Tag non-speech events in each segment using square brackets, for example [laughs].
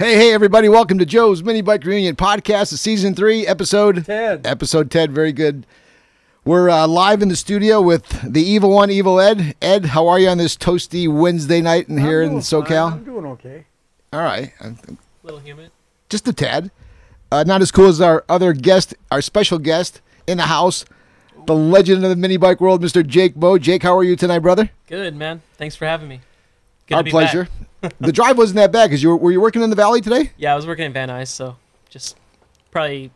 Hey, hey, everybody! Welcome to Joe's Mini Bike Reunion Podcast, the season three, episode Ted. Episode Ted, very good. We're uh, live in the studio with the evil one, Evil Ed. Ed, how are you on this toasty Wednesday night in here I'm in doing fine. SoCal? I'm doing okay. All right, I'm- little humid. just a tad. Uh, not as cool as our other guest, our special guest in the house, the legend of the mini bike world, Mr. Jake Bo. Jake, how are you tonight, brother? Good man. Thanks for having me. Good Our to be pleasure. back. [laughs] the drive wasn't that bad because you were, were you working in the valley today? Yeah, I was working in Van Nuys, so just probably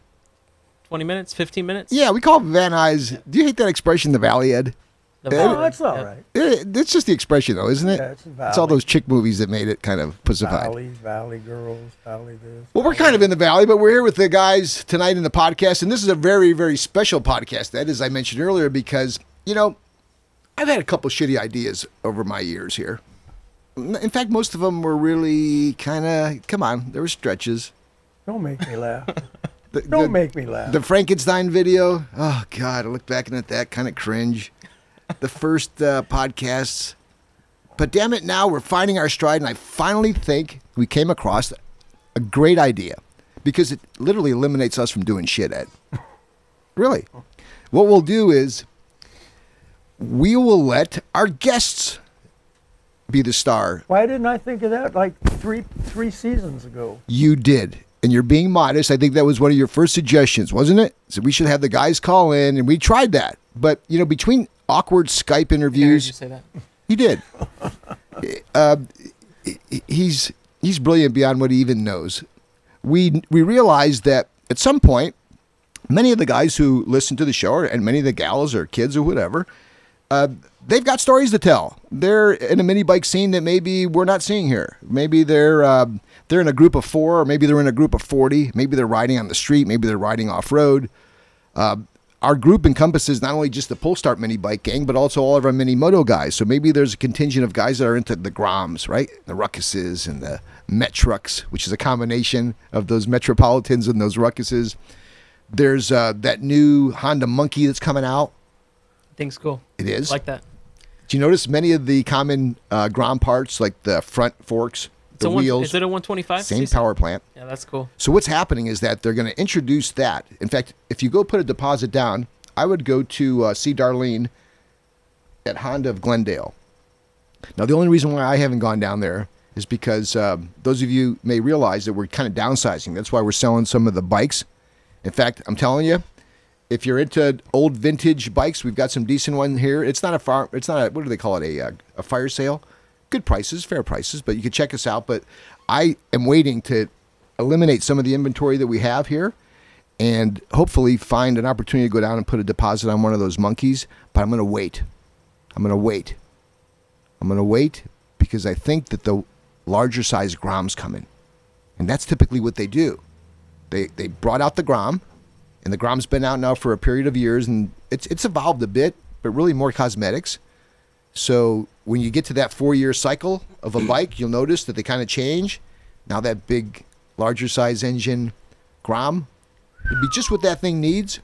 20 minutes, 15 minutes. Yeah, we call it Van Nuys. Do you hate that expression, the valley, Ed? The Yeah. Oh, valley. that's all Yep. right. Eh, It's just the expression, though, isn't it? Yeah, it's a valley. It's all those chick movies that made it kind of pussified. Valley, valley girls, valley this. Well, we're kind of in the valley, but we're here with the guys tonight in the podcast, and this is a very, very special podcast, Ed, as I mentioned earlier, because you know I've had a couple shitty ideas over my years here. In fact, most of them were really kind of come on. There were stretches. Don't make me laugh. [laughs] The, Don't the- make me laugh. the Frankenstein video. Oh God, I look back at that, kind of cringe. [laughs] The first uh, podcasts, but damn it, now we're finding our stride, and I finally think we came across a great idea because it literally eliminates us from doing shit. Ed, [laughs] really, what we'll do is we will let our guests be the star. Why didn't I think of that like three three seasons ago? You did. And you're being modest. I think that was one of your first suggestions, wasn't it? So we should have the guys call in, and we tried that. But you know, between awkward Skype I heard you interviews, say that. he did. [laughs] uh, he's he's brilliant beyond what he even knows. We we realized that at some point, many of the guys who listen to the show, and many of the gals or kids or whatever, uh, they've got stories to tell. They're in a mini bike scene that maybe we're not seeing here. Maybe they're um, they're in a group of four, or maybe they're in a group of forty. Maybe they're riding on the street. Maybe they're riding off road. Uh, our group encompasses not only just the Pull Start mini bike gang, but also all of our mini moto guys. So maybe there's a contingent of guys that are into the Groms, right? The Ruckuses and the Metrucks, which is a combination of those Metropolitans and those Ruckuses. There's uh, that new Honda Monkey that's coming out. Things cool. It is. Like that. Do you notice many of the common uh, Grom parts, like the front forks, the one, wheels, Is it a 125? same power plant? Yeah, that's cool. So what's happening is that they're going to introduce that. In fact, if you go put a deposit down, I would go to uh, see Darlene at Honda of Glendale. Now, the only reason why I haven't gone down there is because um, those of you may realize that we're kind of downsizing. That's why we're selling some of the bikes. In fact, I'm telling you, if you're into old vintage bikes, we've got some decent one here. It's not a farm. it's not a what do they call it a uh, a fire sale. Good prices, fair prices, but you can check us out. But I am waiting to eliminate some of the inventory that we have here, and hopefully find an opportunity to go down and put a deposit on one of those monkeys. But I'm going to wait. I'm going to wait. I'm going to wait because I think that the larger size Grom's coming, and that's typically what they do. They they brought out the Grom, and the Grom's been out now for a period of years, and it's it's evolved a bit, but really more cosmetics. So when you get to that four year cycle of a bike, you'll notice that they kind of change. Now that big, larger size engine Grom would be just what that thing needs.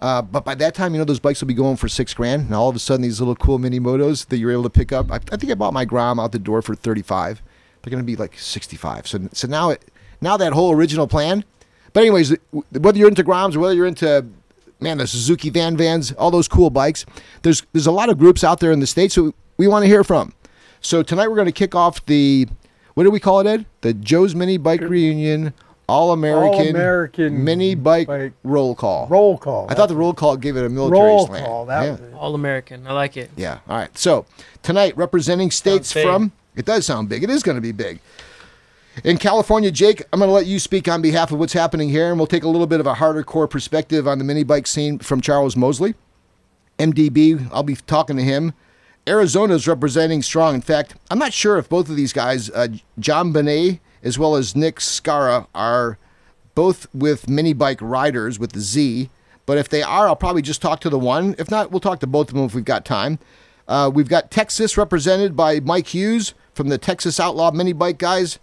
Uh, but by that time, you know those bikes will be going for six grand, and all of a sudden, these little cool mini motos that you're able to pick up. I, I think I bought my Grom out the door for thirty five. They're going to be like sixty five. So so now it now that whole original plan. But anyways, whether you're into Groms or whether you're into man the Suzuki Van Vans, all those cool bikes, there's there's a lot of groups out there in the states that we want to hear from. So tonight we're going to kick off the what do we call it, Ed? The Joe's Mini Bike Reunion All American All-American Mini Bike, Bike Roll Call. Roll call. I thought the roll call gave it a military roll slant. call. That yeah. was. All American. I like it. Yeah. All right. So tonight, representing states from it does sound big. It is going to be big. In California, Jake, I'm going to let you speak on behalf of what's happening here, and we'll take a little bit of a harder core perspective on the mini bike scene from Charles Mosley. MDB, I'll be talking to him. Arizona is representing strong. In fact, I'm not sure if both of these guys, uh, John Benet as well as Nick Scara, are both with mini bike riders with the Z. But if they are, I'll probably just talk to the one. If not, we'll talk to both of them if we've got time. Uh, we've got Texas represented by Mike Hughes from the Texas Outlaw Mini Bike guys.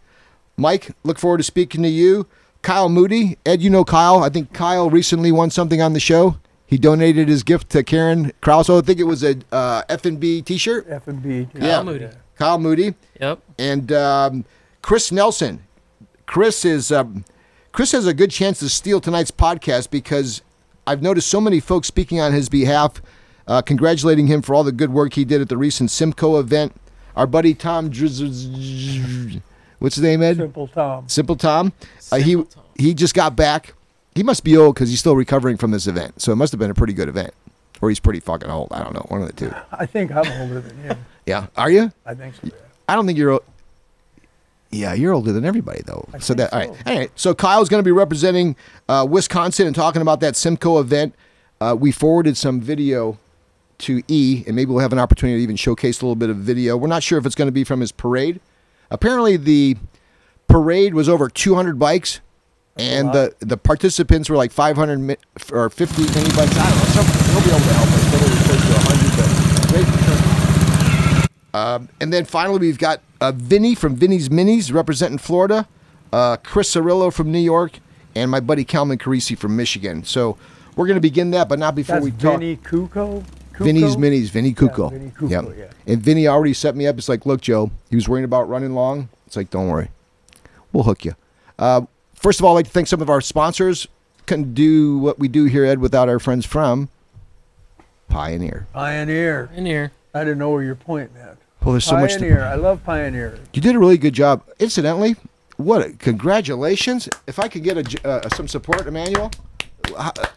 Mike, look forward to speaking to you. Kyle Moody, Ed, you know Kyle. I think Kyle recently won something on the show. He donated his gift to Karen Krause. I think it was a uh, F&B T-shirt. F and B. Yeah. Moody. Kyle Moody Yep. and um, Chris Nelson. Chris is um, Chris has a good chance to steal tonight's podcast because I've noticed so many folks speaking on his behalf, uh, congratulating him for all the good work he did at the recent Simcoe event. Our buddy Tom, Drizz- what's his name, Ed? Simple Tom. Simple Tom. Uh, he Simple Tom. he just got back. He must be old because he's still recovering from this event. So it must have been a pretty good event, or he's pretty fucking old. I don't know, one of the two. I think I'm older than him. [laughs] Yeah, are you? I think so. Yeah. I don't think you're. o- Yeah, you're older than everybody though. I so think that all right. so. All right. So Kyle's going to be representing uh, Wisconsin and talking about that Simcoe event. Uh, we forwarded some video to E, and maybe we'll have an opportunity to even showcase a little bit of video. We're not sure if it's going to be from his parade. Apparently, the parade was over 200 bikes, and the the participants were like 500 mi- or 50 mini bikes. I don't know. Some, he'll be able to help us. It's close to 100, but great. Um, and then finally, we've got uh, Vinny from Vinny's Minis representing Florida, uh, Chris Cirillo from New York, and my buddy Calvin Carisi from Michigan. So we're going to begin that, but not before That's we talk. Vinny Kuko. Kuko? Vinny's Minis, Vinny Kuko. Vinny Kuko, Yep. yeah. And Vinny already set me up. It's like, look, Joe, he was worrying about running long. It's like, don't worry, we'll hook you. Uh, first of all, I'd like to thank some of our sponsors. Couldn't do what we do here, Ed, without our friends from Pioneer. Pioneer. In here. I didn't know where you're pointing at. Well, there's so much. To, Pioneer. I love Pioneer. you did a really good job. Incidentally, what? A, congratulations! If I could get a, j- uh, some support, Emmanuel.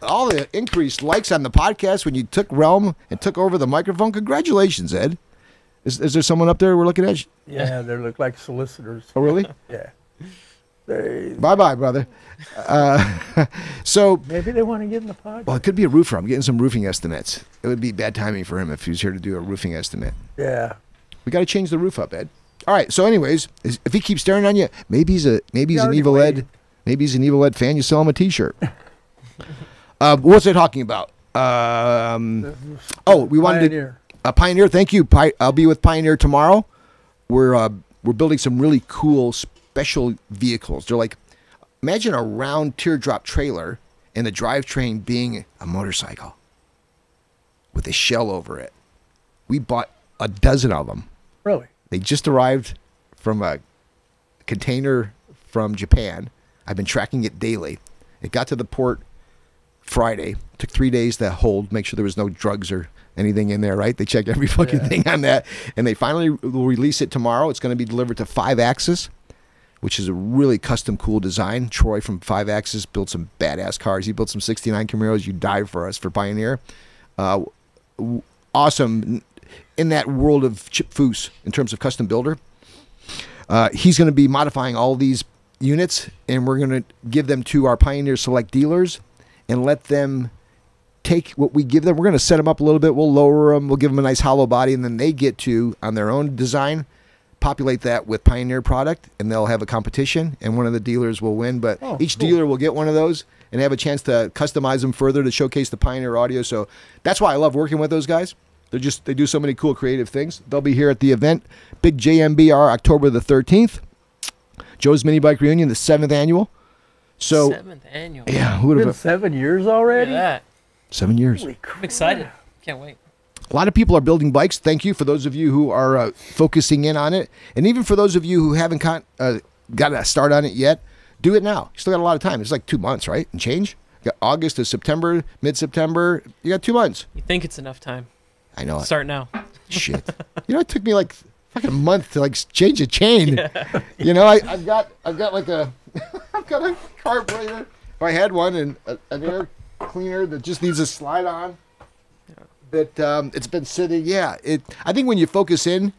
All the increased likes on the podcast when you took Realm and took over the microphone. Congratulations, Ed. Is, is there someone up there we're looking at? Yeah, they look like solicitors. Oh, really? [laughs] Yeah. They, bye bye, brother. Uh, [laughs] so, maybe they want to get in the podcast. well, it could be a roofer. I'm getting some roofing estimates. It would be bad timing for him if he was here to do a roofing estimate. Yeah. We got to change the roof up, Ed. All right. So, anyways, if he keeps staring on you, maybe he's a maybe He he's an evil Ed. Maybe he's an evil Ed fan. You sell him a T-shirt. [laughs] uh, what's I talking about? Um, oh, we wanted to, Pioneer. uh, Pioneer. Thank you. Pi- I'll be with Pioneer tomorrow. We're uh, we're building some really cool special vehicles. They're like imagine a round teardrop trailer and the drivetrain being a motorcycle with a shell over it. We bought a dozen of them. Really? They just arrived from a container from Japan. I've been tracking it daily. It got to the port Friday. Took three days to hold, make sure there was no drugs or anything in there, right? They check every [laughs] fucking Yeah. thing on that. And they finally will release it tomorrow. It's going to be delivered to Five Axis, which is a really custom, cool design. Troy from Five Axis built some badass cars. He built some 69 Camaros. You died for us for Pioneer. Uh, awesome in that world of Chip Foose in terms of custom builder. Uh, he's going to be modifying all these units, and we're going to give them to our Pioneer Select dealers and let them take what we give them. We're going to set them up a little bit. We'll lower them. We'll give them a nice hollow body, and then they get to, on their own design, populate that with Pioneer product, and they'll have a competition, and one of the dealers will win. But Oh, each cool. dealer will get one of those and have a chance to customize them further to showcase the Pioneer audio. So that's why I love working with those guys. They're just they do so many cool creative things. They'll be here at the event, Big JMBR, October the thirteenth. Joe's Mini Bike Reunion, the seventh annual. So Seventh annual. yeah, who would Been seven years already? that. seven years? I'm excited. Can't wait. A lot of people are building bikes. Thank you for those of you who are uh, focusing in on it, and even for those of you who haven't con- uh, got a start on it yet. Do it now. You still got a lot of time. It's like two months, right? And change. You got August to September, mid September. You got two months. You think it's enough time? I know. it. Start now. Shit. [laughs] you know, it took me like fucking a month to like change a chain. You know, I, I've got I've got like a [laughs] I've got a carburetor. If I had one and a, an air cleaner that just needs a slide on. That um, it's been sitting. Yeah, it. I think when you focus in,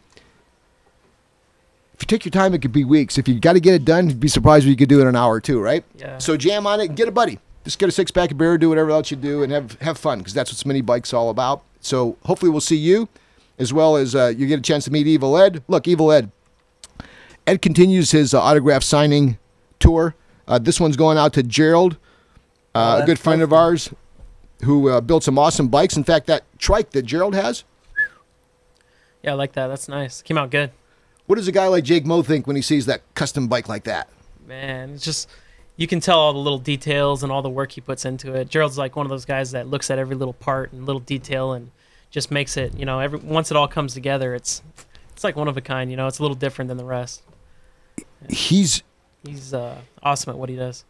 if you take your time, it could be weeks. If you got to get it done, you'd be surprised if you could do it in an hour or two, right? Yeah. So jam on it, get a buddy. Just get a six pack of beer, do whatever else you do, and have have fun because that's what mini bikes all about. So hopefully we'll see you, as well as uh, you get a chance to meet Evil Ed. Look, Evil Ed. Ed continues his uh, autograph signing tour. Uh, this one's going out to Gerald, Oh, uh, a good friend of ours, who uh, built some awesome bikes. In fact, that trike that Gerald has. Yeah, I like that. That's nice. Came out good. What does a guy like Jake Moe think when he sees that custom bike like that? Man, it's just you can tell all the little details and all the work he puts into it. Gerald's like one of those guys that looks at every little part and little detail and just makes it, you know, every once it all comes together, it's it's like one of a kind, you know, it's a little different than the rest. he's he's uh, awesome at what he does.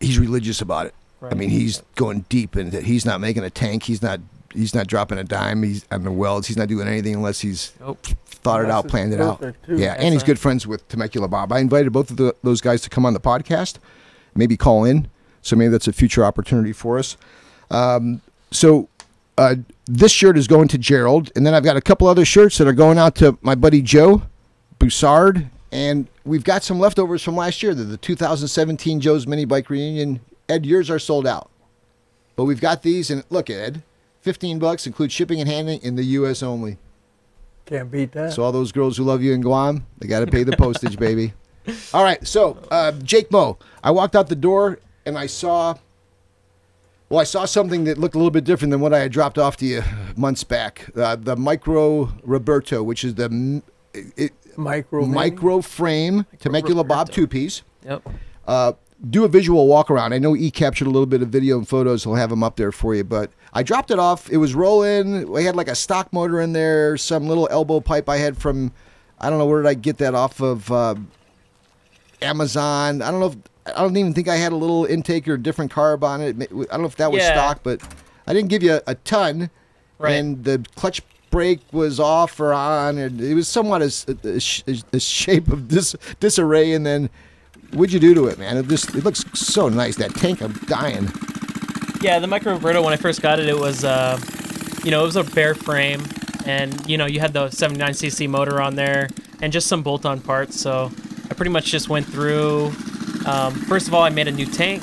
He's religious about it. Right. I mean, he's going deep into. That. He's not making a tank. He's not. He's not dropping a dime. He's on the welds. He's not doing anything unless he's Nope. thought it out, planned it out. too. Yeah, That's and he's right. good friends with Temecula Bob. I invited both of the, those guys to come on the podcast, maybe call in. So maybe that's a future opportunity for us. Um, so uh, this shirt is going to Gerald, and then I've got a couple other shirts that are going out to my buddy Joe Boussard, and we've got some leftovers from last year. They're the 2017 Joe's Mini Bike Reunion. Ed, yours are sold out, but we've got these, and look, Ed, 15 bucks includes shipping and handling in the U.S. only. Can't beat that. So all those girls who love you in Guam, they got to pay the postage, [laughs] baby. All right, so uh, Jake Mo, I walked out the door and I saw, well, I saw something that looked a little bit different than what I had dropped off to you months back. Uh, the Micro Roberto, which is the it, micro. micro frame Temecula Bob two piece. Yep. Uh, do a visual walk around. I know E captured a little bit of video and photos. He'll have them up there for you. But I dropped it off. It was rolling. We had like a stock motor in there, some little elbow pipe I had from, I don't know where did I get that off of uh, Amazon. I don't know. If, I don't even think I had a little intake or different carb on it. I don't know if that was Yeah. stock, but I didn't give you a, a ton. Right. And the clutch brake was off or on, and it was somewhat a, a, a shape of dis, disarray. And then, what'd you do to it, man? It just it looks so nice. That tank, I'm dying. Yeah, the Micro Roberto, when I first got it, it was, uh, you know, it was a bare frame, and you know, you had the 79cc motor on there, and just some bolt-on parts. So I pretty much just went through. Um, first of all, I made a new tank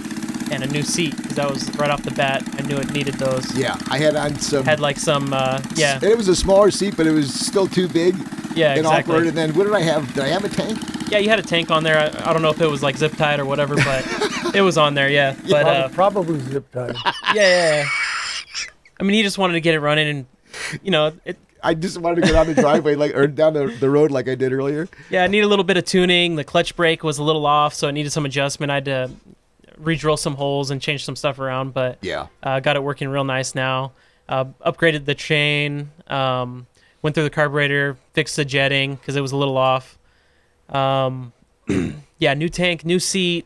and a new seat because that was right off the bat. I knew it needed those. Yeah, I had on some. Had like some, uh, yeah, And it was a smaller seat, but it was still too big yeah, and exactly. awkward. And then what did I have? Did I have a tank? Yeah, you had a tank on there. I, I don't know if it was like zip tied or whatever, but [laughs] it was on there. Yeah, but Prob- uh, probably zip tied. [laughs] yeah, yeah, yeah. I mean, he just wanted to get it running, and you know, it. I just wanted to go down the driveway, like or down the, the road, like I did earlier. Yeah, I need a little bit of tuning. The clutch brake was a little off, so I needed some adjustment. I had to re-drill some holes and change some stuff around, but Yeah. uh, got it working real nice now. Uh, upgraded the chain. Um, went through the carburetor, fixed the jetting because it was a little off. Um, [clears throat] yeah, new tank, new seat.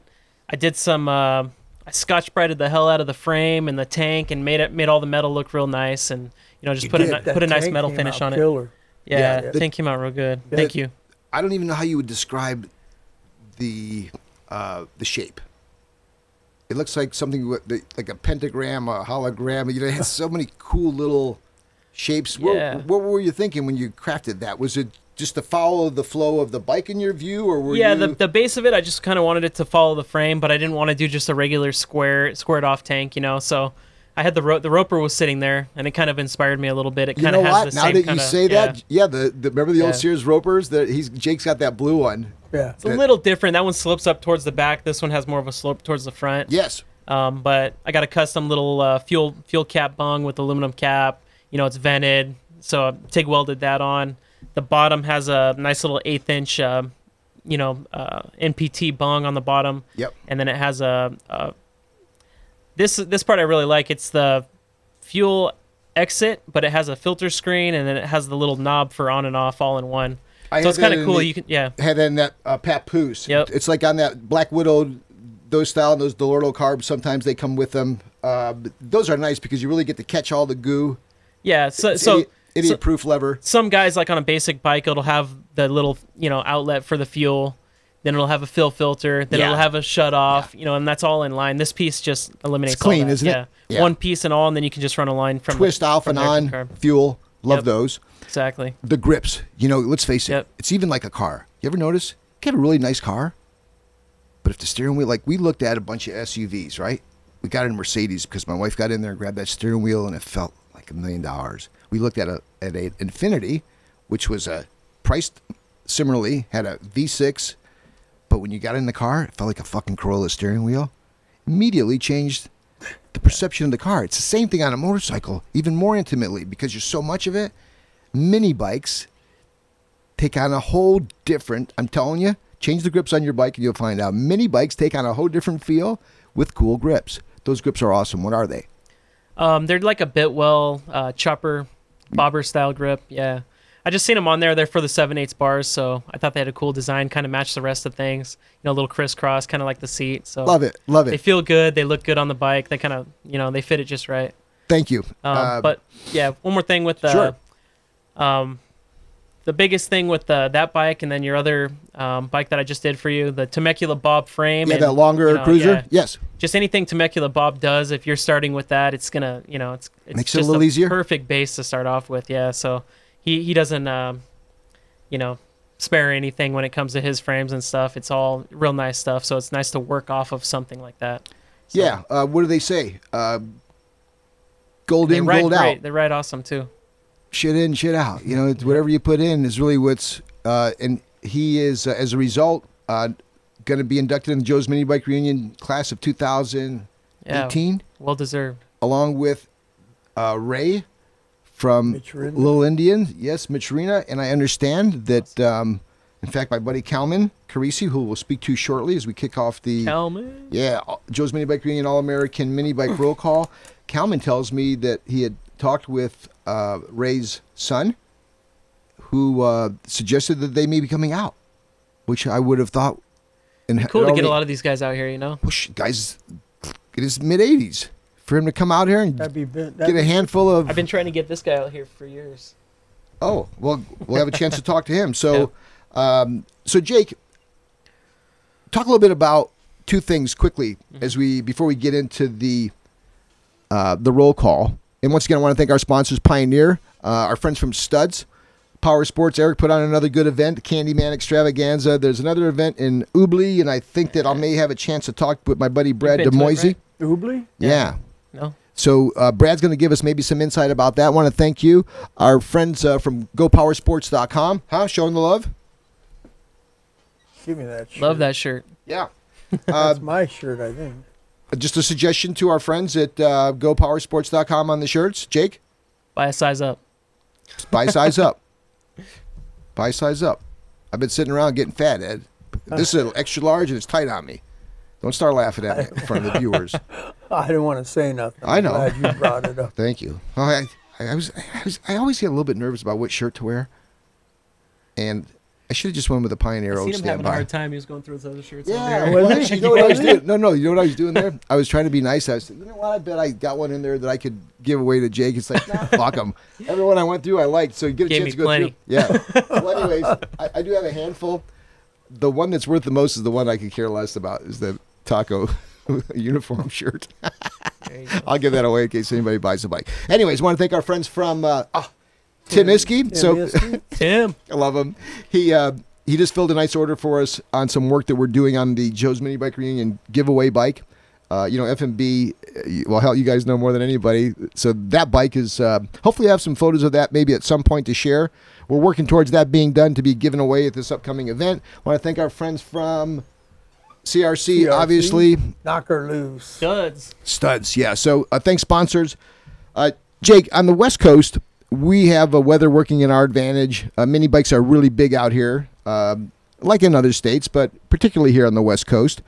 I did some. Uh, I scotch brighted the hell out of the frame and the tank, and made it made all the metal look real nice, and you know just You put a did. ni- That put a nice metal finish out on it. Killer. Yeah, Yeah, the tank came out real good. Thank you. I don't even know how you would describe the uh, the shape. It looks like something the, like a pentagram, a hologram. You know, it has so many cool little shapes. What- Yeah. What, were you thinking when you crafted that? Was it just to follow the flow of the bike in your view, or were yeah, you? the, the base of it, I just kind of wanted it to follow the frame, but I didn't want to do just a regular square, squared off tank, you know. So I had the the roper was sitting there, and it kind of inspired me a little bit. It you kind know of has what? the Now same that you kinda- say that, yeah, the, the remember the old Sears ropers that he's Jake's got that blue one. Yeah. It's a little different. That one slopes up towards the back. This one has more of a slope towards the front. Yes. Um, but I got a custom little uh, fuel fuel cap bung with aluminum cap. You know, it's vented, so I TIG welded that on. The bottom has a nice little eighth inch, uh, you know, uh, NPT bung on the bottom. Yep. and then it has a, a this this part I really like. It's the fuel exit, but it has a filter screen, and then it has the little knob for on and off all in one. I so it's kind of cool. the- You can yeah had in that uh, papoose. Yep. It's like on that Black Widow, those style, and those Dellorto carbs. Sometimes they come with them. Uh, those are nice because you really get to catch all the goo. yeah. So It's so. idiot, idiot so- proof lever. some guys like on a basic bike it'll have the little you know outlet for the fuel then it'll have a fill filter then Yeah. it'll have a shut off you know and that's all in line this piece just eliminates It's clean, all that. isn't it? yeah. Yeah. one piece and all and then you can just run a line from the- Twist off from and on fuel. Love Yep. those. exactly The grips. You know, let's face it. Yep. It's even like a car. You ever notice? You have a really nice car, but if the steering wheel, like we looked at a bunch of SUVs, right? We got in a Mercedes because my wife got in there and grabbed that steering wheel, and it felt like a million dollars. We looked at a at a Infiniti, which was a priced similarly, had a V6, but when you got in the car, it felt like a fucking Corolla steering wheel. Immediately changed the perception of the car. It's the same thing on a motorcycle, even more intimately because you're so much of it. Mini bikes take on a whole different. I'm telling you, change the grips on your bike and you'll find out. Mini bikes take on a whole different feel with cool grips. Those grips are awesome. What are they? um they're like a Biltwell uh chopper bobber style grip yeah I just seen them on there. They're for the seven eighths bars, so I thought they had a cool design, kind of match the rest of things. You know, a little crisscross, kind of like the seat. So Love it. Love it. They feel good. They look good on the bike. They kind of, you know, they fit it just right. Thank you. Um, Uh, but yeah, one more thing with the, Sure. um, the biggest thing with the, that bike and then your other um, bike that I just did for you, the Temecula Bob frame. yeah, and, that longer you know, cruiser. yeah, Yes. just anything Temecula Bob does, if you're starting with that, it's gonna, you know, it's, it's Makes it a little easier. Perfect base to start off with. Yeah. So he he doesn't, um, you know, spare anything when it comes to his frames and stuff. It's all real nice stuff. So it's nice to work off of something like that. So- Yeah. Uh, what do they say? Uh, gold in, gold great. out. They ride awesome too. Shit in, shit out. You know, it's whatever you put in is really what's. Uh, and he is, uh, as a result, uh, going to be inducted in the Joe's Mini Bike Reunion class of 2018, Yeah. Well deserved. along with uh, Ray from Mitch-Rina. Little Indian. Yes, Mitchurina. And I understand that, um, in fact, my buddy Calman Carisi, who we'll speak to shortly as we kick off the. Kelman. Yeah, Joe's Mini Bike Reunion All American Mini Bike Roll [clears throat] Call. Calman tells me that he had talked with uh, Ray's son, who uh, suggested that they may be coming out, which I would have thought. And Cool to get a lot of these guys out here, you know. Well, sh- guys, it is mid 80s, for him to come out here and That'd be get that'd a handful of. I've been trying to get this guy out here for years. Oh, well, we'll have a chance to talk to him. So, um, so Jake, talk a little bit about two things quickly as we before we get into the uh, the roll call. And once again, I want to thank our sponsors, Pioneer, uh, our friends from Studs, Power Sports. Eric put on another good event, Candyman Extravaganza. There's another event in Ubli, and I think that I may have a chance to talk with my buddy Brad been to it, Demoisy. right? Ubli? yeah. No. So uh, Brad's going to give us maybe some insight about that. want to thank you, our friends uh, from GoPowerSports.com. Huh? Showing the love. Give me that shirt. Love that shirt. Yeah. [laughs] Uh, That's my shirt, I think. just a suggestion to our friends at uh, GoPowerSports.com on the shirts. Jake, Buy a size up. buy size up. [laughs] Buy size up. I've been sitting around getting fat, Ed. This is an extra large and it's tight on me. Don't start laughing at me in front of the viewers. [laughs] I didn't want to say nothing. I I'm know. Glad you brought it up. [laughs] Thank you. Oh, I, I, I was, I was, I always get a little bit nervous about what shirt to wear, and I should have just went with the Pioneer I Oak seen him having a hard time. He was going through his other shirts. Yeah, over there. [laughs] well, actually, you know what I was Was doing? No, no, you know what I was doing there? I was trying to be nice. I was, you know what? I bet I got one in there that I could give away to Jake. It's like, nah, fuck them. Everyone I went through, I liked. So you get a Gave chance me to go plenty. through. Yeah. well, anyways, I, I do have a handful. The one that's worth the most is the one I could care less about. Is the taco [laughs] uniform shirt. There you go. I'll give that away in case anybody buys a bike. Anyways, want to thank our friends from uh, ah, Tim Iskey. Tim So Iskey? [laughs] Tim. I love him. He uh, he just filled a nice order for us on some work that we're doing on the Joe's Mini Bike Reunion giveaway bike. Uh, you know, FMB, uh, well, hell, you guys know more than anybody. So that bike is, uh, hopefully, I have some photos of that maybe at some point to share. We're working towards that being done to be given away at this upcoming event. I want to thank our friends from CRC, CRC. obviously. Knock her loose. Studs. Studs, yeah. So uh, thanks, sponsors. Uh, Jake, on the West Coast, we have a weather working in our advantage. Uh, mini bikes are really big out here, um, like in other states, but particularly here on the West Coast.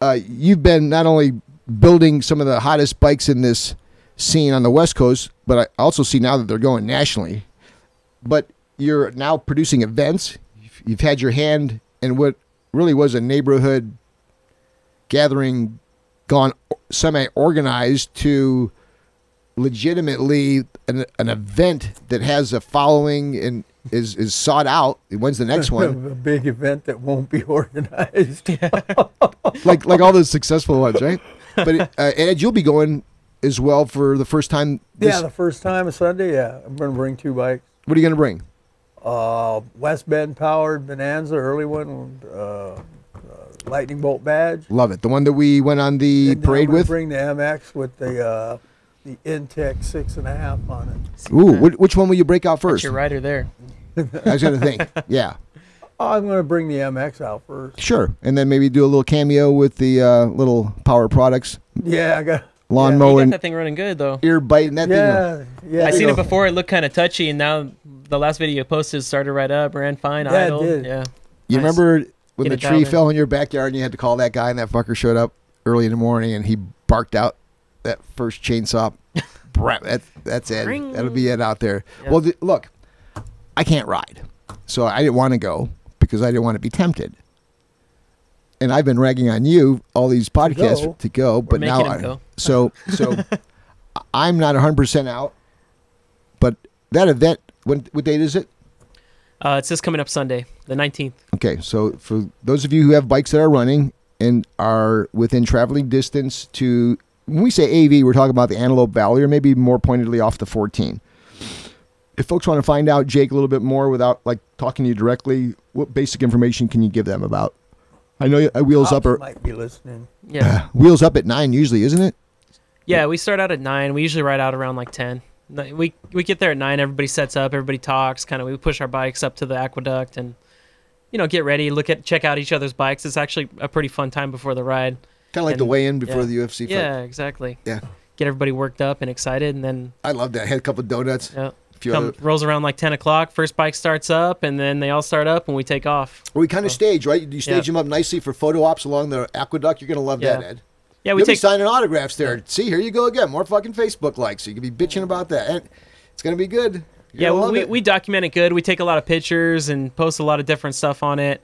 Uh, you've been not only building some of the hottest bikes in this scene on the West Coast, but I also see now that they're going nationally. But you're now producing events. You've, you've had your hand in what really was a neighborhood gathering gone semi organized to legitimately an, an event that has a following and is, is sought out. When's the next [laughs] one? a big event that won't be [laughs] organized. [laughs] like like all those successful ones, right? But uh, and Ed, you'll be going as well for the first time. This, yeah, the first time a Sunday, yeah. I'm going to bring two bikes. what are you going to bring? Uh, West Bend powered Bonanza, early one, uh, uh, lightning bolt badge. Love it. The one that we went on the And parade with. Bring the MX with the uh, the Intek six and a half on it. Ooh, which, which one will you break out That's first? your rider there. I was going to think. [laughs] Yeah, Oh, I'm going to bring the MX out first. sure. And then maybe do a little cameo with the uh, little power products, Yeah, I got. Lawn You mowing, got that thing running good though. ear biting that thing. Yeah, yeah. I seen you it before. It looked kind of touchy, and now the last video you posted started right up, ran fine, Yeah, it idle. did. Yeah. You Nice. remember when Get the tree dialed in. fell in your backyard and you had to call that guy and that fucker showed up early in the morning and he barked out that first chainsaw? [laughs] That, that's it. Ring. That'll be it out there. Yeah. Well, th- look, I can't ride, so I didn't want to go because I didn't want to be tempted. And I've been ragging on you all these podcasts go. to go, but now I, go. so so [laughs] I'm not 100 percent out. But that event, when what date is it? Uh, it's just coming up Sunday, the 19th. Okay, so for those of you who have bikes that are running and are within traveling distance to, when we say AV, we're talking about the Antelope Valley or maybe more pointedly off the 14. If folks want to find out Jake a little bit more without like talking to you directly, what basic information can you give them about? I know uh, Wheels Up Cops are might be listening. Yeah. Wheels Up at nine usually, isn't it? Yeah, we start out at nine. We usually ride out around like ten. We we get there at nine. Everybody sets up. Everybody talks. Kind of we push our bikes up to the aqueduct and you know get ready. Look at check out each other's bikes. It's actually a pretty fun time before the ride. Kind of like the weigh-in before yeah. the UFC fight. Yeah, exactly. Yeah, Get everybody worked up and excited, and then I love that. I had a couple of donuts. yeah, A few come rolls around like ten o'clock. First bike starts up, and then they all start up, and we take off. we kind of stage, right? You stage Yeah. them up nicely for photo ops along the aqueduct. You're going to love that, Ed. Yeah, we You'll be take signing autographs there. See, here you go again. More fucking Facebook likes. So you can be bitching about that. And it's gonna be good. You're yeah, gonna well, love we, it. we document it good. We take a lot of pictures and post a lot of different stuff on it.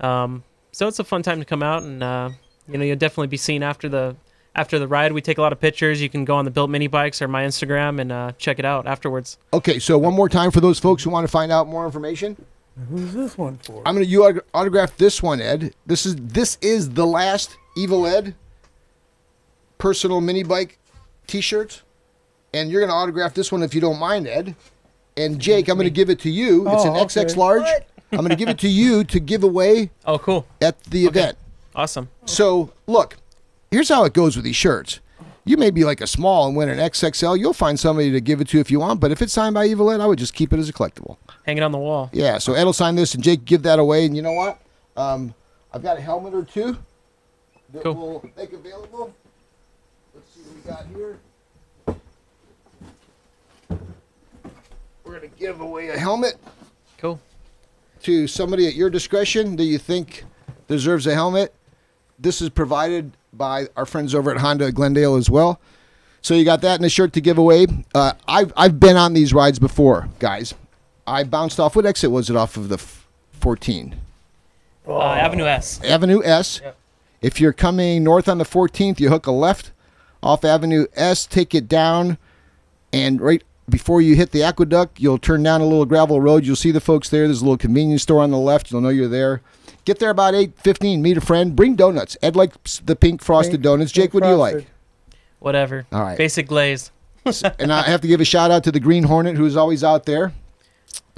Um, so it's a fun time to come out, and uh, you know you'll definitely be seen after the after the ride. We take a lot of pictures. You can go on the Built Mini Bikes or my Instagram and uh, check it out afterwards. Okay, so one more time for those folks who want to find out more information. Who's this one for? I'm gonna you autograph this one, Ed. This is this is the last Evil Ed personal mini bike T-shirt, and you're gonna autograph this one if you don't mind, Ed. And Jake, I'm gonna give it to you. It's Oh, an XX okay. large. What? I'm gonna give it to you to give away [laughs] Oh, cool! at the Okay. event. Awesome. So look, here's how it goes with these shirts. You may be like a small and win an XXL. You'll find somebody to give it to if you want. But if it's signed by Evil Ed, I would just keep it as a collectible. Hang it on the wall. Yeah. So Ed will sign this, and Jake give that away. And you know what? Um, I've got a helmet or two that Cool. we'll make available. Let's see what we got here. We're gonna give away a helmet Cool. to somebody at your discretion that you think deserves a helmet. This is provided by our friends over at Honda Glendale as well. So you got that and a shirt to give away. Uh, I've I've been on these rides before, guys. I bounced off. What exit was it off of the f- 14? Uh, Avenue S. Avenue S. Yep. If you're coming north on the 14th, you hook a left off Avenue S, take it down, and right before you hit the aqueduct, you'll turn down a little gravel road. You'll see the folks there. There's a little convenience store on the left. You'll know you're there. Get there about 8:15. Meet a friend. Bring donuts. Ed likes the pink frosted Pink- donuts. Jake, pink what do you like? Whatever. All right. Basic glaze. [laughs] and I have to give a shout out to the Green Hornet, who's always out there.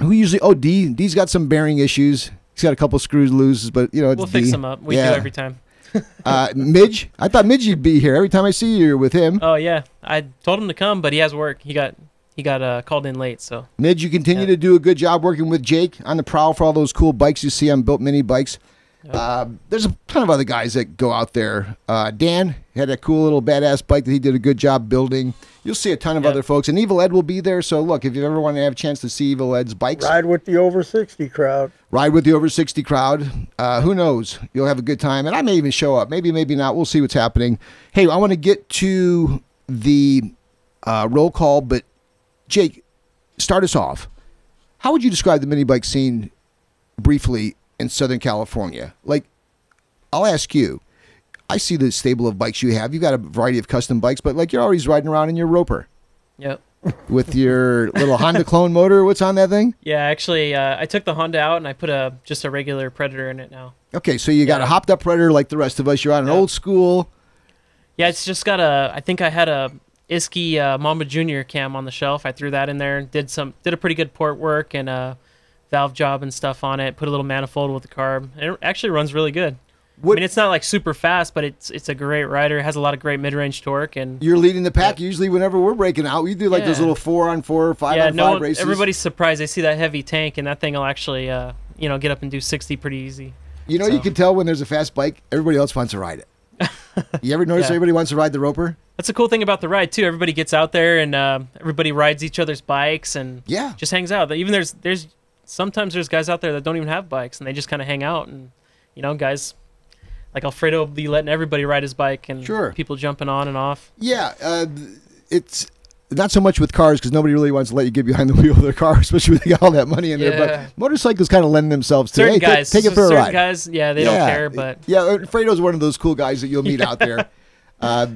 Who usually? Oh, D. D's got some bearing issues. He's got a couple screws loose, but you know it's We'll fix them up. We Yeah. do every time. [laughs] Uh, Midge, I thought Midge would be here every time I see you. You're with him. Oh yeah, I told him to come, but he has work. He got he got uh, called in late, so Midge, you continue Yeah. to do a good job working with Jake on the prowl for all those cool bikes you see on Built Mini Bikes. Yep. Uh, there's a ton of other guys that go out there. Uh, Dan had a cool little badass bike that he did a good job building. You'll see a ton of Yep. other folks, and Evil Ed will be there. So look, if you ever want to have a chance to see Evil Ed's bikes, Ride with the over 60 crowd. ride with the over 60 crowd. Uh, who knows? You'll have a good time. And I may even show up. Maybe, maybe not. We'll see what's happening. Hey, I want to get to the uh, roll call, but Jake, start us off. How would you describe the mini bike scene briefly in Southern California? Like, I'll ask you. I see the stable of bikes you have. You've got a variety of custom bikes, but like you're always riding around in your Roper yep. [laughs] with your little Honda clone motor. What's on that thing? Yeah, actually, uh, I took the Honda out and I put a just a regular Predator in it now. Okay, so you got a hopped up Predator like the rest of us. You're on an Yeah. old school. Yeah, it's just got a. I think I had a Iski uh, Mamba Junior cam on the shelf. I threw that in there. Did some. Did a pretty good port work and a valve job and stuff on it. Put a little manifold with the carb. It actually runs really good. What- I mean, it's not like super fast, but it's it's a great rider. It has a lot of great mid range torque and. You're leading the pack. Usually, whenever we're breaking out, we do like those little four on four, five yeah, on no, five one- races. everybody's surprised. They see that heavy tank, and that thing will actually, uh, you know, get up and do 60 pretty easy. you know, you can tell when there's a fast bike. Everybody else wants to ride it. [laughs] you ever notice Yeah. everybody wants to ride the Roper? That's the cool thing about the ride too. Everybody gets out there and uh, everybody rides each other's bikes and Yeah. just hangs out. Even there's there's sometimes there's guys out there that don't even have bikes and they just kind of hang out and you know guys like Alfredo will be letting everybody ride his bike and Sure. people jumping on and off. Yeah, uh, it's not so much with cars because nobody really wants to let you get behind the wheel of their car, [laughs] especially when they got all that money in there. Yeah. But motorcycles kind of lend themselves to certain hey, guys, take, it for a ride. guys, yeah, they don't care, but yeah, uh, Fredo's one of those cool guys that you'll meet out there. [laughs] Uh,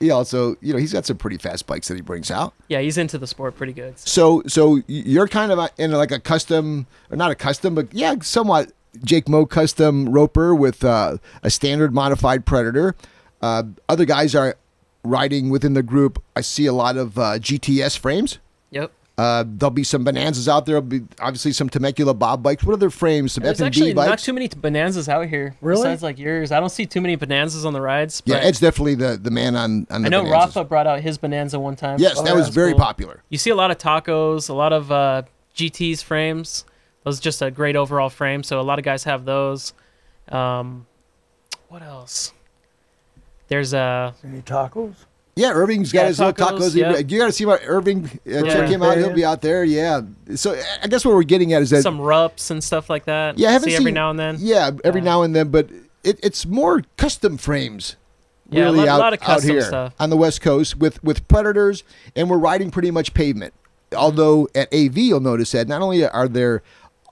he also, you know, he's got some pretty fast bikes that he brings out. yeah, he's into the sport pretty good. so- So, you're kind of in like a custom, or not a custom, but yeah, somewhat Jake Mo custom roper with uh, a standard modified Predator. Uh, other guys are riding within the group. I see a lot of uh, GTS frames. Yep. Uh, there'll be some Bonanzas out there. There'll be obviously some Temecula Bob bikes. What other frames? Some There's F&D actually bikes. not too many bonanzas out here. Really? Besides like yours, I don't see too many bonanzas on the rides. yeah, Ed's definitely the, the man on, on the I know Bonanzas. Rafa brought out his bonanza one time. Yes, Oh, that yeah. was That's very cool. popular. You see a lot of tacos, a lot of uh, GTs frames. Those are just a great overall frame. So a lot of guys have those. Um, what else? There's a Any tacos? Yeah, Irving's got Yeah, his little tacos, tacos. yeah. You got to see about Irving. Uh, Yeah. Check him out. He'll be out there. Yeah. So I guess what we're getting at is that some Rupps and stuff like that. yeah, I haven't see seen every now and then. Yeah, every now and then, but it, it's more custom frames. Yeah, a really lot- out, lot of out custom here stuff. on the West Coast with with Predators, and we're riding pretty much pavement. Although at AV, you'll notice that not only are there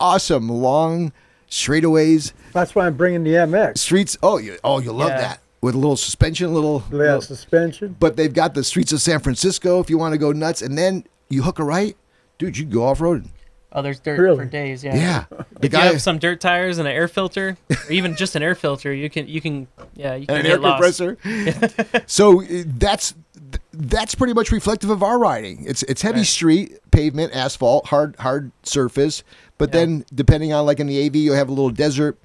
awesome long straightaways, That's why I'm bringing the MX. streets. Oh, you oh you love Yeah. that with a little suspension, a little. Yeah, little- suspension. but they've got the streets of San Francisco if you want to go nuts, and then you hook a right, dude. You can go off roading. Oh, there's dirt Really? for days. Yeah. Yeah, [laughs] the If you have some dirt tires and an air filter, or even just an air filter, you can you can yeah you can and an air lost. compressor. [laughs] so uh, that's that's pretty much reflective of our riding. It's it's heavy Right. street, pavement, asphalt, hard hard surface. But Yeah. then depending on like in the AV, you'll have a little desert.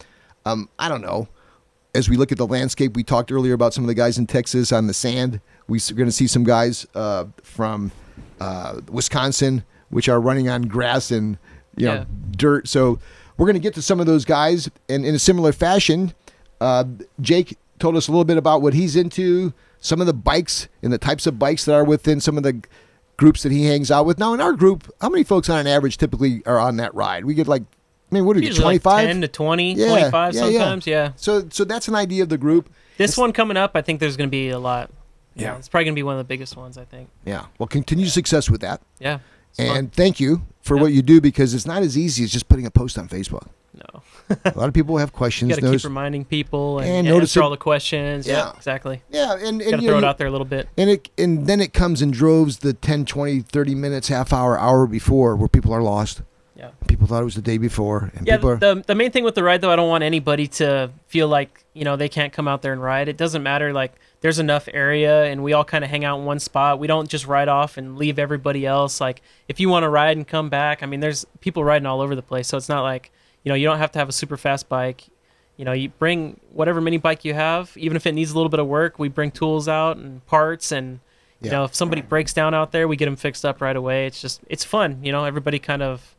Um, I don't know. As we look at the landscape, we talked earlier about some of the guys in Texas on the sand. We're going to see some guys uh, from uh, Wisconsin, which are running on grass and you know Yeah. dirt. So we're going to get to some of those guys, and in a similar fashion, uh, Jake told us a little bit about what he's into, some of the bikes and the types of bikes that are within some of the groups that he hangs out with. Now, in our group, how many folks on an average typically are on that ride? We get like, I mean, what do we get, like 25? 10 to 20, Yeah, 25 yeah, yeah. sometimes. Yeah. So, so that's an idea of the group. This one coming up, I think there's going to be a lot. Yeah. Yeah. It's probably going to be one of the biggest ones, I think. Yeah. Well, continued success with that. Yeah. It's fun. And thank you for what you do because it's not as easy as just putting a post on Facebook. no. A lot of people have questions. You got to notice- keep reminding people and, And yeah, notice answer it- all the questions. Yeah, Yeah. exactly. yeah, and, Got and to you throw know, it out there a little bit. and it and then it comes in droves the 10 20 30 minutes half hour hour before where people are lost Yeah. people thought it was the day before and Yeah, are the the main thing with the ride though, I don't want anybody to feel like you know they can't come out there and ride. It doesn't matter. Like there's enough area, and we all kind of hang out in one spot. We don't just ride off and leave everybody else. Like if you want to ride and come back, I mean, there's people riding all over the place, so it's not like you know you don't have to have a super fast bike. You know, you bring whatever mini bike you have, even if it needs a little bit of work. We bring tools out and parts, and you Yeah. know if somebody breaks down out there, we get them fixed up right away. It's just it's fun. You know, everybody kind of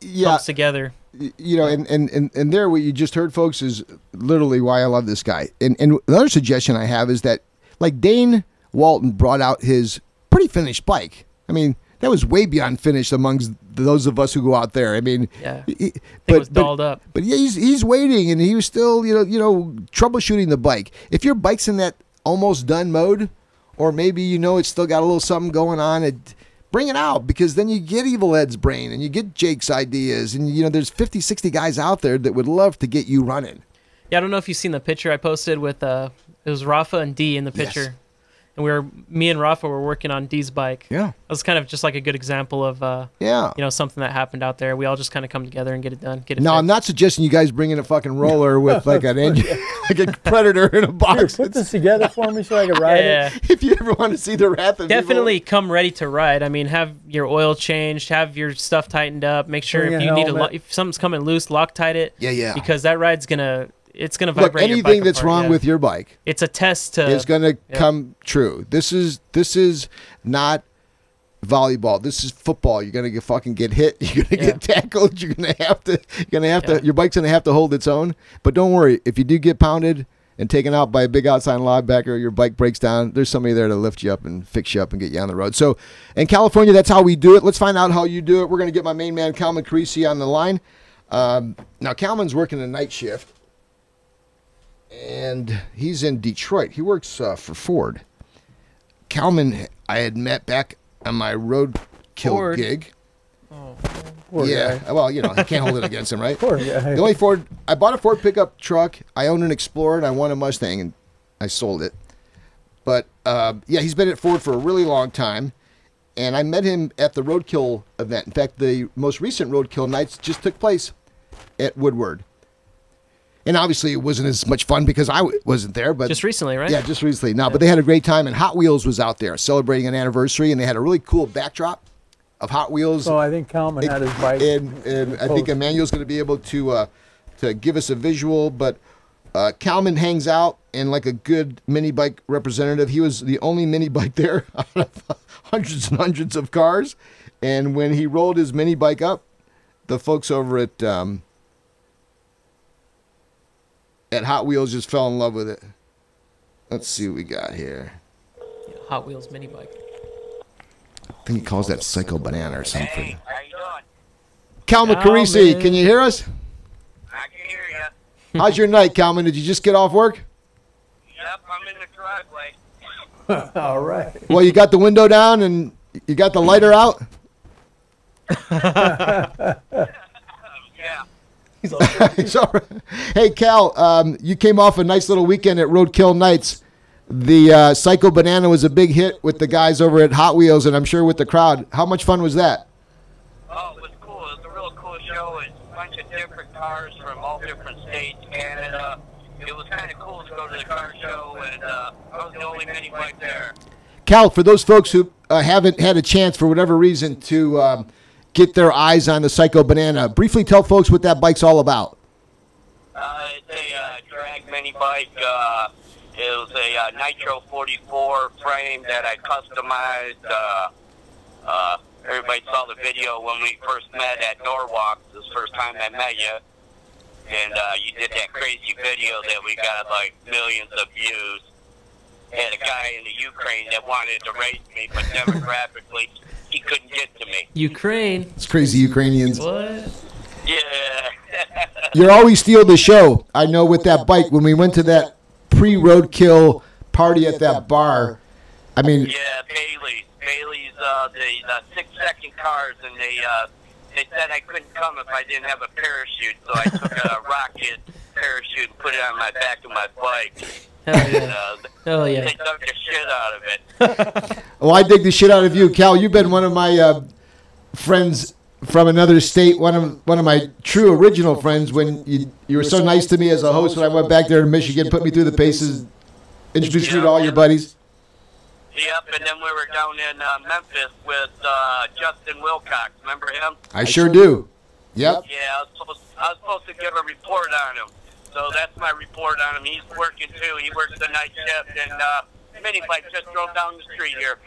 yeah helps together. you know and, and and and there what you just heard folks is literally why i love this guy and and another suggestion i have is that like dane walton brought out his pretty finished bike i mean that was way beyond finished amongst those of us who go out there i mean Yeah. he- Thing was but, but up. But yeah, he's he's waiting, and he was still you know you know troubleshooting the bike. If your bike's in that almost done mode, or maybe you know it's still got a little something going on, it bring it out because then you get Evil Ed's brain and you get Jake's ideas, and you know there's 50, 60 guys out there that would love to get you running. Yeah, I don't know if you've seen the picture I posted with uh it was Rafa and D in the Yes. Picture. And we were me and Rafa were working on D's bike. Yeah, It was kind of just like a good example of uh yeah. you know something that happened out there. We all just kind of come together and get it done. Get it No, I'm not suggesting you guys bring in a fucking roller with like an engine, [laughs] [laughs] like a predator in a Here, box. put this together for me so I can ride it. [laughs] if you ever want to see the wrath of evil- Definitely come ready to ride. I mean, have your oil changed, have your stuff tightened up. Make sure Bring if you need to, helmet. lo- if something's coming loose, Loctite it. Yeah, yeah. Because that ride's gonna, it's gonna Look, vibrate. your anything that's apart, wrong yeah. with your bike. it's a test to. is going to yeah. come true. This is this is not volleyball. This is football. You're going to get fucking get hit. [laughs] You're going to Yeah. get tackled. You're going to have to. You're going to have to. Your bike's going to have to hold its own. But don't worry. If you do get pounded and taken out by a big outside linebacker, your bike breaks down. There's somebody there to lift you up and fix you up and get you on the road. So, in California, that's how we do it. Let's find out how you do it. We're going to get my main man Calvin Carisi on the line. Um, now, Calvin's working a night shift and he's in Detroit. He works uh, for Ford. Kalman, I had met back on my roadkill Ford. gig. Poor yeah, guy. well, you know, I can't hold it against him, right? [laughs] Poor guy. The only Ford I bought a Ford pickup truck. I owned an Explorer and I won a Mustang and I sold it. But uh, yeah, he's been at Ford for a really long time. And I met him at the Roadkill event. In fact, the most recent Roadkill nights just took place at Woodward. And obviously, it wasn't as much fun because I w- wasn't there. But Just recently, right? yeah, just recently. No, but they had a great time, and Hot Wheels was out there celebrating an anniversary, and they had a really cool backdrop of Hot Wheels. So I think Kalman had his bike. And, and I think. Emmanuel's going to be able to uh, to give us a visual. But uh, Kalman hangs out, and like a good mini bike representative, he was the only mini bike there [laughs] out of hundreds and hundreds of cars. And when he rolled his mini bike up, the folks over at um, at Hot Wheels just fell in love with it. Let's see what we got here. Hot Wheels mini bike. I think he calls that Psycho Banana or something. Hey, how you doing? Calma Carisi, Calvin. can you hear us? I can hear you. [laughs] [laughs] How's your night, Calman? Did you just get off work? Yep, I'm in the driveway. [laughs] All right. Well, you got the window down and you got the lighter out. Yeah. It's [laughs] all right. Hey, Cal, um, you came off a nice little weekend at Roadkill Nights. The uh, Psycho Banana was a big hit with the guys over at Hot Wheels, and I'm sure with the crowd. How much fun was that? Oh, it was cool. It was a real cool show. It's a bunch of different cars from all different states, Canada. It was kind of cool to go to the car show, and uh, I was the only mini bike there. Cal, for those folks who uh, haven't had a chance for whatever reason to um, get their eyes on the Psycho Banana, briefly tell folks what that bike's all about. Uh, it's a uh, drag mini bike. Uh, it was a uh, Nitro 44 frame that I customized. Uh, uh, everybody saw the video when we first met at Norwalk. This first time I met you. And you did that crazy video that we got like millions of views. Had a guy in the Ukraine that wanted to race me, but demographically, [laughs] he couldn't get to me. Ukraine. It's crazy Ukrainians. What? Yeah. [laughs] You're always steal the show. I know with that bike when we went to that pre-roadkill party at that bar. I mean, Yeah, Bailey's. Bailey's, uh, the, the six second cars, and they, uh, they said I couldn't come if I didn't have a parachute, so I took a [laughs] rocket parachute and put it on my back of my bike. Hell [laughs] And, yeah. uh, Hell they yeah. took the shit out of it. well, [laughs] I dig the shit out of you, Cal. You've been one of my uh, friends from another state. One of one of my true original friends. When you you were so nice to me as a host when I went back there to Michigan, put me through the paces, introduced me to all your buddies. Yep, and then we were down in uh, Memphis with uh, Justin Wilcox. Remember him? I sure do. Yep. Yeah, I was, supposed, I was supposed to give a report on him. So that's my report on him. He's working too. He works the night shift, and uh, mini bike just drove down the street here.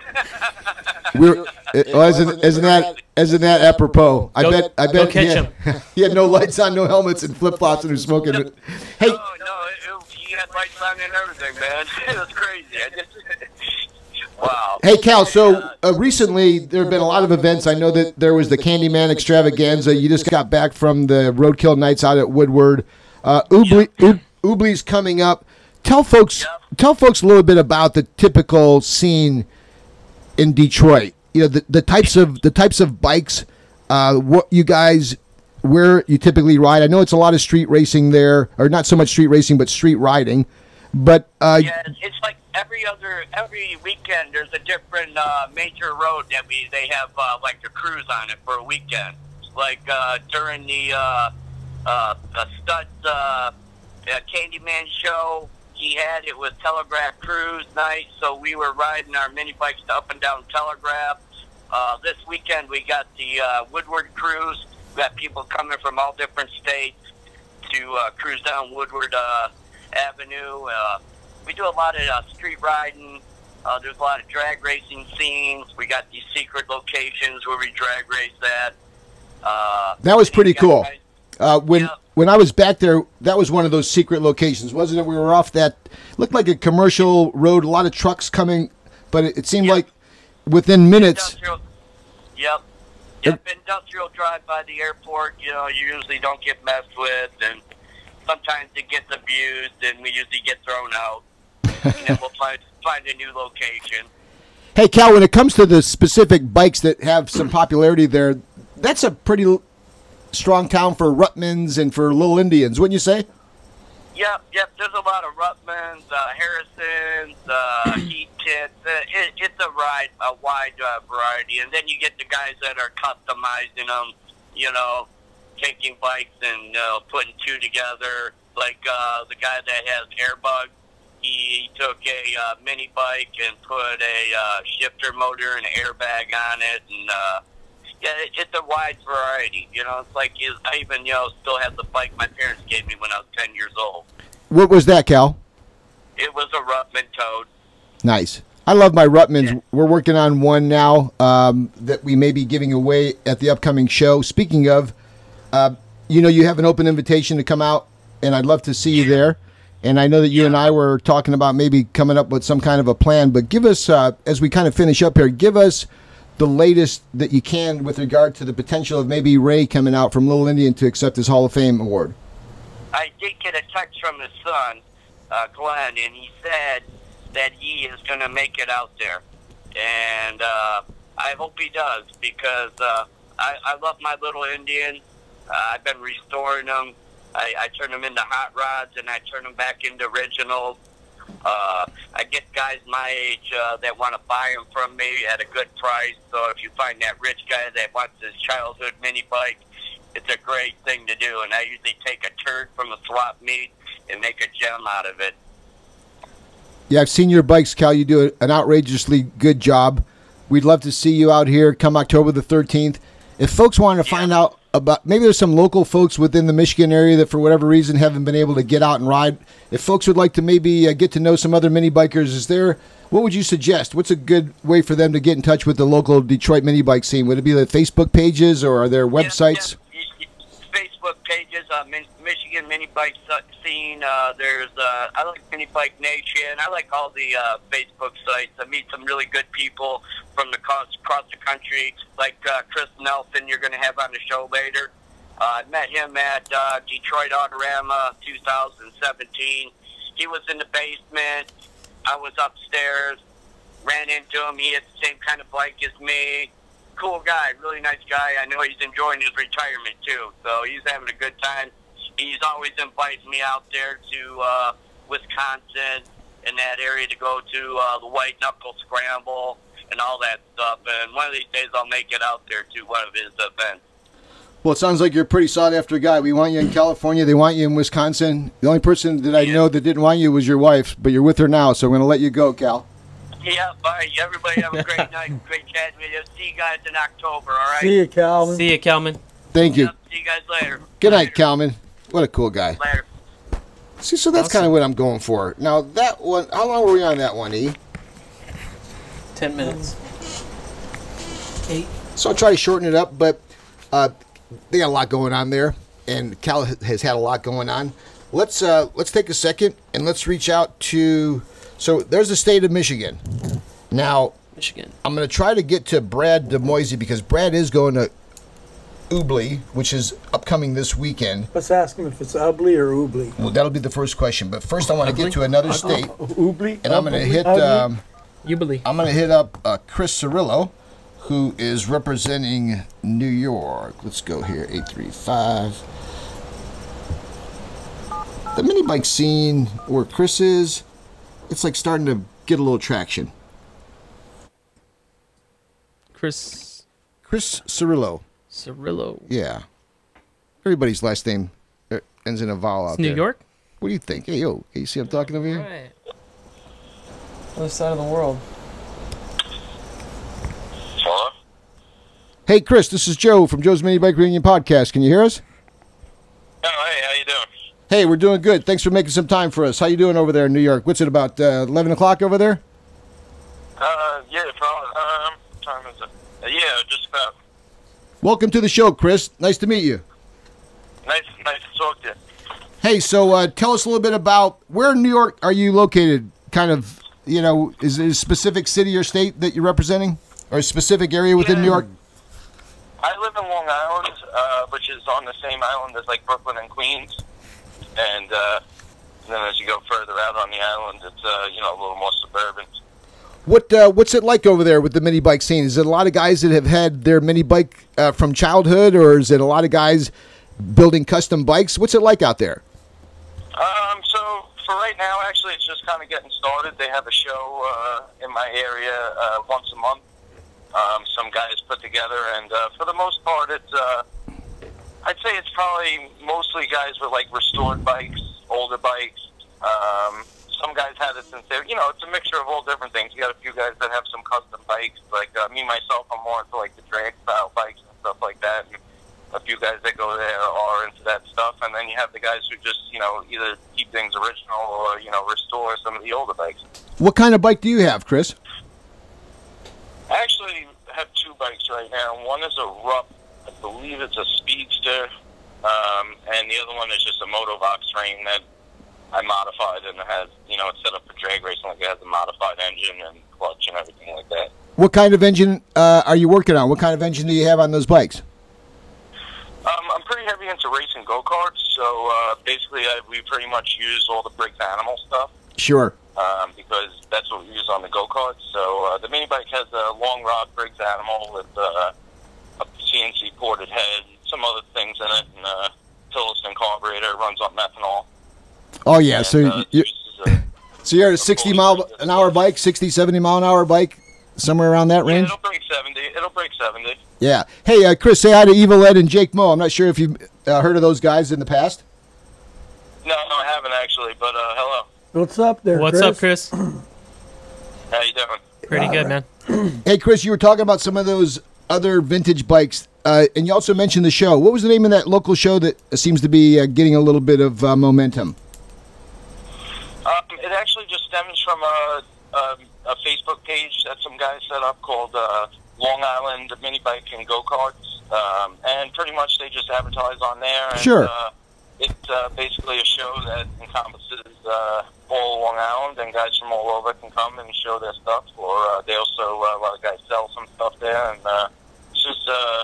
[laughs] We're, well, isn't, isn't that isn't that apropos? I bet I bet catch he had, he had no lights on, no helmets, and flip flops, and he was smoking. Hey, Oh no, it, it, he had lights on and everything, man. [laughs] It was crazy. I just, [laughs] wow. Hey Cal, so uh, recently there have been a lot of events. I know that there was the Candyman Extravaganza. You just got back from the Roadkill Nights out at Woodward. Uh, Ubly, Ub- Ubly's coming up. Tell folks, tell folks a little bit about the typical scene in Detroit. You know the, the types of the types of bikes. Uh, what you guys where you typically ride. I know it's a lot of street racing there, or not so much street racing, but street riding. But uh, Yeah, it's like every other every weekend. There's a different uh, major road that we they have uh, like a cruise on it for a weekend. Like uh, during the uh, uh, the Studs uh, uh, Candyman show, he had it was Telegraph Cruise night, so we were riding our mini bikes up and down Telegraph. Uh, this weekend we got the uh, Woodward Cruise. We got people coming from all different states to uh, cruise down Woodward uh, Avenue. Uh, we do a lot of uh, street riding. Uh, there's a lot of drag racing scenes. We got these secret locations where we drag race at. Uh, That was pretty cool. guys- Uh, when Yeah. when I was back there, that was one of those secret locations, wasn't it? We were off that looked like a commercial road, a lot of trucks coming, but it, it seemed Yeah. like within minutes. Industrial. Yep. Yep. Industrial drive by the airport. You know, you usually don't get messed with, and sometimes it gets abused, and we usually get thrown out. [laughs] and then we'll find find a new location. Hey, Cal, when it comes to the specific bikes that have some popularity there, that's a pretty strong town for Ruttmans and for Little Indians, wouldn't you say? Yep, yep. There's a lot of Ruttmans, uh, Harrisons, uh, [clears throat] Heat Kits. Uh, it, it's a ride, a wide uh, variety, and then you get the guys that are customizing them. You know, taking bikes and uh, putting two together. Like uh, the guy that has Airbug, he took a uh, mini bike and put a uh, shifter motor and airbag on it, and uh, yeah, it, it's a wide variety. You know, it's like is I even you know still have the bike my parents gave me when I was ten years old. What was that, Cal? It was a Ruttman Toad. Nice. I love my Ruttmans. Yeah. We're working on one now um, that we may be giving away at the upcoming show. Speaking of, uh, you know, you have an open invitation to come out, and I'd love to see you there. And I know that you and I were talking about maybe coming up with some kind of a plan, but give us, uh, as we kind of finish up here, give us the latest that you can with regard to the potential of maybe Ray coming out from Little Indian to accept his Hall of Fame award. I did get a text from his son, uh, Glenn, and he said that he is going to make it out there. And uh, I hope he does because uh, I, I love my little Indian. Uh, I've been restoring them. I, I turn them into hot rods and I turn them back into originals. Uh, I get guys my age uh, that want to buy them from me at a good price. So if you find that rich guy that wants his childhood mini bike, it's a great thing to do. And I usually take a turd from a swap meet and make a gem out of it. Yeah, I've seen your bikes, Cal. You do an outrageously good job. We'd love to see you out here come October the 13th. If folks want to find out about, maybe there's some local folks within the Michigan area that for whatever reason haven't been able to get out and ride. If folks would like to maybe uh, get to know some other mini bikers, is there, what would you suggest? What's a good way for them to get in touch with the local Detroit mini bike scene? Would it be the Facebook pages or are there websites? Yeah, yeah. Facebook pages, uh, Michigan Mini Bike Scene. Uh, there's, uh, I like Mini Bike Nation. I like all the uh, Facebook sites. I meet some really good people from the across, across the country, like uh, Chris Nelson. You're going to have on the show later. Uh, I met him at uh, Detroit Autorama 2017. He was in the basement. I was upstairs. Ran into him. He had the same kind of bike as me cool guy, really nice guy. I know he's enjoying his retirement too, so he's having a good time. He's always inviting me out there to uh, Wisconsin in that area to go to uh, the White Knuckle Scramble and all that stuff. And one of these days I'll make it out there to one of his events. Well, it sounds like you're a pretty sought after guy. We want you in California. They want you in Wisconsin. The only person that I Yeah. know that didn't want you was your wife, but you're with her now, so I'm going to let you go, Cal. Yeah, bye. Everybody have a great [laughs] night. Great chat with you. See you guys in October, all right? See you, Calvin. See you, Kelman. Thank you. Yep, see you guys later. Good night, Later. Calman. What a cool guy. Later. See, so that's kind of what I'm going for. Now, that one, how long were we on that one, E? Ten minutes. Eight. So I'll try to shorten it up, but uh, they got a lot going on there, and Cal has had a lot going on. Let's uh, let's take a second and let's reach out to. So there's the state of Michigan. Now Michigan. I'm going to try to get to Brad DeMoisy because Brad is going to Ubly, which is upcoming this weekend. Let's ask him if it's Ubly or Ubly. Well, that'll be the first question. But first, I want to get to another state, Ubly? and I'm going to hit. Ubly? Um, You. I'm going to hit up uh, Chris Cirillo, who is representing New York. Let's go here, 835. The mini bike scene where Chris is, it's like starting to get a little traction. Chris Chris Cirillo, Cirillo. yeah. Everybody's last name uh, ends in a vowel out New there. York. What do you think? Hey, yo, hey, you see I'm talking over here? Right. Other side of the world. Hey, Chris, this is Joe from Joe's Mini Bike Reunion Podcast. Can you hear us? Oh, hey, how you doing? Hey, we're doing good. Thanks for making some time for us. How you doing over there in New York? What's it about uh, 11 o'clock over there? Uh, yeah, probably. Um, what time is it? Uh, yeah, just about. Welcome to the show, Chris. Nice to meet you. Nice, nice to talk to you. Hey, so uh, tell us a little bit about where in New York are you located? Kind of, you know, is it a specific city or state that you're representing, or a specific area within Yeah. New York? I live in Long Island, uh, which is on the same island as like Brooklyn and Queens, and, uh, and then as you go further out on the island, it's uh, you know a little more suburban. What uh, what's it like over there with the mini bike scene? Is it a lot of guys that have had their mini bike uh, from childhood, or is it a lot of guys building custom bikes? What's it like out there? Um, so for right now, actually, it's just kind of getting started. They have a show uh, in my area uh, once a month. Um, some guys put together, and uh, for the most part, it's uh, I'd say it's probably mostly guys with like restored bikes, older bikes. Um, some guys had it since they're, you know, it's a mixture of all different things. You got a few guys that have some custom bikes, like uh, me myself. I'm more into like the drag style bikes and stuff like that. And a few guys that go there are into that stuff, and then you have the guys who just, you know, either keep things original or you know restore some of the older bikes. What kind of bike do you have, Chris? I actually have two bikes right now. One is a Rupp, I believe it's a Speedster, um, and the other one is just a Motovox train that I modified and it has, you know, it's set up for drag racing. Like it has a modified engine and clutch and everything like that. What kind of engine uh, are you working on? What kind of engine do you have on those bikes? Um, I'm pretty heavy into racing go karts, so uh, basically I, we pretty much use all the Briggs Animal stuff. Sure. um, because that's what we use on the go karts. So uh, the mini bike has a long rod Briggs Animal with uh, a CNC ported head, some other things in it, and a Tillotson carburetor. It runs on methanol. Oh yeah. And, So uh, you uses a- so you're at a 60 mile an hour bike, 60, 70 mile an hour bike, somewhere around that yeah, range. it'll break seventy. It'll break seventy. Yeah. Hey, uh, Chris, say hi to Evil Ed and Jake Moe. I'm not sure if you've uh, heard of those guys in the past. No, no, I haven't actually. But uh, hello, What's up there, What's up, Chris? [clears throat] how you doing? Pretty good, man. [clears throat] Hey, Chris, you were talking about some of those other vintage bikes, uh, and you also mentioned the show. What was the name of that local show that seems to be uh, getting a little bit of uh, momentum? Um, it actually just stems from a, a, a Facebook page that some guys set up called uh, Long Island Mini Bike and Go Karts, um, and pretty much they just advertise on there. And, Sure. It's uh, basically a show that encompasses uh, all Long Island, and guys from all over can come and show their stuff. Or uh, they also uh, a lot of guys sell some stuff there, and uh, it's just. Uh,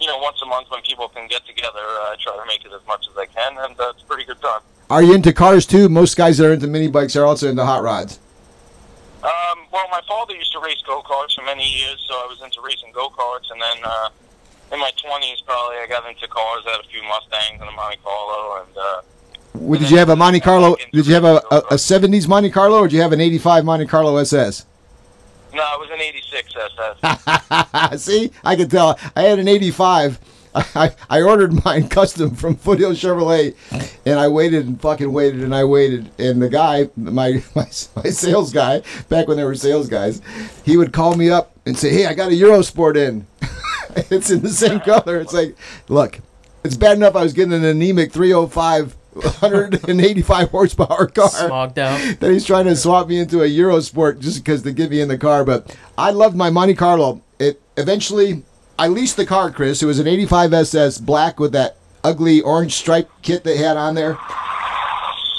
you know, once a month when people can get together, uh, I try to make it as much as I can, and uh, it's a pretty good time. Are you into cars too? Most guys that are into mini bikes are also into hot rods. Um, well, my father used to race go karts for many years, so I was into racing go karts. And then uh, in my twenties, probably I got into cars. I had a few Mustangs and a Monte Carlo, and uh, What, did you have a Monte Carlo? Did you have a, a, a 70s Monte Carlo, or did you have an 85 Monte Carlo SS? no, it was an '86 SS. [laughs] See, I could tell. I had an 85. [laughs] I, I ordered mine [laughs] custom from Foothill Chevrolet, and I waited and fucking waited and I waited. And the guy, my, [laughs] my my sales guy, back when there were sales guys, he would call me up and say, "Hey, I got a Eurosport in. it's in the same color." It's like, look, it's bad enough I was getting an anemic 305, 185 horsepower car Smogged out. that he's trying to swap me into a Eurosport just because to get me in the car. But I loved my Monte Carlo. It eventually I leased the car, Chris. It was an '85 SS black with that ugly orange stripe kit they had on there,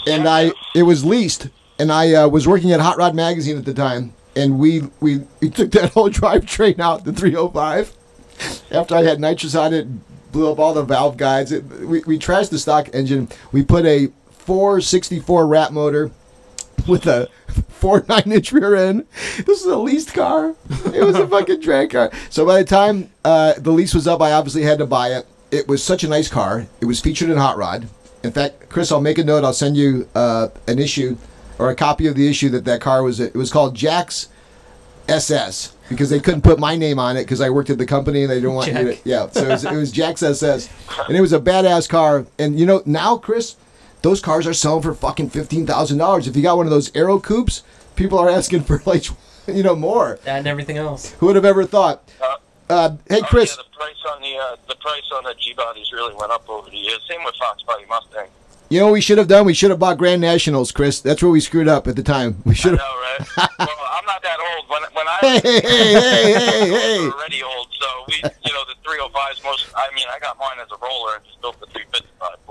and I it was leased. And I uh, was working at Hot Rod Magazine at the time, and we we, we took that [laughs] whole drivetrain out the 305 after I had nitrous on it, blew up all the valve guides. It, we, we trashed the stock engine. We put a 464 rat motor with a four nine inch rear end. This is a leased car. It was a fucking drag car. So by the time uh, the lease was up, I obviously had to buy it. It was such a nice car. It was featured in Hot Rod. In fact, Chris, I'll make a note. I'll send you uh, an issue or a copy of the issue that that car was. It was called Jack's SS because they couldn't put my name on it because I worked at the company and they didn't want me to. Jack. Yeah, so it was, it was Jack's SS, and it was a badass car. And you know now, Chris, those cars are selling for fucking fifteen thousand dollars. If you got one of those Aero coupes, people are [laughs] asking for like, [laughs] you know, more. And everything else. Who would have ever thought? Uh, Uh, hey, oh, Chris. yeah, the price on the uh, the price on the G bodies really went up over the years. Same with Fox Body Mustang. You know what we should have done? We should have bought Grand Nationals, Chris. That's where we screwed up at the time. We should. I should know, have. right? [laughs] well, I'm not that old. When when I Hey, hey, hey, hey, hey, hey. Already old, so we, you know, the 305s. Most, I mean, I got mine as a roller and just built the 355 for it.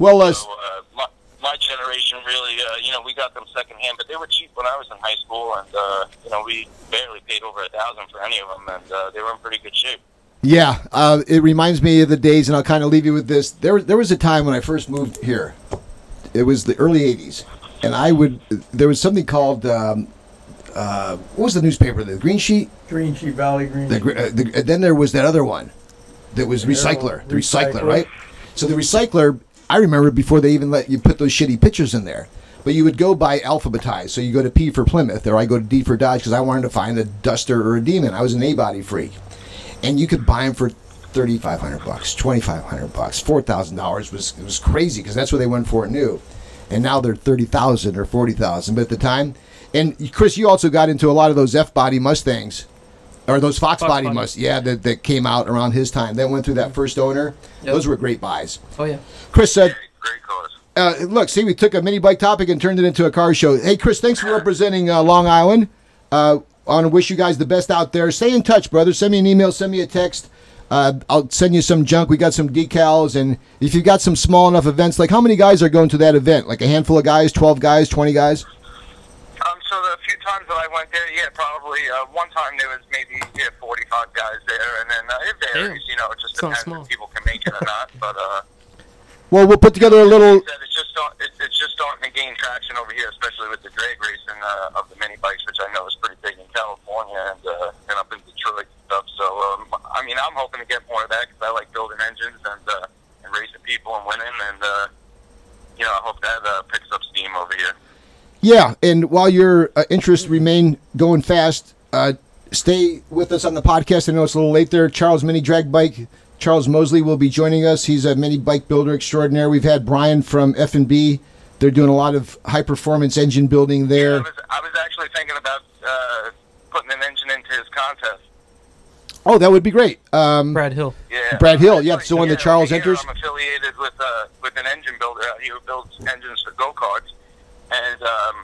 Well, uh, So uh, my, my generation really, uh, you know, we got them secondhand, but they were cheap when I was in high school, and uh, you know, we barely paid over a thousand for any of them, and uh, they were in pretty good shape. Yeah, uh, it reminds me of the days, and I'll kind of leave you with this. There, there was a time when I first moved here. It was the early '80s, and I would. There was something called um, uh, what was the newspaper? The Green Sheet. Green Sheet Valley Green. The, uh, the, uh, then there was that other one that was recycler, the recycler, Recycler. right? So the recycler, I remember before they even let you put those shitty pictures in there. But you would go by alphabetized. So you go to P for Plymouth, or I go to D for Dodge because I wanted to find a Duster or a Demon. I was an A body freak, and you could buy them for thirty five hundred bucks, twenty five hundred bucks, four thousand dollars was it was crazy because that's what they went for new, and now they're thirty thousand or forty thousand. But at the time, and Chris, you also got into a lot of those F body Mustangs or those Fox, Fox body body. must yeah that, that came out around his time that went through that first owner Yep. those were great buys Oh yeah. chris said Great cause. uh, look see we took a mini bike topic and turned it into a car show hey chris thanks for representing uh, long island uh, i want to wish you guys the best out there stay in touch brother send me an email send me a text uh, I'll send you some junk. We got some decals, and if you've got some small enough events, like how many guys are going to that event? Like a handful of guys, twelve guys, twenty guys? So the few times that I went there, yeah, probably uh, one time there was maybe yeah 45 guys there, and then uh, it varies. Damn. You know, it just It's not depends small. if people can make it or not. But uh, Well, we'll put together a little. like said, it's just start, it, it's just starting to gain traction over here, especially with the drag racing uh, of the mini bikes, which I know is pretty big in California and uh, and up in Detroit and stuff. So um, I mean, I'm hoping to get more of that because I like building engines and uh, and racing people and winning, and uh, you know, I hope that uh, picks up steam over here. Yeah, and while your uh, interests remain going fast, uh, stay with us on the podcast. I know it's a little late there. Charles Mini Drag Bike, Charles Mosley will be joining us. He's a mini bike builder extraordinaire. We've had Brian from F and B. They're doing a lot of high performance engine building I there. was, I was actually thinking about uh, putting an engine into his contest. Oh, that would be great. Um, Brad Hill. Yeah, Brad Hill, yeah, it's the one that Charles over enters. I'm affiliated with uh, with an engine builder out here who builds engines for go karts, and um,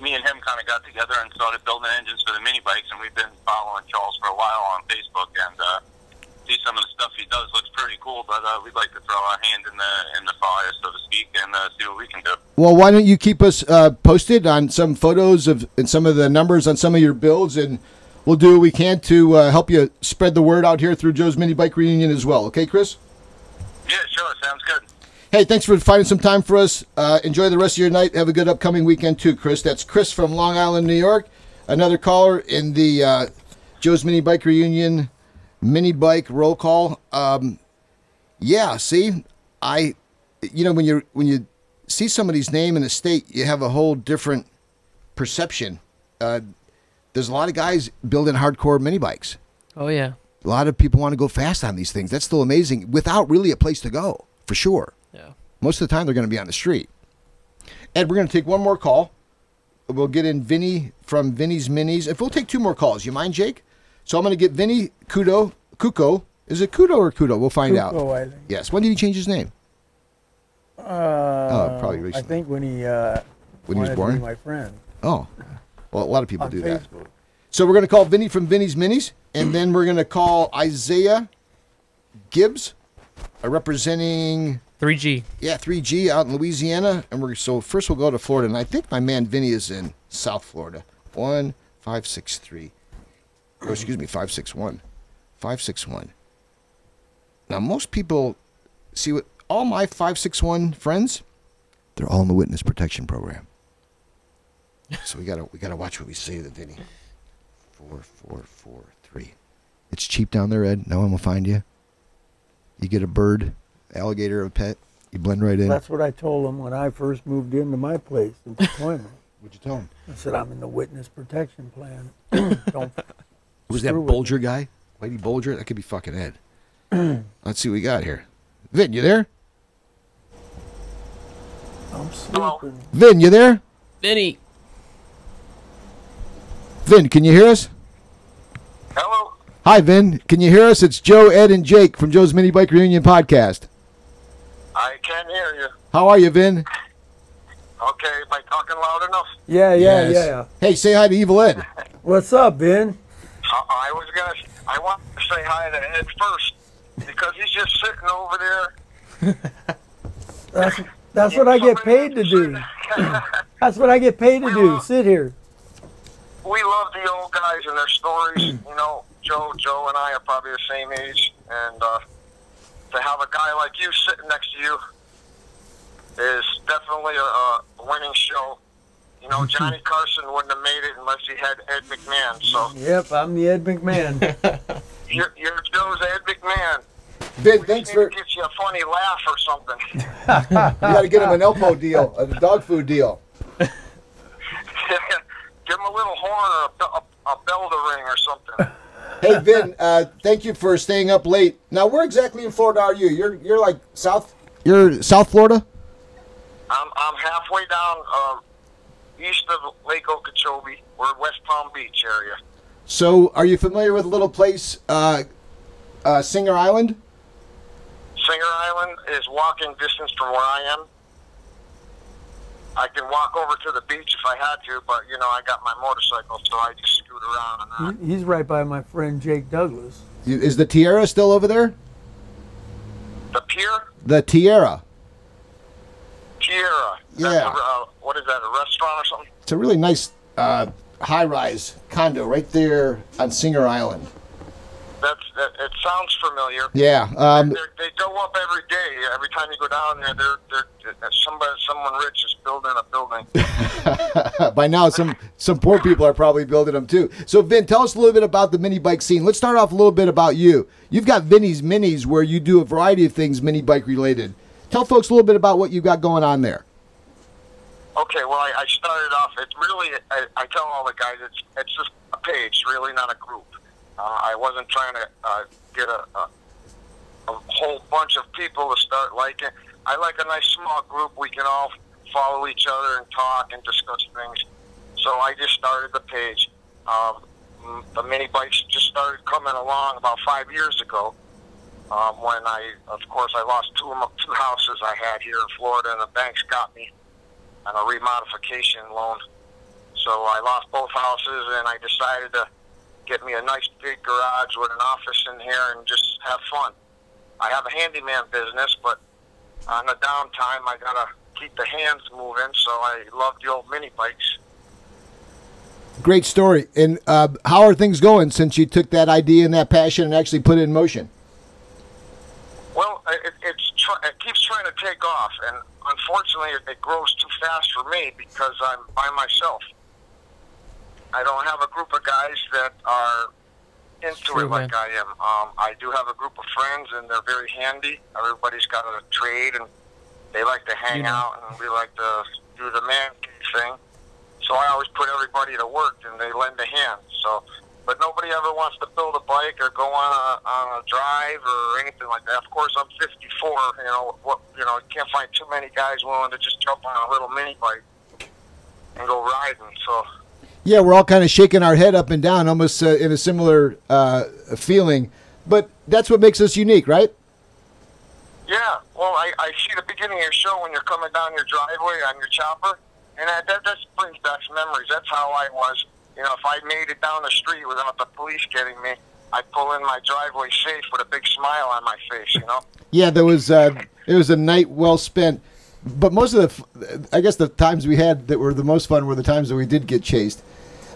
me and him kind of got together and started building engines for the mini bikes, and we've been following Charles for a while on Facebook, and uh, see some of the stuff he does looks pretty cool. But uh, we'd like to throw our hand in the in the fire, so to speak, and uh, see what we can do. Well, why don't you keep us uh, posted on some photos of and some of the numbers on some of your builds, and we'll do what we can to uh, help you spread the word out here through Joe's Mini Bike Reunion as well. Okay, Chris? Yeah, sure, sounds good. Hey, thanks for finding some time for us. Uh, enjoy the rest of your night. Have a good upcoming weekend too, Chris. That's Chris from Long Island, New York. Another caller in the uh, Joe's Mini Bike Reunion mini bike roll call. Um, yeah, see, I, you know, when you when you see somebody's name in a state, you have a whole different perception. Uh, there's a lot of guys building hardcore mini bikes. Oh yeah. A lot of people want to go fast on these things. That's still amazing without really a place to go, for sure. Most of the time, they're going to be on the street. Ed, we're going to take one more call. We'll get in Vinny from Vinny's Minis. If we'll take two more calls, you mind, Jake? So I'm going to get Vinny Kudo, Kuko. Is it Kudo or Kudo? We'll find out. Kuko, I think. Yes. When did he change his name? Uh, probably recently. I think when he uh, When he was born? my friend Oh, well, a lot of people on do that. So we're going to call Vinny from Vinny's Minis, and then we're going to call Isaiah Gibbs, uh, representing 3G. yeah 3G out in Louisiana, and we're so first we'll go to Florida, and I think my man Vinny is in South Florida. One five six three. Oh, excuse me, five six one, five six one. Now most people see what all my five six one friends, they're all in the witness protection program. So we gotta we gotta watch what we say to Vinny. Four four four three. It's cheap down there, Ed. No one will find you. You get a bird, alligator, a pet. You blend right in. That's what I told them when I first moved into my place in [laughs] Pacoima. What'd you tell him? I said I'm in the witness protection plan. [coughs] Don't Was that Screw with Bulger guy? Whitey Bulger? That could be fucking Ed. [clears throat] Let's see what we got here. Vin, you there? I'm sleeping. Vin, you there? Vinny. Vin, can you hear us? Hello. Hi, Vin. Can you hear us? It's Joe, Ed, and Jake from Joe's Mini Bike Reunion Podcast. I can hear you. How are you, Vin? Okay, am I talking loud enough? Yeah, yeah, Yes. yeah. Hey, say hi to Evil Ed. [laughs] What's up, Ben? I, I was gonna. I want to say hi to Ed first because he's just sitting over there. [laughs] That's [laughs] that's what I get paid to do. That's what I get paid to do. Sit here. we love the old guys and their stories. you know, Joe, Joe, and I are probably the same age, and uh, to have a guy like you sitting next to you is definitely a, a winning show. You know, mm-hmm. Johnny Carson wouldn't have made it unless he had Ed McMahon. So Yep, I'm the Ed McMahon. you're, you're Joe's Ed McMahon. Vin, thanks for. get you a funny laugh or something. [laughs] You got to get him an Alpo deal, a dog food deal. [laughs] Give him a little horn or a, a, a bell to ring or something. [laughs] Hey Vin, uh, thank you for staying up late. Now, where exactly in Florida are you? You're you're like South. You're South Florida. I'm, I'm halfway down um, east of Lake Okeechobee. We're West Palm Beach area. So, are you familiar with a little place, uh, uh, Singer Island? Singer Island is walking distance from where I am. I can walk over to the beach if I had to, but you know I got my motorcycle, so I just scoot around on that. He's right by my friend Jake Douglas. Is the Tiara still over there? The pier, The Tiara. Tiara. Yeah. a, uh, what is that? A restaurant or something? It's a really nice uh, high-rise condo right there on Singer Island. That's that. It sounds familiar. Yeah. Um, They're, go up every day. Every time you go down there, they're, they're, somebody, someone rich is building a building. [laughs] by now, some some poor people are probably building them too. So, Vin, tell us a little bit about the mini bike scene. Let's start off a little bit about you. You've got Vinny's Minis, where you do a variety of things mini bike related. Tell folks a little bit about what you've got going on there. Okay, well, I, I started off. It's really, I, I tell all the guys, it's it's just a page, really not a group. Uh, I wasn't trying to uh, get a, a a whole bunch of people to start liking. I like a nice small group. We can all follow each other and talk and discuss things. So I just started the page. Um, the mini bikes just started coming along about five years ago. Um, when I, of course, I lost two two houses I had here in Florida, and the banks got me on a remodification loan. So I lost both houses, and I decided to get me a nice big garage with an office in here and just have fun. I have a handyman business, but on the downtime, I gotta keep the hands moving. So I love the old mini bikes. Great story. And uh, how are things going since you took that idea and that passion and actually put it in motion? Well, it, it's try, it keeps trying to take off, and unfortunately, it, it grows too fast for me because I'm by myself. I don't have a group of guys that are into True, it like man. I am. Um, I do have a group of friends, and they're very handy. Everybody's got a trade, and they like to hang You know. out, and we like to do the man thing. So I always put everybody to work, and they lend a hand. So, but nobody ever wants to build a bike or go on a on a drive or anything like that. Of course, I'm 54. You know what? You know, you can't find too many guys willing to just jump on a little mini bike and go riding. So. Yeah, we're all kind of shaking our head up and down, almost uh, in a similar uh, feeling. But that's what makes us unique, right? Yeah, well, I, I see the beginning of your show when you're coming down your driveway on your chopper, and that, that, that brings back some memories. That's how I was. You know, if I made it down the street without the police getting me, I'd pull in my driveway safe with a big smile on my face, you know? [laughs] Yeah, there was uh, it was a night well spent. But most of the, I guess the times we had that were the most fun were the times that we did get chased.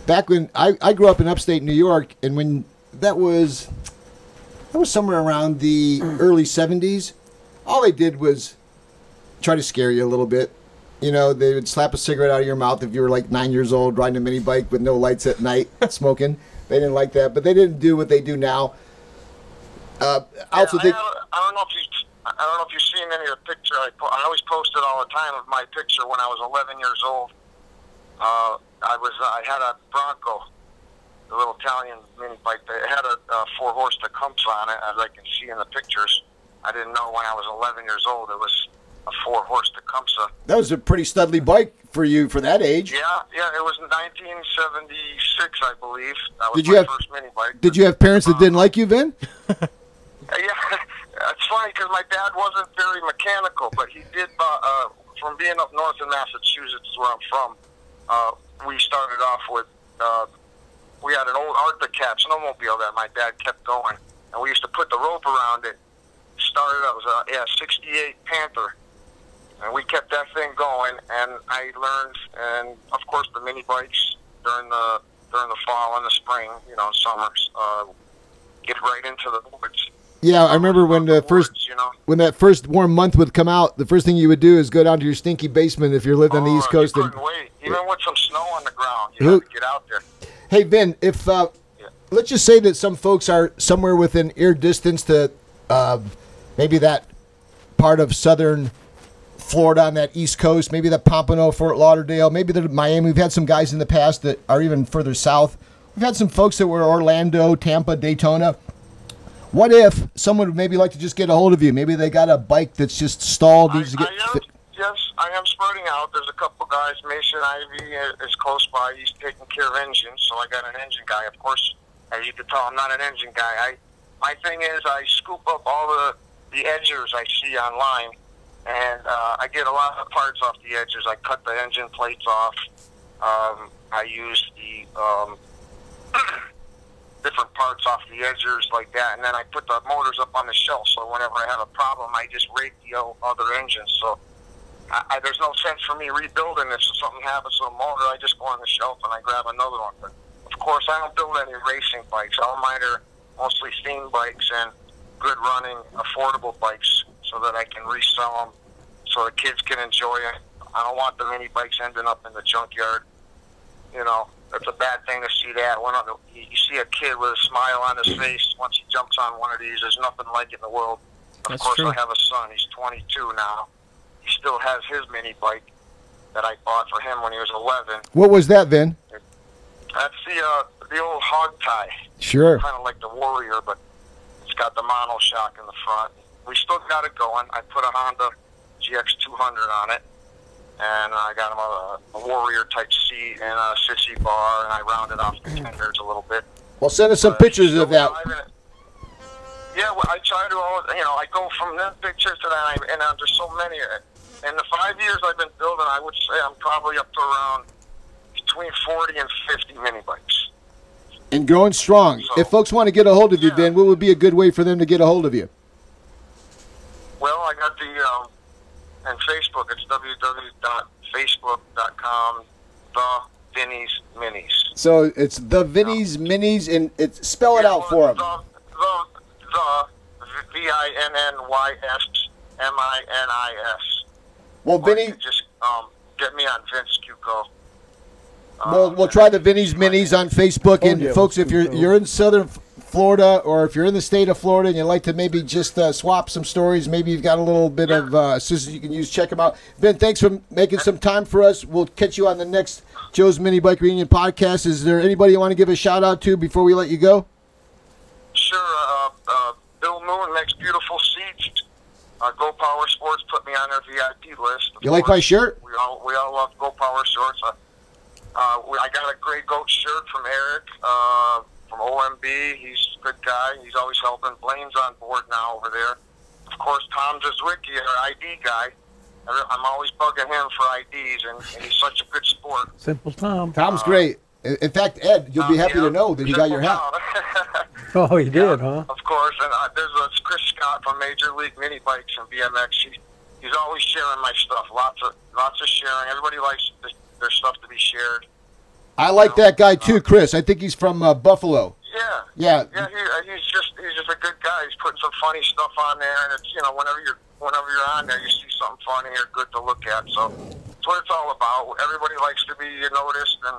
Back when I, I grew up in upstate New York, and when that was that was somewhere around the early '70s, all they did was try to scare you a little bit. You know, they would slap a cigarette out of your mouth if you were like nine years old riding a mini bike with no lights at night, [laughs] smoking. They didn't like that, but they didn't do what they do now. Uh, I also Yeah, think. I, don't- I don't know if you. I don't know if you've seen any of the picture. I, po- I always posted all the time of my picture when I was 11 years old. Uh, I was. I had a Bronco, the little Italian mini bike. It had a, a four horse Tecumseh on it, as I can see in the pictures. I didn't know when I was 11 years old it was a four horse Tecumseh. That was a pretty studly bike for you for that age. Yeah, yeah. It was 1976, I believe. That was Did you my have- first mini bike. Did you have parents that didn't like you, Vin? [laughs] Yeah, [laughs] it's funny because my dad wasn't very mechanical, but he did. Uh, uh, from being up north in Massachusetts, where I'm from, uh, we started off with. Uh, we had an old Arctic Cat snowmobile that my dad kept going, and we used to put the rope around it. Started it was a yeah, '68 Panther, and we kept that thing going. And I learned, and of course, the mini bikes during the during the fall and the spring, you know, summers. Uh, get right into the woods. Yeah, I remember when the first you know. when that first warm month would come out, the first thing you would do is go down to your stinky basement if you lived on the Oh, East Coast You and wait. Even with some snow on the ground, you Who- get out there. Hey Ben, if uh, Yeah. let's just say that some folks are somewhere within ear distance to uh, maybe that part of southern Florida on that east coast, maybe the Pompano, Fort Lauderdale, maybe the Miami. We've had some guys in the past that are even further south. We've had some folks that were Orlando, Tampa, Daytona. What if someone would maybe like to just get a hold of you? Maybe they got a bike that's just stalled, I, to get. I am, yes, I am spreading out. There's a couple guys. Mason Ivy is close by. He's taking care of engines, so I got an engine guy. Of course, as you can tell, I'm not an engine guy. I my thing is I scoop up all the the edgers I see online, and uh, I get a lot of parts off the edges. I cut the engine plates off. Um, I use the um, [clears throat] different parts off the edgers like that, and then I put the motors up on the shelf. So whenever I have a problem, I just rate the other engines. So I, I, there's no sense for me rebuilding this. If something happens to a motor, I just go on the shelf and I grab another one. But of course, I don't build any racing bikes. All mine are mostly theme bikes and good running, affordable bikes, so that I can resell them, so the kids can enjoy it. I don't want the mini bikes ending up in the junkyard. You know, that's a bad thing to see that. When on the, you you see a kid with a smile on his face once he jumps on one of these, there's nothing like it in the world. Of That's course, true. I have a son. He's 22 now. He still has his mini bike that I bought for him when he was 11. what was that, Vin? That's the uh, the old hog tie, Sure. kind of like the Warrior, but it's got the mono shock in the front. We still got it going. I put a Honda GX200 on it, and I got him a, a Warrior type seat and a sissy bar, and I rounded off the tenders a little bit. Well, send us some Uh, pictures of that. Yeah, well, I try to, always, you know, I go from that picture to that, and uh, there's so many. In the five years I've been building, I would say I'm probably up to around between 40 and 50 mini bikes. and growing strong. So- if folks want to get a hold of you, Yeah. Vin, what would be a good way for them to get a hold of you? Well, I got the, um, and Facebook, it's www.facebook.com, the Vinny's Minis. So it's the Vinny's Minis, and it's spell it Yeah, out for them. The, the, the V-I-N-N-Y-S-M-I-N-I-S. Well, Or you Vinny, just um, get me on Vince Cuco. we'll, we'll try the Vinny's Minis on Facebook. Oh, And yeah, folks, if you're you're in Southern F- Florida, or if you're in the state of Florida, and you'd like to maybe just uh, swap some stories, maybe you've got a little bit of uh, assistance you can use. Check them out. Ben, thanks for making some time for us. We'll catch you on the next Joe's Mini Bike Reunion podcast. Is there anybody you want to give a shout out to before we let you go? Sure, uh, uh, Bill Moon makes beautiful seats. Uh, Go Power Sports put me on their VIP list. You like my shirt? We all we all love Go Power shorts. Uh, uh, we, I got a gray goat shirt from Eric uh, from OMB. He's a good guy. He's always helping. Blaine's on board now over there. Of course, Tom Jazwicki, our ID guy. I- I'm always bugging him for IDs, and, and he's such a good sport. Simple Tom. Tom's great. In in fact, Ed, you'll be Um, happy yeah, to know that he got your hat. [laughs] Oh, he did, huh? Of course, and uh, there's uh, Chris Scott from Major League Mini Bikes and BMX. He, he's always sharing my stuff. Lots of lots of sharing. Everybody likes th- their stuff to be shared. I like that guy too, Chris. I think he's from uh, Buffalo. Yeah, Yeah, yeah. He, uh, he's just he's just a good guy. He's putting some funny stuff on there, and it's you know whenever you're whenever you're on there, you see something funny or good to look at. So that's what it's all about. Everybody likes to be noticed and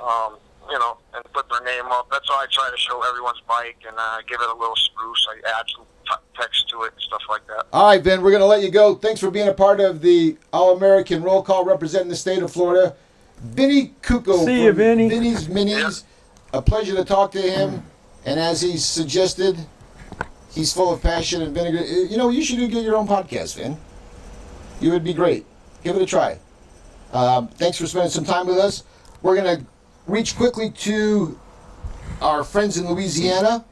um, you know and put their name up. That's why I try to show everyone's bike and uh, give it a little spruce. I add some t- text to it and stuff like that. All right, Ben, we're going to let you go. Thanks for being a part of the All American Roll Call representing the state of Florida. Vinny Cuco. See ya, from Vinny. Vinny's Minis. A pleasure to talk to him. And as he suggested, he's full of passion and vinegar. You know, you should do get your own podcast, Vin. You would be great. Give it a try. Um, thanks for spending some time with us. We're going to reach quickly to our friends in Louisiana.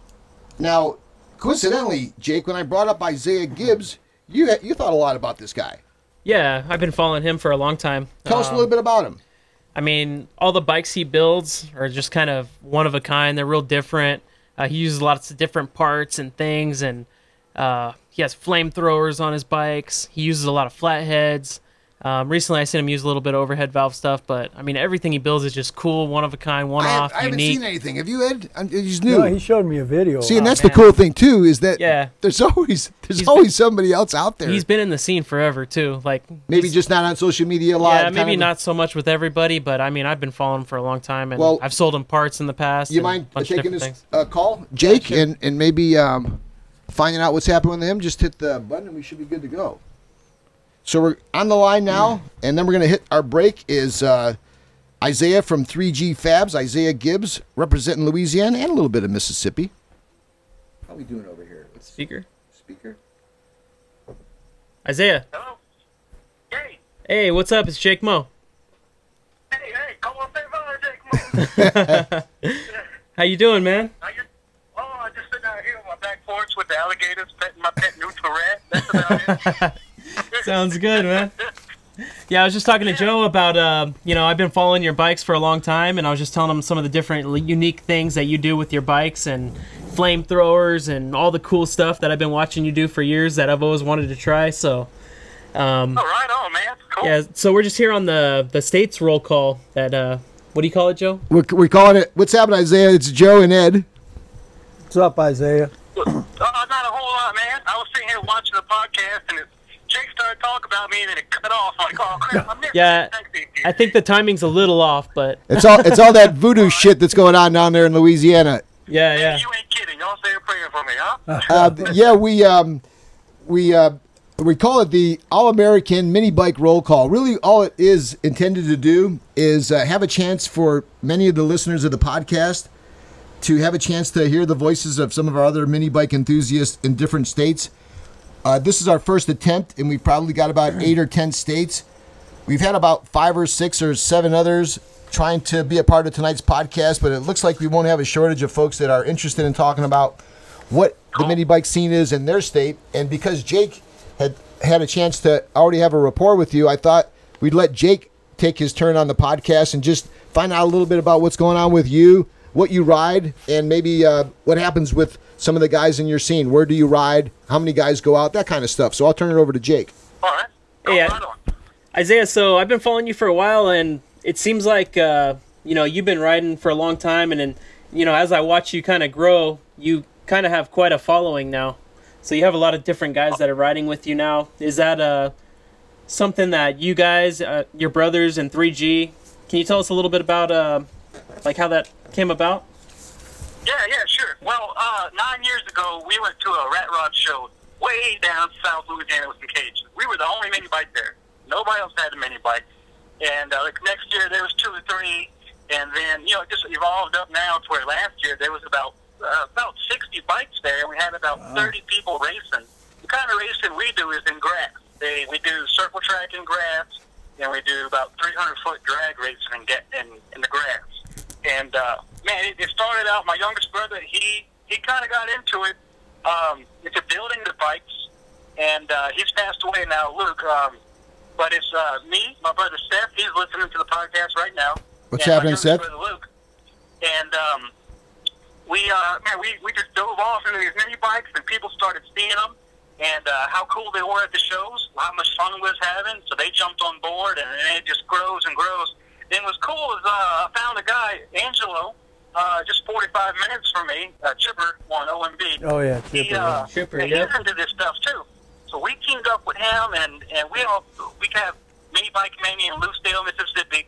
Now, coincidentally, Jake, when I brought up Isaiah Gibbs, you you thought a lot about this guy. Yeah, I've been following him for a long time. Tell us a Um, little bit about him. I mean, all the bikes he builds are just kind of one of a kind. They're real different. Uh, he uses lots of different parts and things, and uh, he has flamethrowers on his bikes. He uses a lot of flatheads. Um, recently, I seen him use a little bit of overhead valve stuff, but I mean, everything he builds is just cool, one of a kind, one I, have, off, I haven't unique. seen anything. Have you, Ed? I'm, he's new. No, he showed me a video. See, and Oh, that's the man. cool thing too is that Yeah. there's always there's He's always somebody else out there. He's been in the scene forever too. Like maybe he's- just not on social media a lot. yeah, kind maybe of- not so much with everybody, but I mean, I've been following him for a long time, and Well, I've sold him parts in the past. You and mind a bunch of taking different this things. uh, call, Jake, and and maybe um, finding out what's happening with him? Just hit the button, and we should be good to go. So we're on the line now, and then we're gonna hit our break. Is uh, Isaiah from 3G Fabs, Isaiah Gibbs, representing Louisiana and a little bit of Mississippi. How we doing over here? Let's Speaker speaker. Isaiah. Hello? Hey, Hey, what's up? It's Jake Mo. hey, hey, come on, say bye, Jake. Mo. [laughs] How you doing, man? How you? Oh, I just sitting out here on my back porch with the alligators, petting my pet nutria rat. That's about it. [laughs] [laughs] Sounds good, man. Yeah, I was just talking to Joe about, uh, you know, I've been following your bikes for a long time, and I was just telling him some of the different unique things that you do with your bikes and flamethrowers and all the cool stuff that I've been watching you do for years that I've always wanted to try. So, um, All right, on, man. Cool. yeah, so we're just here on the the states roll call. That uh, what do you call it, Joe? We're, we're calling it. What's happening, Isaiah? It's Joe and Ed. What's up, Isaiah? Uh, not a whole lot, man. I was sitting here watching the podcast, and it, Jake started talking about me, and then it cut off. I'm like, oh, crap, I'm never Yeah, gonna. I think the timing's a little off, but It's all it's all that voodoo [laughs] shit that's going on down there in Louisiana. yeah, yeah. You ain't kidding. Y'all say a prayer for me, huh? Uh, yeah, we um, we uh, we call it the All American Mini Bike Roll Call. Really, all it is intended to do is uh, have a chance for many of the listeners of the podcast to have a chance to hear the voices of some of our other mini bike enthusiasts in different states. Uh, this is our first attempt, and we've probably got about eight or ten states. We've had about five or six or seven others trying to be a part of tonight's podcast, but it looks like we won't have a shortage of folks that are interested in talking about what the mini bike scene is in their state. And because Jake had had a chance to already have a rapport with you, I thought we'd let Jake take his turn on the podcast and just find out a little bit about what's going on with you, what you ride, and maybe uh, what happens with some of the guys in your scene. Where do you ride? How many guys go out? That kind of stuff. So I'll turn it over to Jake. All right. Go Yeah. right. Isaiah, so I've been following you for a while, and it seems like uh, you know you've been riding for a long time, and then you know as I watch you kind of grow, you kind of have quite a following now. So you have a lot of different guys that are riding with you now. Is that uh, something that you guys, uh, your brothers and 3G, can you tell us a little bit about uh, like how that came about? Yeah, yeah, sure. Well, uh, nine years ago, we went to a rat rod show way down south Louisiana with some cages. We were the only mini bike there. Nobody else had a mini bike. And uh, like next year, there was two or three, and then you know it just evolved up now to where last year there was about uh, about 60 bikes there, and we had about 30 people racing. The kind of racing we do is in grass. They, we do circle track in grass, and we do about 300 foot drag racing in, get, in, in the grass. And uh, man, it, it started out. My youngest brother, he he kind of got into it. Um, into building the bikes, and uh, he's passed away now, Luke. Um, but it's uh, me, my brother Seth. He's listening to the podcast right now. What's and happening, Seth? Brother Luke. And um, we uh, man, we we just dove off into these mini bikes, and people started seeing them. And uh, how cool they were at the shows, how much fun we was having. So they jumped on board, and it just grows and grows. Then what's cool is uh, I found a guy, Angelo, uh, just 45 minutes from me, uh, Chipper on OMB. Oh yeah, He, Chipper. uh, Chipper, yeah, yep. he's into this stuff too. So we teamed up with him, and and we all we have mini bike mania in Lucedale, Mississippi.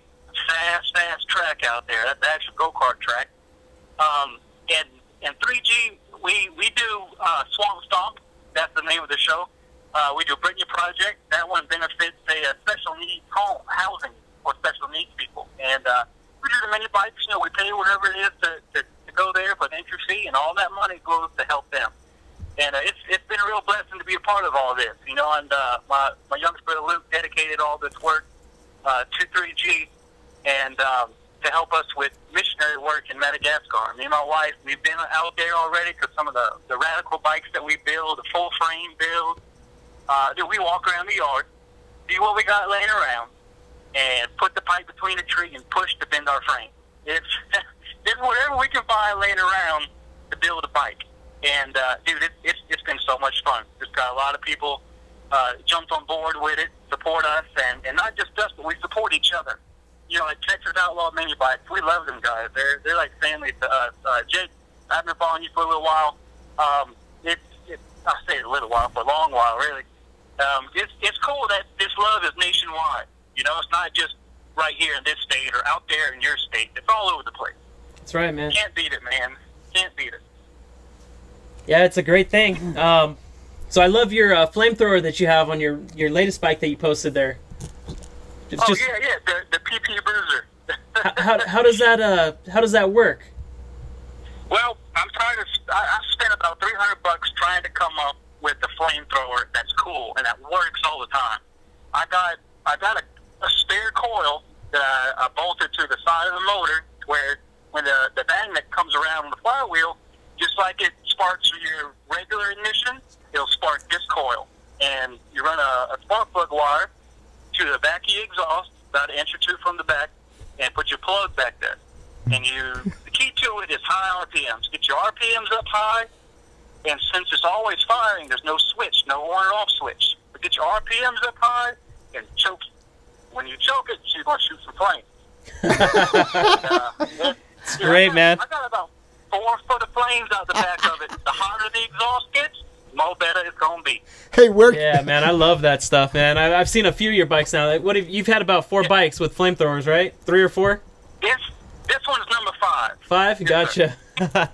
Fast, fast track out there. That's the actual go kart track. Um, and and 3G, we we do uh, Swamp Stomp. That's the name of the show. Uh, we do Brittany Project. That one benefits a, uh special needs home housing for special needs people. And uh, we do the mini bikes. You know, we pay whatever it is to, to, to go there for the entry fee, and all that money goes to help them. And uh, it's it's been a real blessing to be a part of all this. You know, and uh, my my youngest brother Luke dedicated all this work uh, to 3G and um, to help us with missionary work in Madagascar. Me and my wife, we've been out there already because some of the, the radical bikes that we build, the full frame build, uh, do we walk around the yard, see what we got laying around, and put the pipe between a tree and push to bend our frame. It's, [laughs] it's whatever we can find laying around to build a bike. And, uh, dude, it, it's, it's been so much fun. Just got a lot of people uh, jumped on board with it, support us, and, and not just us, but we support each other. You know, like Texas Outlaw Mini Bikes, we love them guys. They're they're like family to us. Uh, Jake, I've been following you for a little while. Um, it's it, I say a little while, for a long while, really. Um, it's it's cool that this love is nationwide. You know, it's not just right here in this state or out there in your state. It's all over the place. That's right, man. Can't beat it, man. Can't beat it. Yeah, it's a great thing. Um, so I love your uh, flamethrower that you have on your your latest bike that you posted there. It's Oh just yeah, yeah, the the PP Bruiser. how, [laughs] how, how does that uh how does that work? Well, I'm trying to. I, I've spent about 300 bucks trying to come up with the flamethrower that's cool and that works all the time. I got I got a, a spare coil that I, I bolted to the side of the motor where when the the magnet comes around on the flywheel, just like it sparks your regular ignition, it'll spark this coil. And you run a, a spark plug wire to the back of your exhaust, about an inch or two from the back, and put your plug back there. And you, the key to it is high RPMs. Get your RPMs up high, and since it's always firing, there's no switch, no on or off switch. But get your RPMs up high and choke. When you choke it, you're going to shoot some flames. [laughs] uh, it- It's yeah, great, I got, man. I got about four foot of flames out the back of it. The hotter the exhaust gets, the more better it's going to be. Hey, where? Yeah, man, I love that stuff, man. I, I've seen a few of your bikes now. Like, what have, you've had about four bikes with flamethrowers, right? Three or four? This, this one's number five. Five? Gotcha. [laughs]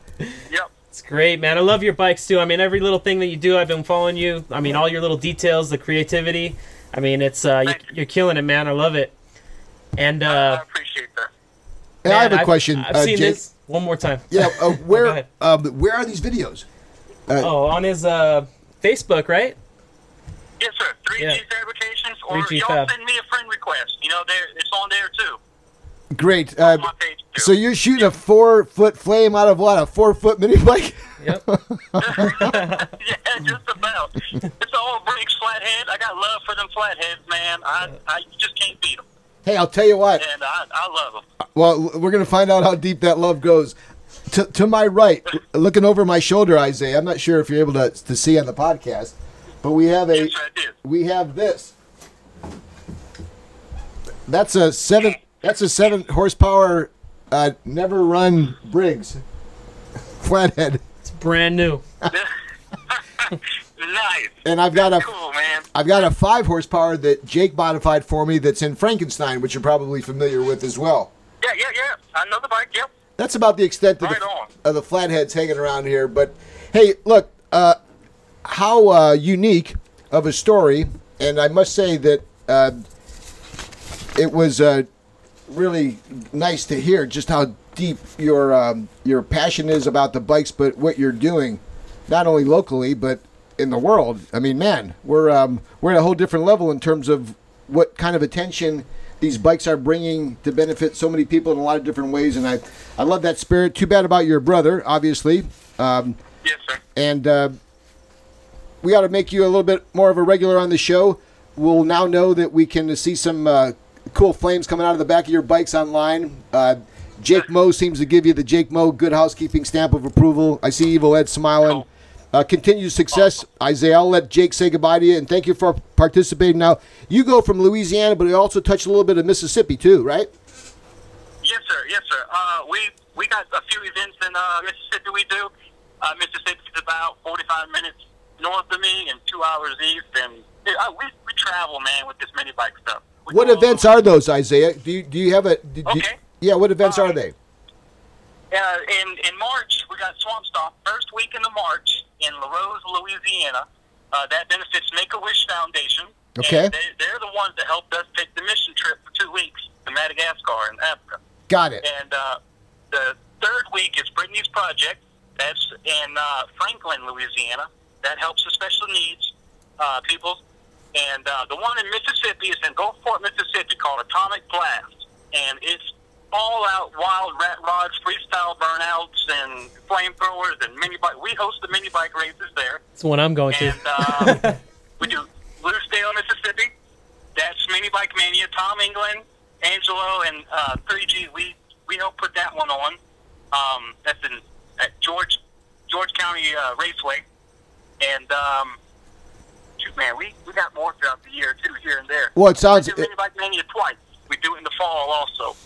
Yep. It's great, man. I love your bikes too. I mean, every little thing that you do, I've been following you. I mean, all your little details, the creativity. I mean, it's uh, you, Thank you. you're killing it, man. I love it. And I uh, appreciate that. Hey, I have man, a question, I've, uh, seen Jake. this one more time. Yeah, uh, [laughs] where? um, where are these videos? Oh, on his uh, Facebook, right? Yes, sir. 3G Yeah. Fabrications, or 3G y'all Fab. send me a friend request. You know, there it's on there too. Great. On Uh, my page too. so you're shooting a four foot flame out of what? A four foot mini bike? [laughs] Yep. [laughs] yeah, just about. it's all Briggs flathead. I got love for them flatheads, man. I, I just can't beat them, Hey, I'll tell you what. and I, I love them. Well, we're gonna find out how deep that love goes. To, to my right, looking over my shoulder, Isaiah. I'm not sure if you're able to, to see on the podcast, but we have a Yes, we have this. That's a seven. That's a seven horsepower, uh, never run Briggs [laughs] flathead, It's brand new. [laughs] nice. and I've got a Cool, man. I've got a five horsepower that Jake modified for me. That's in Frankenstein, which you're probably familiar with as well. Yeah, yeah, yeah. I know the bike. Yep. That's about the extent of, Right the, of the flatheads hanging around here. But hey, look, uh, how uh, unique of a story, and I must say that uh, it was uh, really nice to hear just how deep your um, your passion is about the bikes, but what you're doing, not only locally but in the world. I mean, man, we're um, we're at a whole different level in terms of what kind of attention these bikes are bringing to benefit so many people in a lot of different ways. And I, I love that spirit. Too bad about your brother, obviously. Um, Yes, sir. and uh, we ought to make you a little bit more of a regular on the show. We'll now know that we can see some uh, cool flames coming out of the back of your bikes online. Uh, Jake Moe seems to give you the Jake Moe Good Housekeeping stamp of approval. I see Evil Ed smiling. Uh, continued success, Isaiah. I'll let Jake say goodbye to you, and thank you for participating. Now, you go from Louisiana, but you also touch a little bit of Mississippi too, right? Yes, sir. Yes, sir. Uh, we we got a few events in uh, Mississippi. We do. Uh, is about 45 minutes north of me and two hours east, and uh, we we travel, man, with this mini bike stuff. We What events are those, Isaiah? Do you do you have a? do- do- Okay. Yeah, what events are Uh, they? Uh, in in March, we got Swamp Stomp. First weekend of March in Larose, Louisiana. Uh, that benefits Make a Wish Foundation. Okay. And they, they're the ones that helped us take the mission trip for two weeks to Madagascar in Africa. Got it. And uh, the third week is Brittany's Project. That's in uh, Franklin, Louisiana. That helps the special needs uh, people. And uh, the one in Mississippi is in Gulfport, Mississippi, called Atomic Blast. And it's all out wild rat rods, freestyle burnouts, and flamethrowers, and mini bike. We host the mini bike races there. It's the one I'm going to. And um, [laughs] we do Lucedale, Mississippi. That's Mini Bike Mania. Tom England, Angelo, and uh, 3G. We we helped put that one on. Um, that's in at George George County uh, Raceway. And um, shoot, man, we, we got more throughout the year too, here and there. Well, it sounds- We do Mini Bike Mania twice. We do it in the fall also.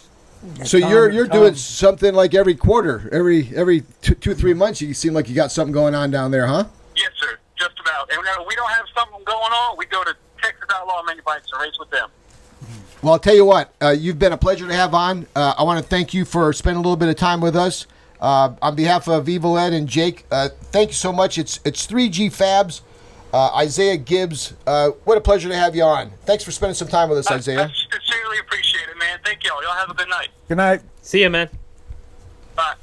So Tom- you're you're Tom- doing something like every quarter, every every two, two three months. You seem like you got something going on down there, huh? Yes, sir. Just about. And whenever we don't have something going on, we go to Texas Outlaw Mini Bikes and race with them. Well, I'll tell you what, uh, you've been a pleasure to have on. Uh, I want to thank you for spending a little bit of time with us. Uh, on behalf of Evil Ed and Jake, uh, thank you so much. It's it's 3G Fabs, uh, Isaiah Gibbs. Uh, what a pleasure to have you on. Thanks for spending some time with us, I, Isaiah. I sincerely appreciate it, man. Thank y'all. Y'all have a good night. Good night. See ya, man. Bye.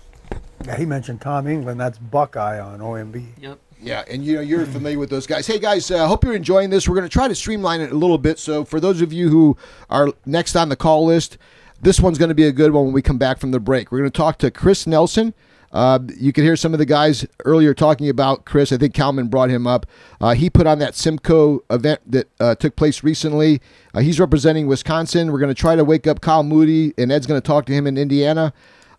Yeah, he mentioned Tom England. That's Buckeye on OMB. Yep. Yeah, and you know you're familiar with those guys. Hey guys, I uh, hope you're enjoying this. We're going to try to streamline it a little bit. So for those of you who are next on the call list, this one's going to be a good one when we come back from the break. We're going to talk to Chris Nelson. Uh, you can hear some of the guys earlier talking about Chris. I think Kalman brought him up. Uh, he put on that Symco event that uh, took place recently. Uh, he's representing Wisconsin. We're going to try to wake up Kyle Moody, and Ed's going to talk to him in Indiana.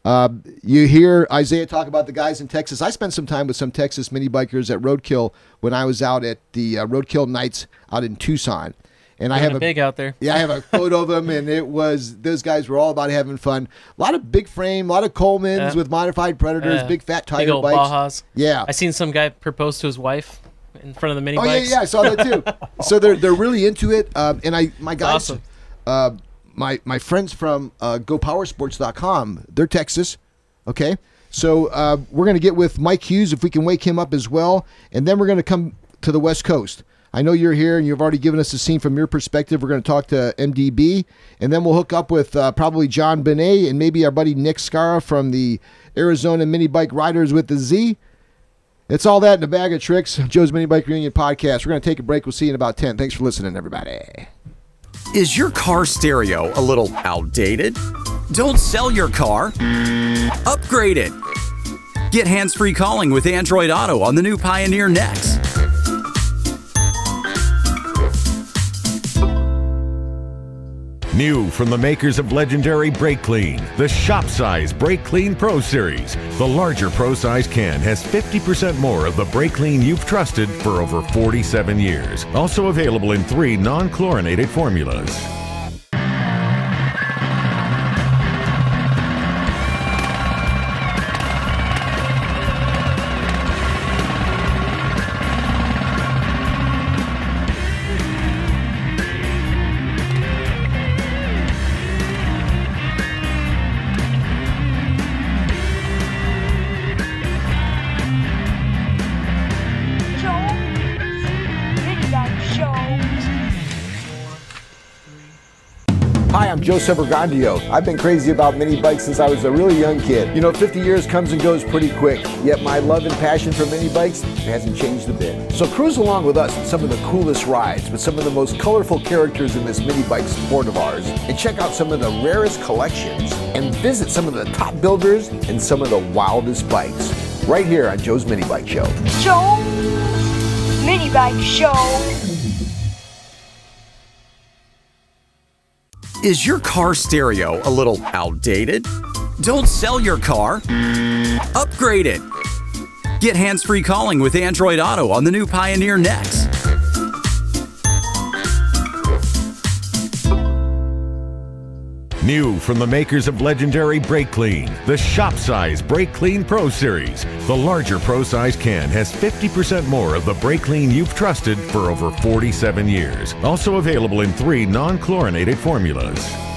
Uh, you hear Isaiah talk about the guys in Texas. I spent some time with some Texas mini bikers at Roadkill when I was out at the uh, Roadkill Nights out in Tucson, and I have a big out there. yeah, I have a [laughs] photo of them, and it was those guys were all about having fun. A lot of big frame, a lot of Colemans Yeah. with modified Predators, Yeah. big fat Big tiger old bikes. Bajas. Yeah. I seen some guy propose to his wife in front of the mini Oh yeah, yeah, I saw that too. [laughs] so they're they're really into it, um, and I my guys, awesome. uh, my my friends from uh, GoPowersports.com, they're Texas, okay. So uh, we're gonna get with Mike Hughes if we can wake him up as well, and then we're gonna come to the West Coast. I know you're here and you've already given us a scene from your perspective. We're going to talk to MDB, and then we'll hook up with uh, probably John Benet and maybe our buddy Nick Scara from the Arizona Mini Bike Riders with the Z. It's all that in a bag of tricks. Joe's Mini Bike Reunion podcast. We're going to take a break. We'll see you in about 10. Thanks for listening, everybody. Is your car stereo a little outdated? Don't sell your car. Upgrade it. Get hands free calling with Android Auto on the new Pioneer Next. New from the makers of legendary Brakleen, the shop size Brakleen Pro Series. The larger Pro size can has 50% more of the brake clean you've trusted for over 47 years. Also available in three non chlorinated formulas. Joe Severgandio. I've been crazy about mini bikes since I was a really young kid. You know, 50 years comes and goes pretty quick, yet my love and passion for mini bikes hasn't changed a bit. So cruise along with us on some of the coolest rides with some of the most colorful characters in this mini bike sport of ours, and check out some of the rarest collections, and visit some of the top builders and some of the wildest bikes. Right here on Joe's Mini Bike Show. Joe's Mini Bike Show. Is your car stereo a little outdated? Don't sell your car. Upgrade it. Get hands free calling with Android Auto on the new Pioneer Next. New from the makers of legendary Brakleen, the shop size Brakleen Pro Series. The larger Pro size can has 50% more of the brake clean you've trusted for over 47 years. Also available in three non chlorinated formulas.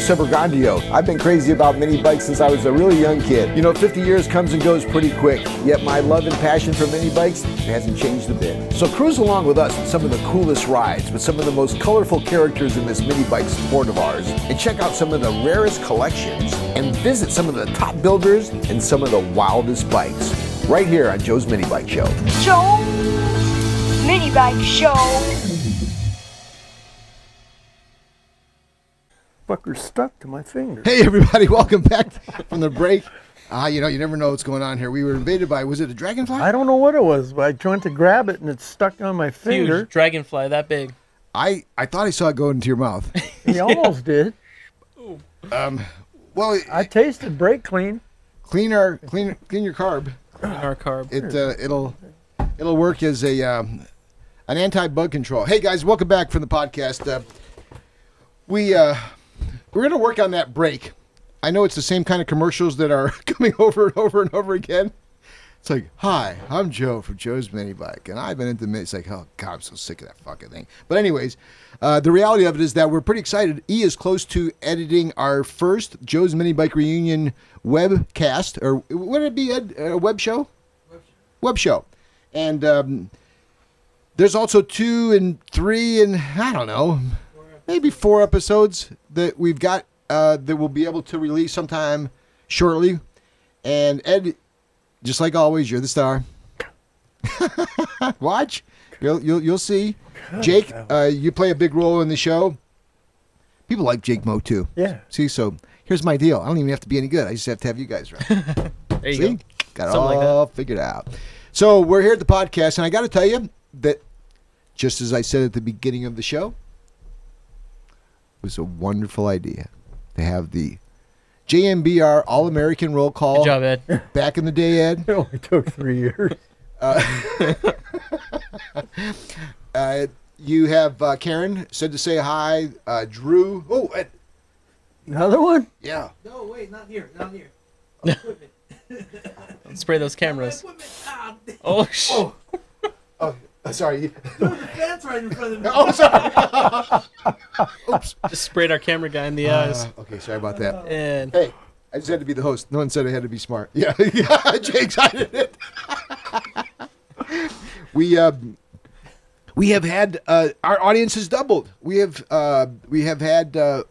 Joe Severgandio. I've been crazy about mini bikes since I was a really young kid. You know, 50 years comes and goes pretty quick, yet my love and passion for mini bikes hasn't changed a bit. So cruise along with us on some of the coolest rides with some of the most colorful characters in this mini bike sport of ours, and check out some of the rarest collections, and visit some of the top builders and some of the wildest bikes. Right here on Joe's Mini Bike Show. Joe's Mini Bike Show. Fucker's stuck to my finger. Hey, everybody, [laughs] welcome back from the break. Ah, you know, you never know what's going on here. We were invaded by, was it a dragonfly? I don't know what it was, but I tried to grab it and it's stuck on my finger. Huge dragonfly that big. I, I thought I saw it go into your mouth. [laughs] He almost did. [laughs] Well, I tasted brake clean. clean our clean clean your carb. in our carb. It uh, it'll it'll work as a um, an anti-bug control. Hey guys, welcome back from the podcast. Uh, we uh, we're gonna work on that break. I know it's the same kind of commercials that are [laughs] coming over and over and over again. It's like, hi, I'm Joe from Joe's Mini Bike, and I've been into mini. It's like, oh god, I'm so sick of that fucking thing. But anyways, uh, the reality of it is that we're pretty excited. E is close to editing our first Joe's Mini Bike reunion webcast, or would it be? A web show? Web show, and um, there's also two and three and I don't know, maybe four episodes that we've got uh, that we'll be able to release sometime shortly. And Ed, just like always, you're the star. [laughs] Watch, you'll you'll you'll see. Jake, uh, you play a big role in the show. People like Jake Mo too. Yeah. See, so here's my deal. I don't even have to be any good. I just have to have you guys right. [laughs] There you See? go. Got it Something like all figured out. So we're here at the podcast, and I got to tell you that just as I said at the beginning of the show, was a wonderful idea to have the JMBR All American Roll Call Good job, Ed. [laughs] back in the day, Ed. It only took three years. [laughs] Uh, you have uh, Karen said to say hi. Uh, Drew. Oh, Ed. Another one? Yeah. No, wait, not here, not here. [laughs] Spray those cameras. Oh, sh- Oh, uh, sorry. [laughs] The fence right in front of me. oh, sorry. [laughs] Oops. just sprayed our camera guy in the eyes. Uh, okay, sorry about that. [laughs] And Hey, I just had to be the host. No one said I had to be smart. Yeah, yeah Jake's hiding it. we uh, we have had uh, our audience has doubled. We have uh, we have had uh,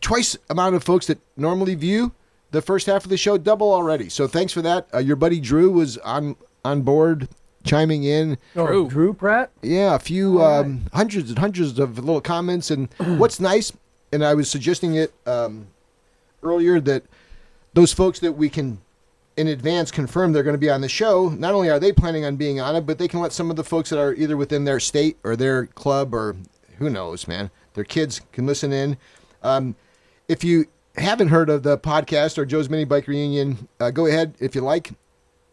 twice amount of folks that normally view the first half of the show double already. So thanks for that. Uh, your buddy Drew was on on board, chiming in. Oh, Drew. Drew Pratt? Yeah, a few All right. um, hundreds and hundreds of little comments. And [clears throat] what's nice, and I was suggesting it um, earlier that those folks that we can in advance confirm they're going to be on the show, not only are they planning on being on it, but they can let some of the folks that are either within their state or their club or who knows, man, their kids can listen in. Um, if you haven't heard of the podcast or Joe's Mini Bike Reunion, uh, go ahead if you like,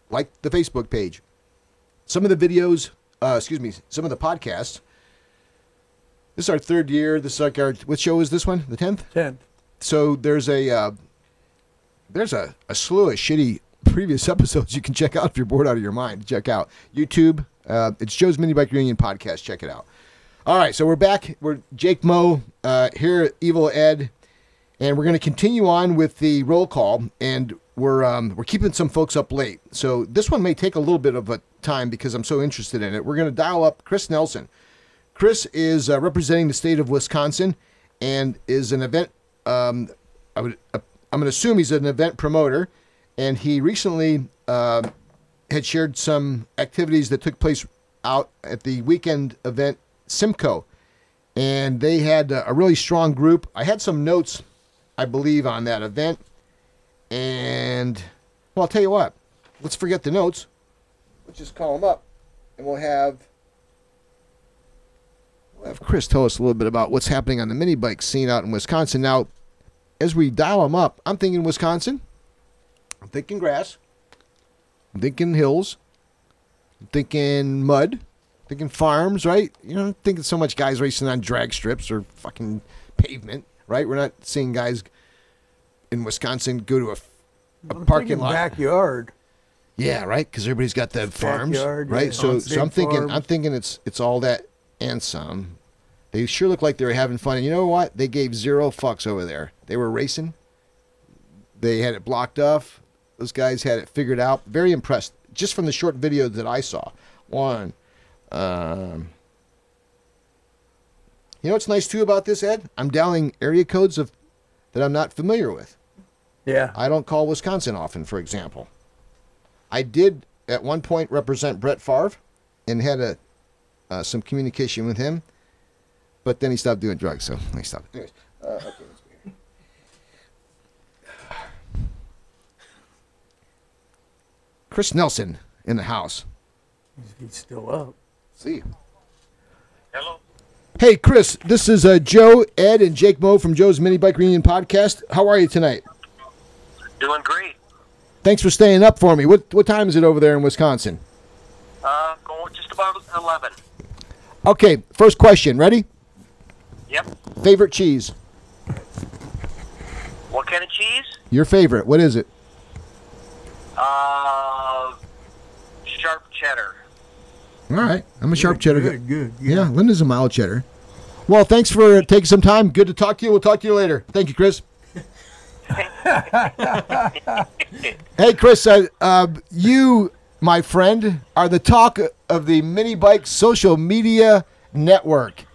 like the Facebook page. Some of the videos, uh, excuse me, some of the podcasts. This is our third year. This is like our what show is this one? The tenth. Ten. So there's a uh, there's a, a slew of shitty previous [laughs] episodes you can check out if you're bored out of your mind. Check out YouTube. Uh, it's Joe's Mini Bike Reunion podcast. Check it out. All right, so we're back. We're Jake Mo uh, here at Evil Ed, and we're going to continue on with the roll call. And we're um, we're keeping some folks up late, so this one may take a little bit of a time because I'm so interested in it. We're going to dial up Chris Nelson. Chris is uh, representing the state of Wisconsin and is an event. Um, I would uh, I'm going to assume he's an event promoter, and he recently uh, had shared some activities that took place out at the weekend event Symco, and they had a, a really strong group. I had some notes, I believe, on that event, and well, I'll tell you what. Let's forget the notes. Let's just call them up, and we'll have. We'll have Chris tell us a little bit about what's happening on the mini bike scene out in Wisconsin. Now, as we dial them up, I'm thinking Wisconsin. I'm thinking grass. I'm thinking hills. I'm thinking mud. I'm thinking farms, right? You know, I'm thinking so much guys racing on drag strips or fucking pavement, right? We're not seeing guys in Wisconsin go to a, a I'm parking lot. Backyard. Yeah, right. Because everybody's got the farms, Backyard, right? yeah. So, On so I'm thinking, I'm thinking it's it's all that and some. They sure look like they were having fun. And you know what? They gave zero fucks over there. They were racing. They had it blocked off. Those guys had it figured out. Very impressed, just from the short video that I saw. One. Um, you know what's nice too about this, Ed? I'm dialing area codes of that I'm not familiar with. Yeah. I don't call Wisconsin often, for example. I did at one point represent Brett Favre and had a uh, some communication with him, but then he stopped doing drugs, so he stopped. Anyways, uh, okay, let's go here. Chris Nelson in the house. He's still up. See. Hey, Chris, this is uh, Joe, Ed, and Jake Moe from Joe's Mini Bike Reunion Podcast. How are you tonight? Doing great. Thanks for staying up for me. What what time is it over there in Wisconsin? Uh, going just about 11. Okay, first question. Ready? Yep. Favorite cheese? What kind of cheese? Your favorite? What is it? Uh, sharp cheddar. All right, I'm a sharp cheddar. guy. Good, good. Yeah, Linda's a mild cheddar. Well, thanks for taking some time. Good to talk to you. We'll talk to you later. Thank you, Chris. [laughs] hey, Chris, uh, uh, you, my friend, are the talk of the Mini Bike social media network.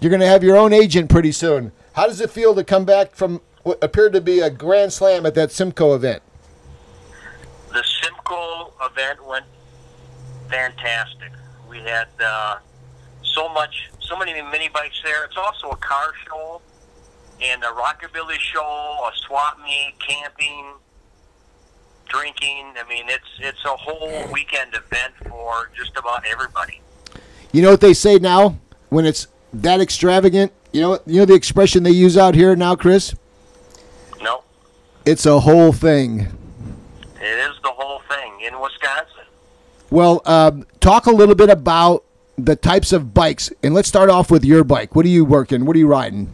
You're going to have your own agent pretty soon. How does it feel to come back from what appeared to be a grand slam at that Symco event? The Symco event went fantastic. We had uh, so much, so many mini bikes there. It's also a car show and a rockabilly show, a swap meet, camping, drinking. I mean, it's it's a whole weekend event for just about everybody. You know what they say now when it's that extravagant? You know, you know the expression they use out here now, Chris. No, It's a whole thing. it is the whole thing in Wisconsin. Well, um, talk a little bit about the types of bikes, and let's start off with your bike. What are you working? What are you riding?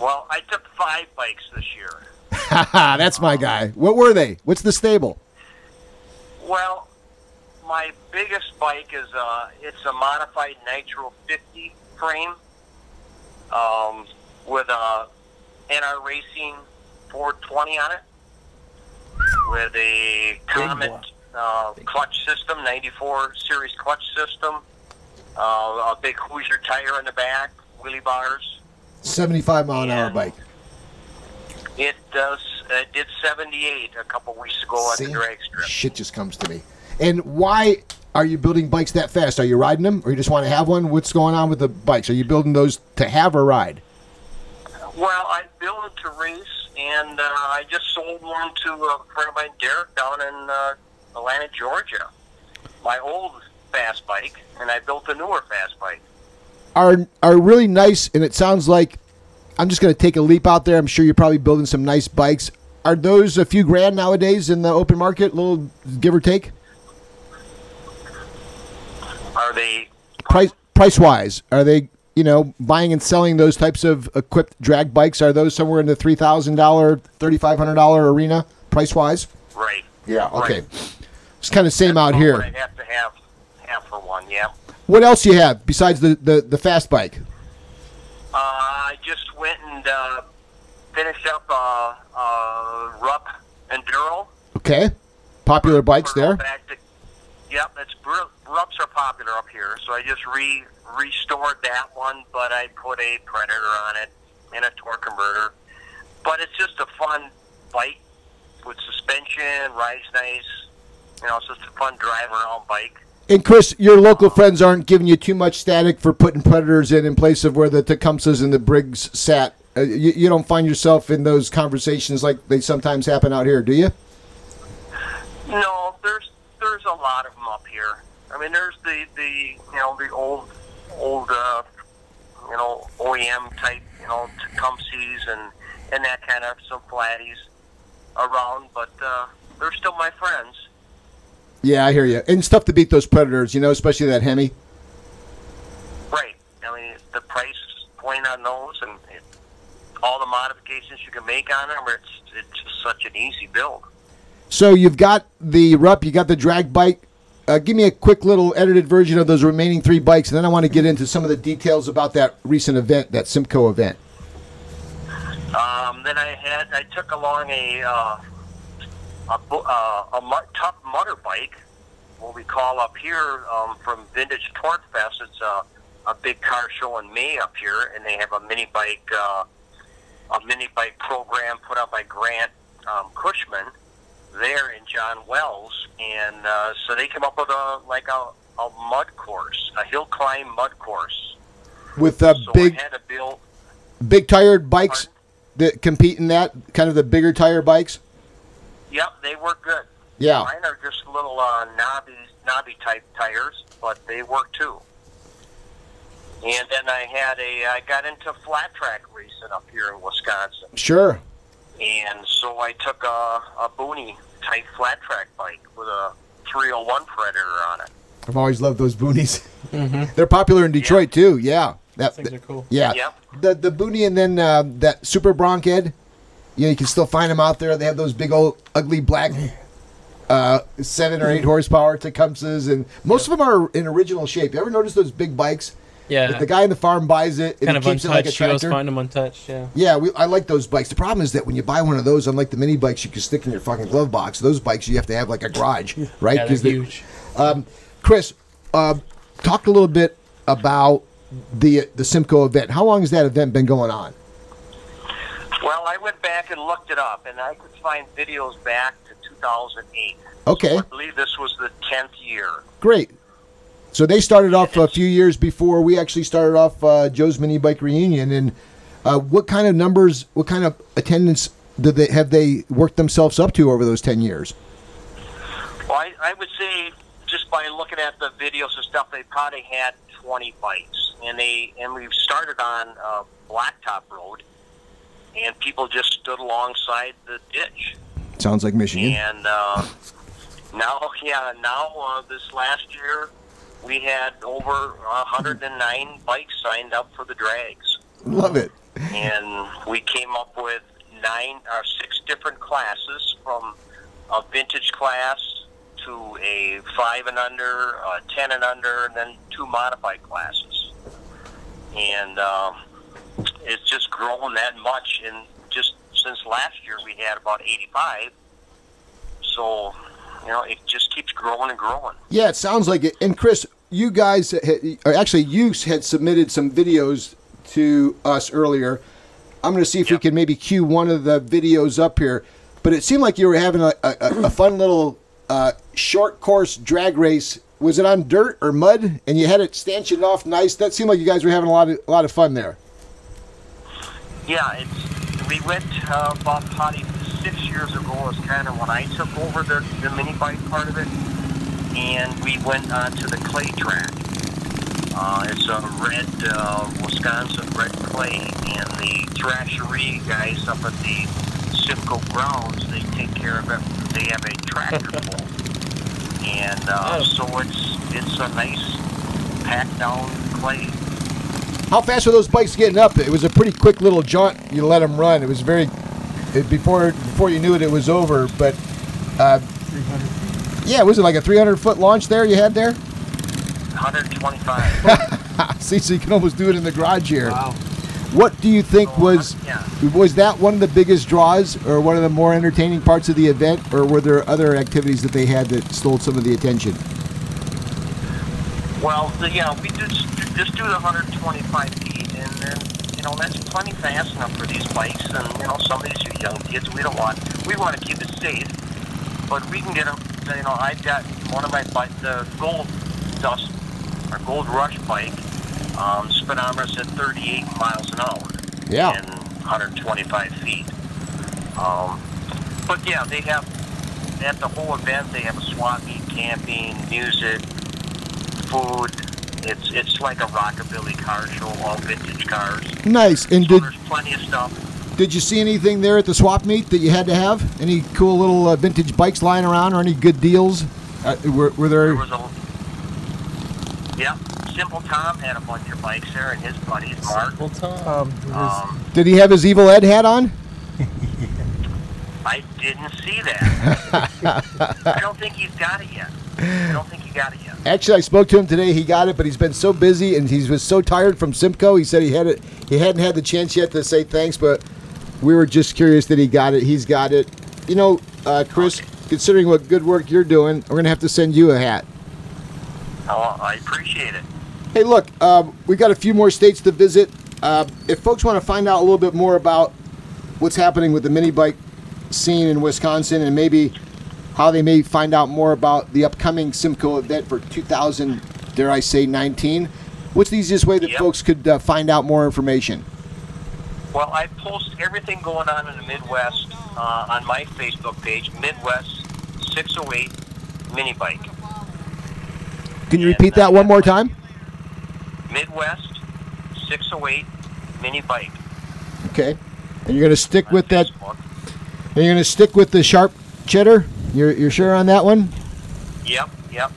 Well, I took five bikes this year. [laughs] That's my guy. What were they? What's the stable? Well, my biggest bike is uh, it's a modified Nitro 50 frame um, with a NR Racing 420 on it with a Comet boy. Uh, clutch system, 94 series clutch system, uh, a big Hoosier tire in the back, wheelie bars. Seventy-five mile an hour bike. It does. It did 78 a couple weeks ago at See? the drag strip. Shit just comes to me. And why are you building bikes that fast? Are you riding them, or you just want to have one? What's going on with the bikes? Are you building those to have or ride? Well, I built it to race, and uh, I just sold one to a friend of mine, Derek, down in uh, Atlanta, Georgia. My old fast bike, and I built a newer fast bike. are are really nice, and it sounds like I'm just going to take a leap out there. I'm sure you're probably building some nice bikes. Are those a few grand nowadays in the open market, little give or take, Are they? price price wise? Are they you know buying and selling those types of equipped drag bikes? Are those somewhere in the three thousand dollar, thirty five hundred dollar arena price wise? Right. Yeah. Okay. Right. It's kind of same out here. What I have to have have for one. Yeah. What else you have besides the the, the fast bike? Uh, I just went and uh, finished up uh, uh, Rupp Enduro. Okay. Popular bikes there. Back to, yep, it's Ru- Rupps are popular up here, so I just re restored that one, but I put a Predator on it and a torque converter. But it's just a fun bike with suspension, rides nice. You know, it's just a fun drive around bike. And Chris, your local friends aren't giving you too much static for putting predators in in place of where the Tecumsehs and the Briggs sat. Uh, you, you don't find yourself in those conversations like they sometimes happen out here, do you? No, there's there's a lot of them up here. I mean, there's the the you know the old old uh, you know OEM type you know Tecumsehs and and that kind of some flatties around, but uh, they're still my friends. Yeah, I hear you. And it's tough to beat those predators, you know, especially that Hemi. Right. I mean, the price point on those and it, all the modifications you can make on them, it's it's just such an easy build. So you've got the Rupp, you got the drag bike. Uh, give me a quick little edited version of those remaining three bikes, and then I want to get into some of the details about that recent event, that Symco event. Um, then I had I took along a uh, a, uh, a Tough Mudder bike, what we call up here um, from Vintage Torque Fest. It's a a big car show in May up here, and they have a mini bike uh, a mini bike program put up by Grant um, Cushman there in John Wells, and uh, so they came up with a like a a mud course, a hill climb mud course. With uh, So big build. big tired bikes that compete in that kind of the bigger tire bikes. Yep, they work good. Yeah. Mine are just little uh, knobby, knobby type tires, but they work too. And then I had a, I got into flat track racing up here in Wisconsin, Sure. and so I took a, a Booney type flat track bike with a 301 Predator on it. I've always loved those boonies. [laughs] They're popular in Detroit too. Yeah. That, Things are cool. Yeah. Yep. The the boonie and then uh, that Super Bronc Ed. You know, you can still find them out there. They have those big old ugly black uh, seven or eight horsepower Tecumsehs, and most of them are in original shape. You ever notice those big bikes? Yeah. If the guy in the farm buys it, and kind of keeps untouched. it like a you always tractor. find them untouched. Yeah. Yeah, we, I like those bikes. The problem is that when you buy one of those, unlike the mini bikes you can stick in your fucking glove box, those bikes you have to have like a garage, right? Yeah, they're 'Cause they- huge. Um, Chris, uh, talk a little bit about the the Symco event. How long has that event been going on? Well, I went back and looked it up, and I could find videos back to 2008. Okay, I believe this was the 10th year. great. So they started off a few years before we actually started off uh, Joe's Mini Bike Reunion. And uh, what kind of numbers, what kind of attendance did they have they worked themselves up to over those ten years? Well, I, I would say just by looking at the videos and stuff, they probably had 20 bikes, and they and we started on uh, Blacktop Road, and people just stood alongside the ditch. Sounds like Michigan. And uh, now, yeah, now uh, this last year, we had over 109 bikes signed up for the drags, Love it. and we came up with nine or six different classes from a vintage class to a five and under, a ten and under, and then two modified classes. And um, it's just grown that much. And just since last year, we had about 85. So, you know, it just keeps growing and growing. Yeah, it sounds like it. And Chris, you guys, had, or actually, you had submitted some videos to us earlier. I'm going to see if we can maybe cue one of the videos up here. But it seemed like you were having a, a, a fun little uh, short course drag race. Was it on dirt or mud? And you had it stanchioned off nice. That seemed like you guys were having a lot of a lot of fun there. Yeah, it's we went uh, about probably six years ago. Is kind of when I took over the the mini bike part of it, and we went onto the clay track. Uh, it's a red uh, Wisconsin red clay, and the Thresheree guys up at the Symco grounds they take care of it. They have a tractor [laughs] pull, and uh, Oh. so it's it's a nice packed down clay. How fast were those bikes getting up? It was a pretty quick little jaunt. You let them run. It was very it, before before you knew it, it was over. But uh, yeah, was it like a 300 foot launch there you had there? 125. [laughs] See, so you can almost do it in the garage here. Wow. What do you think So, was yeah. was that one of the biggest draws, or one of the more entertaining parts of the event, or were there other activities that they had that stole some of the attention? Well, the, yeah, we just just do the 125 feet, and then you know that's plenty fast enough for these bikes. And you know, some of these are young kids. We don't want we want to keep it safe, but we can get them. You know, I've got one of my bike, the Gold Dust or Gold Rush bike. Um, speedometer's at 38 miles an hour. Yeah. And 125 feet. Um, but yeah, they have at the whole event. They have a swap meet, camping, music, food. It's it's like a rockabilly car show, all vintage cars. Nice. And So did there's plenty of stuff. did you see anything there at the swap meet that you had to have? Any cool little uh, vintage bikes lying around, or any good deals? Uh, were, were there? There was a yeah. Simple Tom had a bunch of bikes there, and his buddies Mark. Well, Tom. Um, was- Um, Did he have his Evil Ed hat on? [laughs] I didn't see that. [laughs] I don't think he's got it yet. I don't think he got it yet. Actually, I spoke to him today. He got it, but he's been so busy and he was so tired from Symco. He said he had it. He hadn't had the chance yet to say thanks, but we were just curious that he got it. He's got it. You know, uh, Chris, considering what good work you're doing, we're gonna have to send you a hat. Oh, I appreciate it. Hey, look, um, we got a few more states to visit. Uh, if folks want to find out a little bit more about what's happening with the mini bike scene in Wisconsin and maybe how they may find out more about the upcoming Symco event for 2000, dare I say, 19. What's the easiest way that Yep. folks could uh, find out more information? Well, I post everything going on in the Midwest uh, on my Facebook page, Midwest 608 Mini Bike. Can you Yeah, repeat that one more time? Midwest 608 Mini Bike. Okay. And you're going to stick on with that. And you're going to stick with the sharp cheddar. You're you're sure on that one? Yep, yep.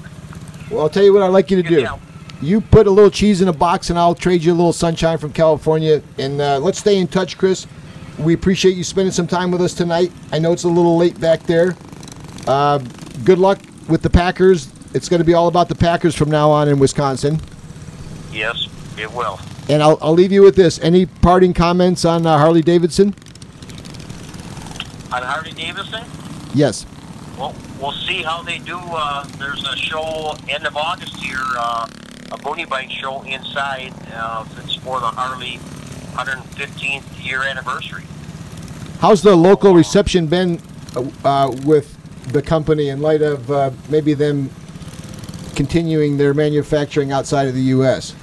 Well, I'll tell you what I'd like you to Good do. deal. You put a little cheese in a box, and I'll trade you a little sunshine from California. And uh, let's stay in touch, Chris. We appreciate you spending some time with us tonight. I know it's a little late back there. Uh, good luck with the Packers. It's going to be all about the Packers from now on in Wisconsin. Yes, it will. And I'll, I'll leave you with this. Any parting comments on uh, Harley Davidson? On Harley Davidson, Yes. Well, we'll see how they do. Uh, there's a show end of August here, uh, a boonie bike show inside. Uh, it's for the Harley 115th year anniversary. How's the local reception been uh, uh, with the company in light of uh, maybe them continuing their manufacturing outside of the U.S.?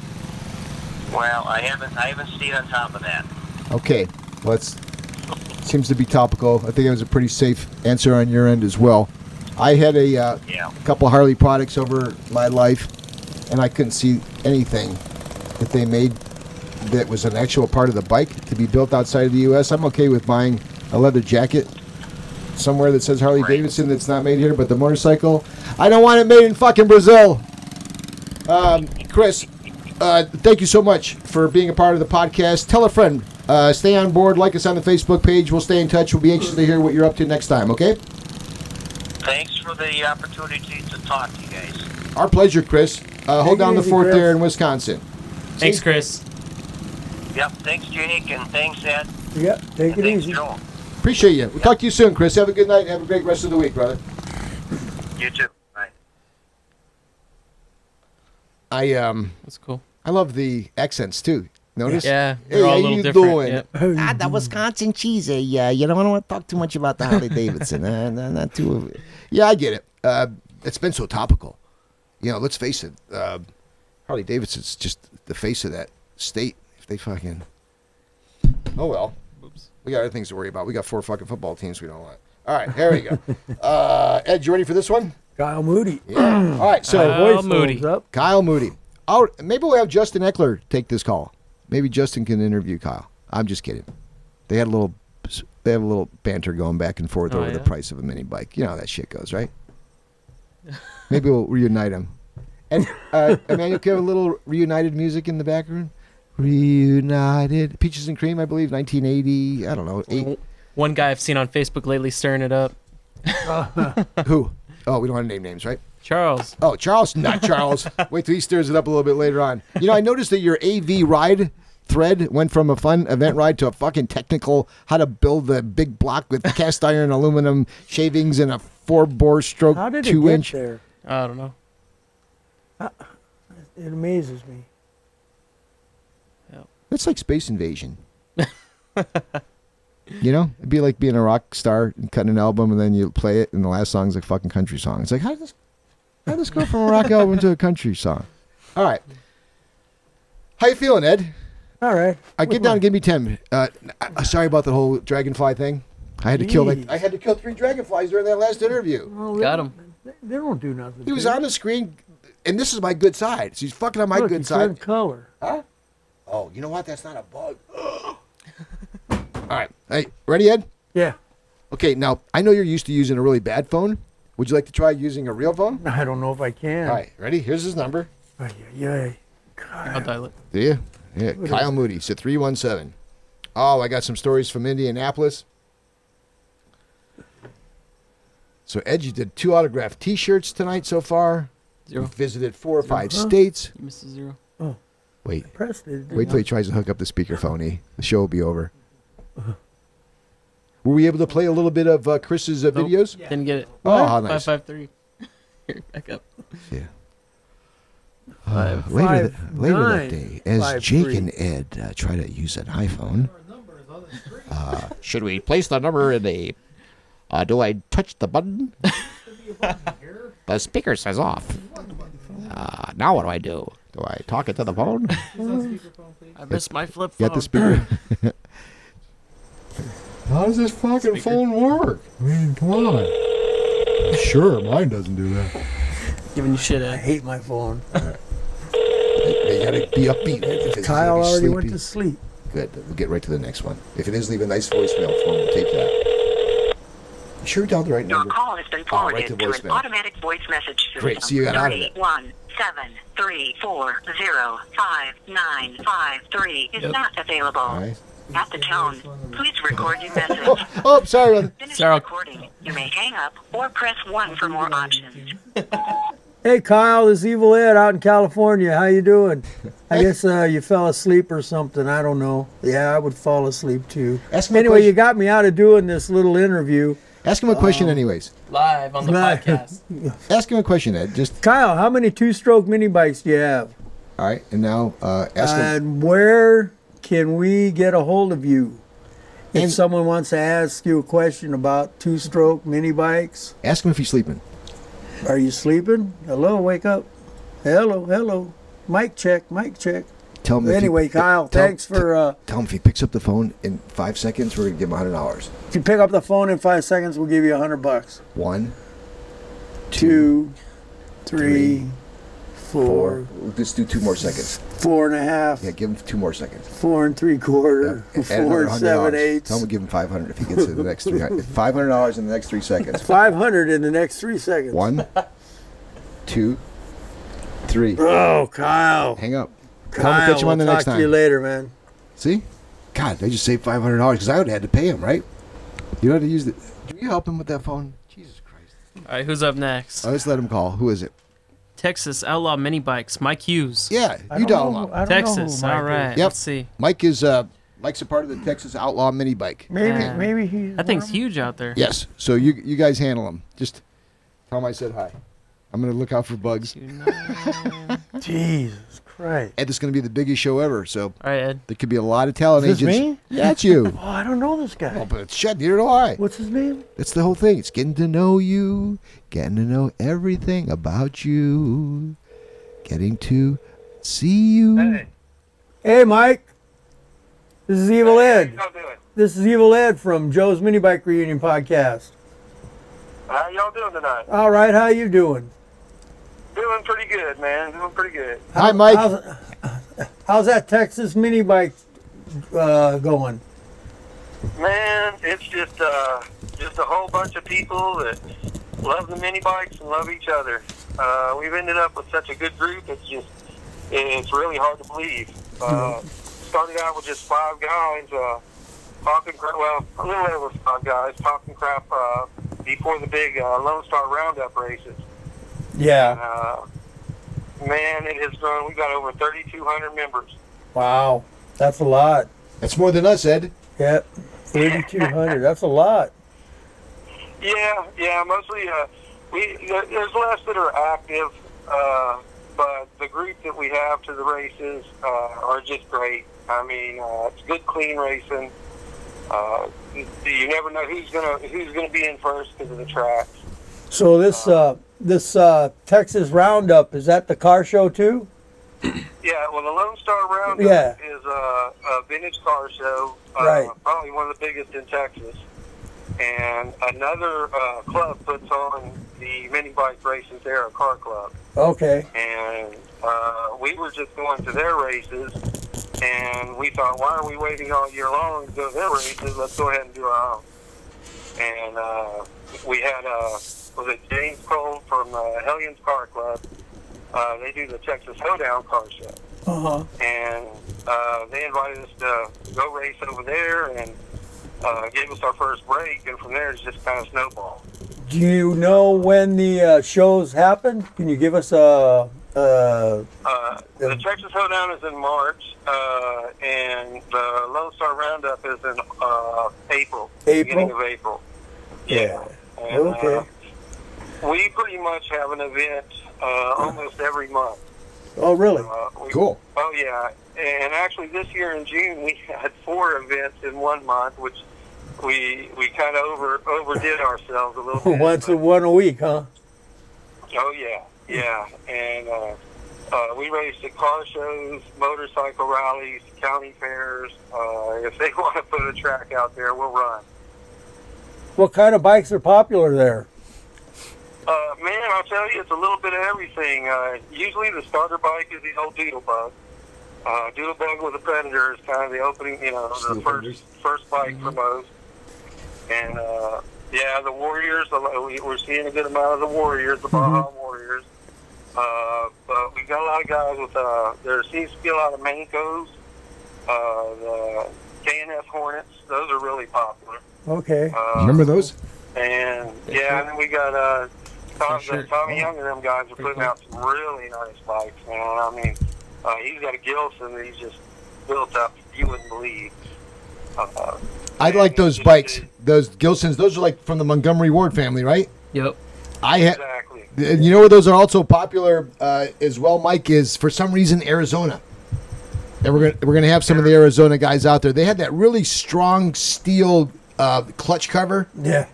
Well, I haven't I haven't stayed on top of that. Okay, it's seems to be topical. I think it was a pretty safe answer on your end as well. I had a uh, Yeah. couple Harley products over my life, and I couldn't see anything that they made that was an actual part of the bike to be built outside of the U.S. I'm okay with buying a leather jacket somewhere that says Harley Right. Davidson that's not made here, but the motorcycle, I don't want it made in fucking Brazil. Um, Chris, uh, thank you so much for being a part of the podcast. Tell a friend. Uh, stay on board. Like us on the Facebook page. We'll stay in touch. We'll be anxious to hear what you're up to next time. Okay? Thanks for the opportunity to talk to you guys. Our pleasure, Chris. Uh, hold down the fort Chris. there in Wisconsin. Thanks, Chris. Yep. Thanks, Jake, and thanks, Ed. Yep, take And it thanks, easy. Joe. Appreciate you. We'll talk to you soon, Chris. Have a good night. Have a great rest of the week, brother. You too. Bye. I um That's cool. I love the accents too. Notice? Yeah, Hey, they're all a little you different. doing? Yep. Ah, that Wisconsin cheese. eh, Yeah, you know, I don't want to talk too much about the Harley Davidson. [laughs] uh, not, not too. Yeah, I get it. Uh, it's been so topical. You know, let's face it. Uh, Harley Davidson's just the face of that state. If they fucking. Oh well. Oops. We got other things to worry about. We got four fucking football teams we don't want. All right, here we go. [laughs] uh, Ed, you ready for this one? Kyle Moody. Yeah. All right, so Kyle Voice Moody. up. Kyle Moody. Oh, maybe we'll have Justin Eckler take this call. Maybe Justin can interview Kyle. I'm just kidding. They had a little, they have a little banter going back and forth Oh, over the price of a mini bike. You know how that shit goes, right? [laughs] maybe we'll reunite them. And uh, Emmanuel, can you have a little reunited music in the background? Reunited, Peaches and Cream, I believe, 1980. I don't know, eight. One guy I've seen on Facebook lately stirring it up. [laughs] Who? Oh, we don't want to name names, right? Charles. Oh, Charles, not Charles. [laughs] Wait till he stirs it up a little bit later on. You know, I noticed that your AV ride thread went from a fun event ride to a fucking technical how to build the big block with cast iron aluminum shavings and a four bore stroke How did it two get inch. there? I don't know. Uh, it amazes me. It's like space invasion. [laughs] you know, it'd be like being a rock star and cutting an album and then you play it and the last song's a fucking country song. It's like how did this how did this go from a rock album to a country song? All right. How you feeling, Ed? All right. I get down and give me ten. Uh, sorry about the whole dragonfly thing. I had to kill like Jeez. I had to kill three dragonflies during that last interview. Well, they- Got him. They, they don't do nothing. He was to on the screen, and this is my good side. So he's fucking on my Look, good he side. turned color. Huh? Oh, you know what? That's not a bug. [gasps] All right. Hey, ready, Ed? Yeah. Okay. Now I know you're used to using a really bad phone. Would you like to try using a real phone? I don't know if I can. All right. Ready? Here's his number. Ay, ay, ay. I'll dial it. Do you? Yeah. Kyle Moody. It's at three one seven. Oh, I got some stories from Indianapolis. So Ed, you did two autographed T-shirts tonight so far. Zero. You visited four or 5 Huh? states. You missed a zero. Oh. Wait, Pressed it. wait till he tries to hook up the speakerphone. E. The show will be over. Uh-huh. Were we able to play a little bit of uh, Chris's uh, Nope. videos? Didn't get it. Oh, how nice. five three. [laughs] Here, back up. Yeah. Five. later, Five, that, later that day, as five, Jake three. and Ed uh, try to use an iPhone, uh, [laughs] should we place the number in a? Uh, do I touch the button? The speaker says off. Uh, now what do I do? Do I talk it to the phone? I missed my flip You phone. got the speaker. [laughs] How does this fucking phone work? I mean, come on. Sure, mine doesn't do that. Giving you shit eh? I at. hate my phone. [laughs] You gotta be upbeat. because he's Kyle gonna be already went sleepy. to sleep. Good. We'll get right to the next one. If it is, leave a nice voicemail for him. We'll take that. You sure you dialed the right Your number? call has been Oh, right forwarded to to, an voicemail. automatic voice message system. Great, so you got out of it. Three one seven three four zero five nine five three is Yep. not available. All right. At the tone, please record your message. [laughs] Oh, sorry, brother. Finish Sarah. recording. You may hang up or press one for more options. Hey Kyle, this is Evil Ed out in California. How you doing? I guess uh, you fell asleep or something. I don't know. Yeah, I would fall asleep too. Ask him a Anyway, question. you got me out of doing this little interview. Ask him a question, anyways. Live on the Live. podcast. [laughs] Ask him a question, Ed. Just Kyle, how many two-stroke mini bikes do you have? all right. And now, uh, ask him. And where can we get a hold of you? If And- someone wants to ask you a question about two-stroke mini bikes, Ask him if he's sleeping. are you sleeping? Hello, wake up. Hello, hello. Mic check, mic check. Tell him. Anyway, Kyle, tell- thanks for. Uh, Tell him if he picks up the phone in five seconds, we're gonna give him hundred dollars. if you pick up the phone in five seconds, we'll give you a hundred bucks. One, Two, three, three, four, four. We'll just do two more seconds. four and a half, Yeah, give him two more seconds. four and three quarter, Add four another and $100. seven eighths. Tell him to give him five hundred if he gets to the next three hundred. Five hundred dollars in the next three seconds. [laughs] Five hundred in the next three seconds. One, two, three. Oh, Kyle. Hang up. Tell him Kyle, catch him on we'll the talk next to time. you later, man. See? God, they just saved five hundred dollars because I would have had to pay him, right? You know how to use the. Do you help him with that phone? Jesus Christ! All right, who's up next? I just let him call. Who is it? Texas Outlaw Mini Bikes. Mike Hughes. Yeah, I you don't dial him know- up. Don't know who Texas. Mike All is. Yep. Let's see. Mike is uh, Mike's a part of the Texas Outlaw Mini Bike. Maybe, Yeah. maybe he's. That thing's huge out there. Yes. So you you guys handle him. Just tell him I said hi. I'm gonna look out for bugs. Two nine. [laughs] Jesus Christ. Ed, this is gonna be the biggest show ever. So All right, Ed. there could be a lot of talent Is this agents. me? Yeah, it's you. [laughs] Oh, I don't know this guy. oh, but it's shut. Neither do I. What's his name? That's the whole thing. It's getting to know you, getting to know everything about you, getting to see you. Hey, Hey, Mike. This is Evil Ed. how y'all doing? This is Evil Ed from Joe's Mini Bike Reunion Podcast. How y'all doing tonight? All right, how you doing? Doing pretty good, man. Doing pretty good. Hi, Mike. How's, how's that Texas mini bike uh, going? Man, it's just uh, just a whole bunch of people that love the mini bikes and love each other. Uh, we've ended up with such a good group. It's just it's really hard to believe. Uh, started out with just five guys uh, talking crap. Well, a little over five guys talking crap uh, before the big uh, Lone Star Roundup races. Yeah. Uh, man, it has grown. We've got over 3,200 members. Wow. That's a lot. That's more than us, Ed. Yep. 3,200. That's a lot. Yeah, yeah. Mostly, uh, we there's less that are active, uh, but the group that we have to the races uh, are just great. I mean, uh, it's good, clean racing. Uh, you, you never know who's gonna who's gonna be in first because of the tracks. So this uh, this uh, Texas Roundup is that the car show too? Yeah, well, the Lone Star Roundup Yeah. is a, a vintage car show, uh, Right. probably one of the biggest in Texas. And another uh, club puts on the mini bike races there, a car club. Okay. and uh, we were just going to their races, and we thought, why are we waiting all year long to go to their races? Let's go ahead and do our own. And uh, we had, uh, was it James Cole from uh, Hellions Car Club? Uh, they do the Texas Hoedown car show, Uh huh. and uh, they invited us to go race over there, and uh, gave us our first break, and from there it's just kind of snowballed. Do you know when the uh, shows happen? Can you give us a? Uh, Uh, the Texas Hoedown is in March, uh, and the Lone Star Roundup is in uh, April, beginning April. of April. Yeah. And, Okay. uh, we pretty much have an event uh, almost every month. Oh, really? Uh, we, Cool. Oh yeah, and actually this year in June we [laughs] had four events in one month, which we we kind of over overdid [laughs] ourselves a little bit. Once a one a week, huh? Oh yeah, yeah, and uh, uh, we raced at car shows, motorcycle rallies, county fairs. Uh, if they [laughs] want to put a track out there, we'll run. What kind of bikes are popular there? Uh, man, I'll tell you, it's a little bit of everything. Uh, usually, the starter bike is the old Doodlebug. Uh, Doodlebug with a Predator is kind of the opening, you know, the Steel first fenders. first bike for most. And uh, yeah, the Warriors. we- We're seeing a good amount of the Warriors, the Baja Warriors. Uh, but we got a lot of guys with. Uh, there seems to be a lot of Mancos, uh, the KNF Hornets. Those are really popular. Okay. Uh, Remember those? and yeah, and then we got uh, Tom, sure. Tommy Young and them guys are putting out some really nice bikes, man. I mean, uh, he's got a Gilson that he's just built up you wouldn't believe. Uh, I like those bikes. Those Gilsons. Those are like from the Montgomery Ward family, right? Yep. I had. exactly. And you know where those are also popular uh, as well, Mike, is for some reason Arizona. And we're gonna we're gonna have some of the Arizona guys out there. They had that really strong steel uh, clutch cover Yeah.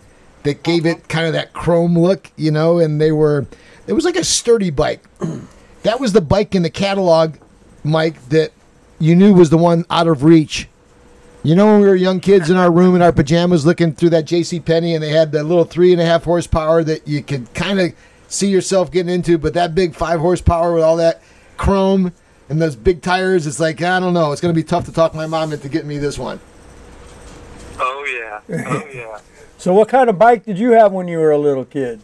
that gave it kind of that chrome look, you know, and they were it was like a sturdy bike. that was the bike in the catalog, Mike, that you knew was the one out of reach. You know when we were young kids in our room in our pajamas looking through that JC Penney and they had the little three and a half horsepower that you could kind of see yourself getting into, but that big five horsepower with all that chrome and those big tires, it's like I don't know. It's gonna be tough to talk my mom into getting me this one. Oh yeah, oh [laughs] yeah. So, what kind of bike did you have when you were a little kid?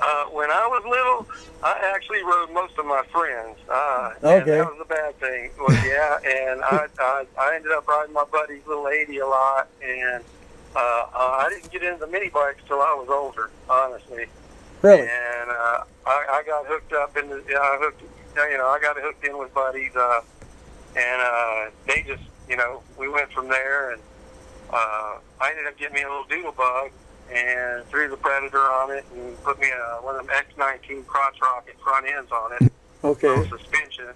Uh, when I was little, I actually rode most of my friends. Uh, Okay. And that was the bad thing. Was [laughs] yeah, and I, I I ended up riding my buddy's little 80 a lot, and uh, uh, I didn't get into the mini bikes till I was older, honestly. Really? And uh, I, I got hooked up in the, I hooked, you know, I got hooked in with buddies, uh, and uh, they just, you know, we went from there, and uh, I ended up getting me a little doodle bug and threw the Predator on it and put me a, one of them X19 crotch rocket front ends on it, [laughs] Okay. on suspension.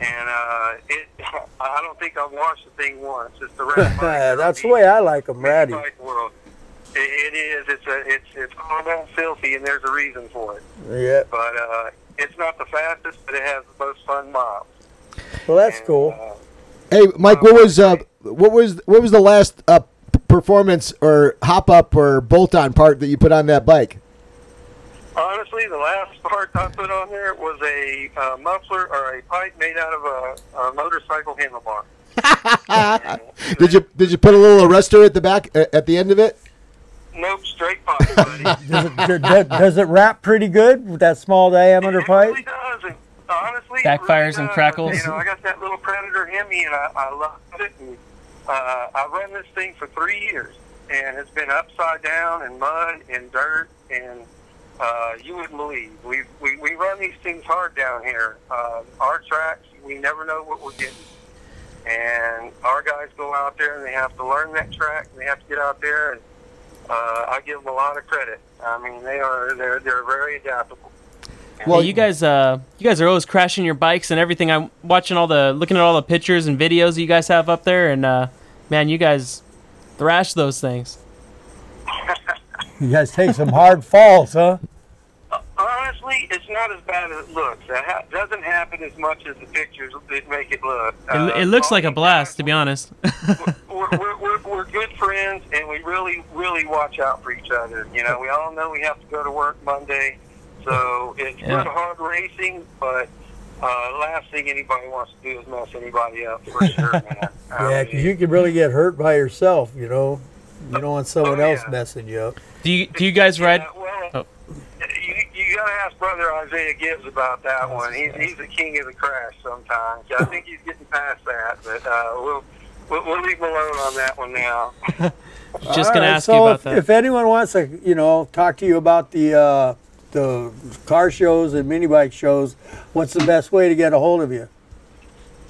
And uh, it, [laughs] I don't think I've washed the thing once. It's the rat [laughs] bike. That's the way I like them, ratty. Bike world. It, it is. It's a. It's it's all that filthy, and there's a reason for it. Yeah. But uh, it's not the fastest, but it has the most fun miles. Well, that's And, cool. Uh, Hey, Mike, what was uh, what was what was the last uh, performance or hop up or bolt on part that you put on that bike? honestly, the last part I put on there was a uh, muffler or a pipe made out of a, a motorcycle handlebar. [laughs] Did you did you put a little arrestor at the back uh, at the end of it? Nope, straight pipe, buddy. [laughs] Does it, does, does- does it wrap pretty good with that small diameter It pipe? really does. And honestly, it Backfires really and crackles. You know, I got that little Predator Hemi, and I, I love it. And uh, I run this thing for three years, and it's been upside down in mud and dirt, and uh, you wouldn't believe we, we we run these things hard down here. Uh, our tracks, we never know what we're getting. And our guys go out there and they have to learn that track. And they have to get out there, and uh, I give them a lot of credit. I mean, they are they're they're very adaptable. Well, you guys, uh, you guys are always crashing your bikes and everything. I'm watching all the, looking at all the pictures and videos that you guys have up there, and uh, man, you guys thrash those things. [laughs] You guys take some hard falls, huh? Honestly, it's not as bad as it looks. It ha- doesn't happen as much as the pictures make it look. It, Uh, it looks like a blast, to be honest. [laughs] we're, we're, we're, we're good friends, and we really, really watch out for each other. You know, we all know we have to go to work Monday, so it's Yeah. good hard racing, but uh, last thing anybody wants to do is mess anybody up for [laughs] sure, man. Yeah, because you could really get hurt by yourself, you know. You don't want someone Oh, else messing you up. Do you do you guys ride? Yeah, well, Oh. you, you got to ask Brother Isaiah Gibbs about that one. He's, he's the king of the crash sometimes. I think he's getting past that, but uh, we'll, we'll we'll leave him alone on that one now. [laughs] Just All gonna right, ask so you about if, that. If anyone wants to, you know, talk to you about the uh, the car shows and mini bike shows, what's the best way to get a hold of you?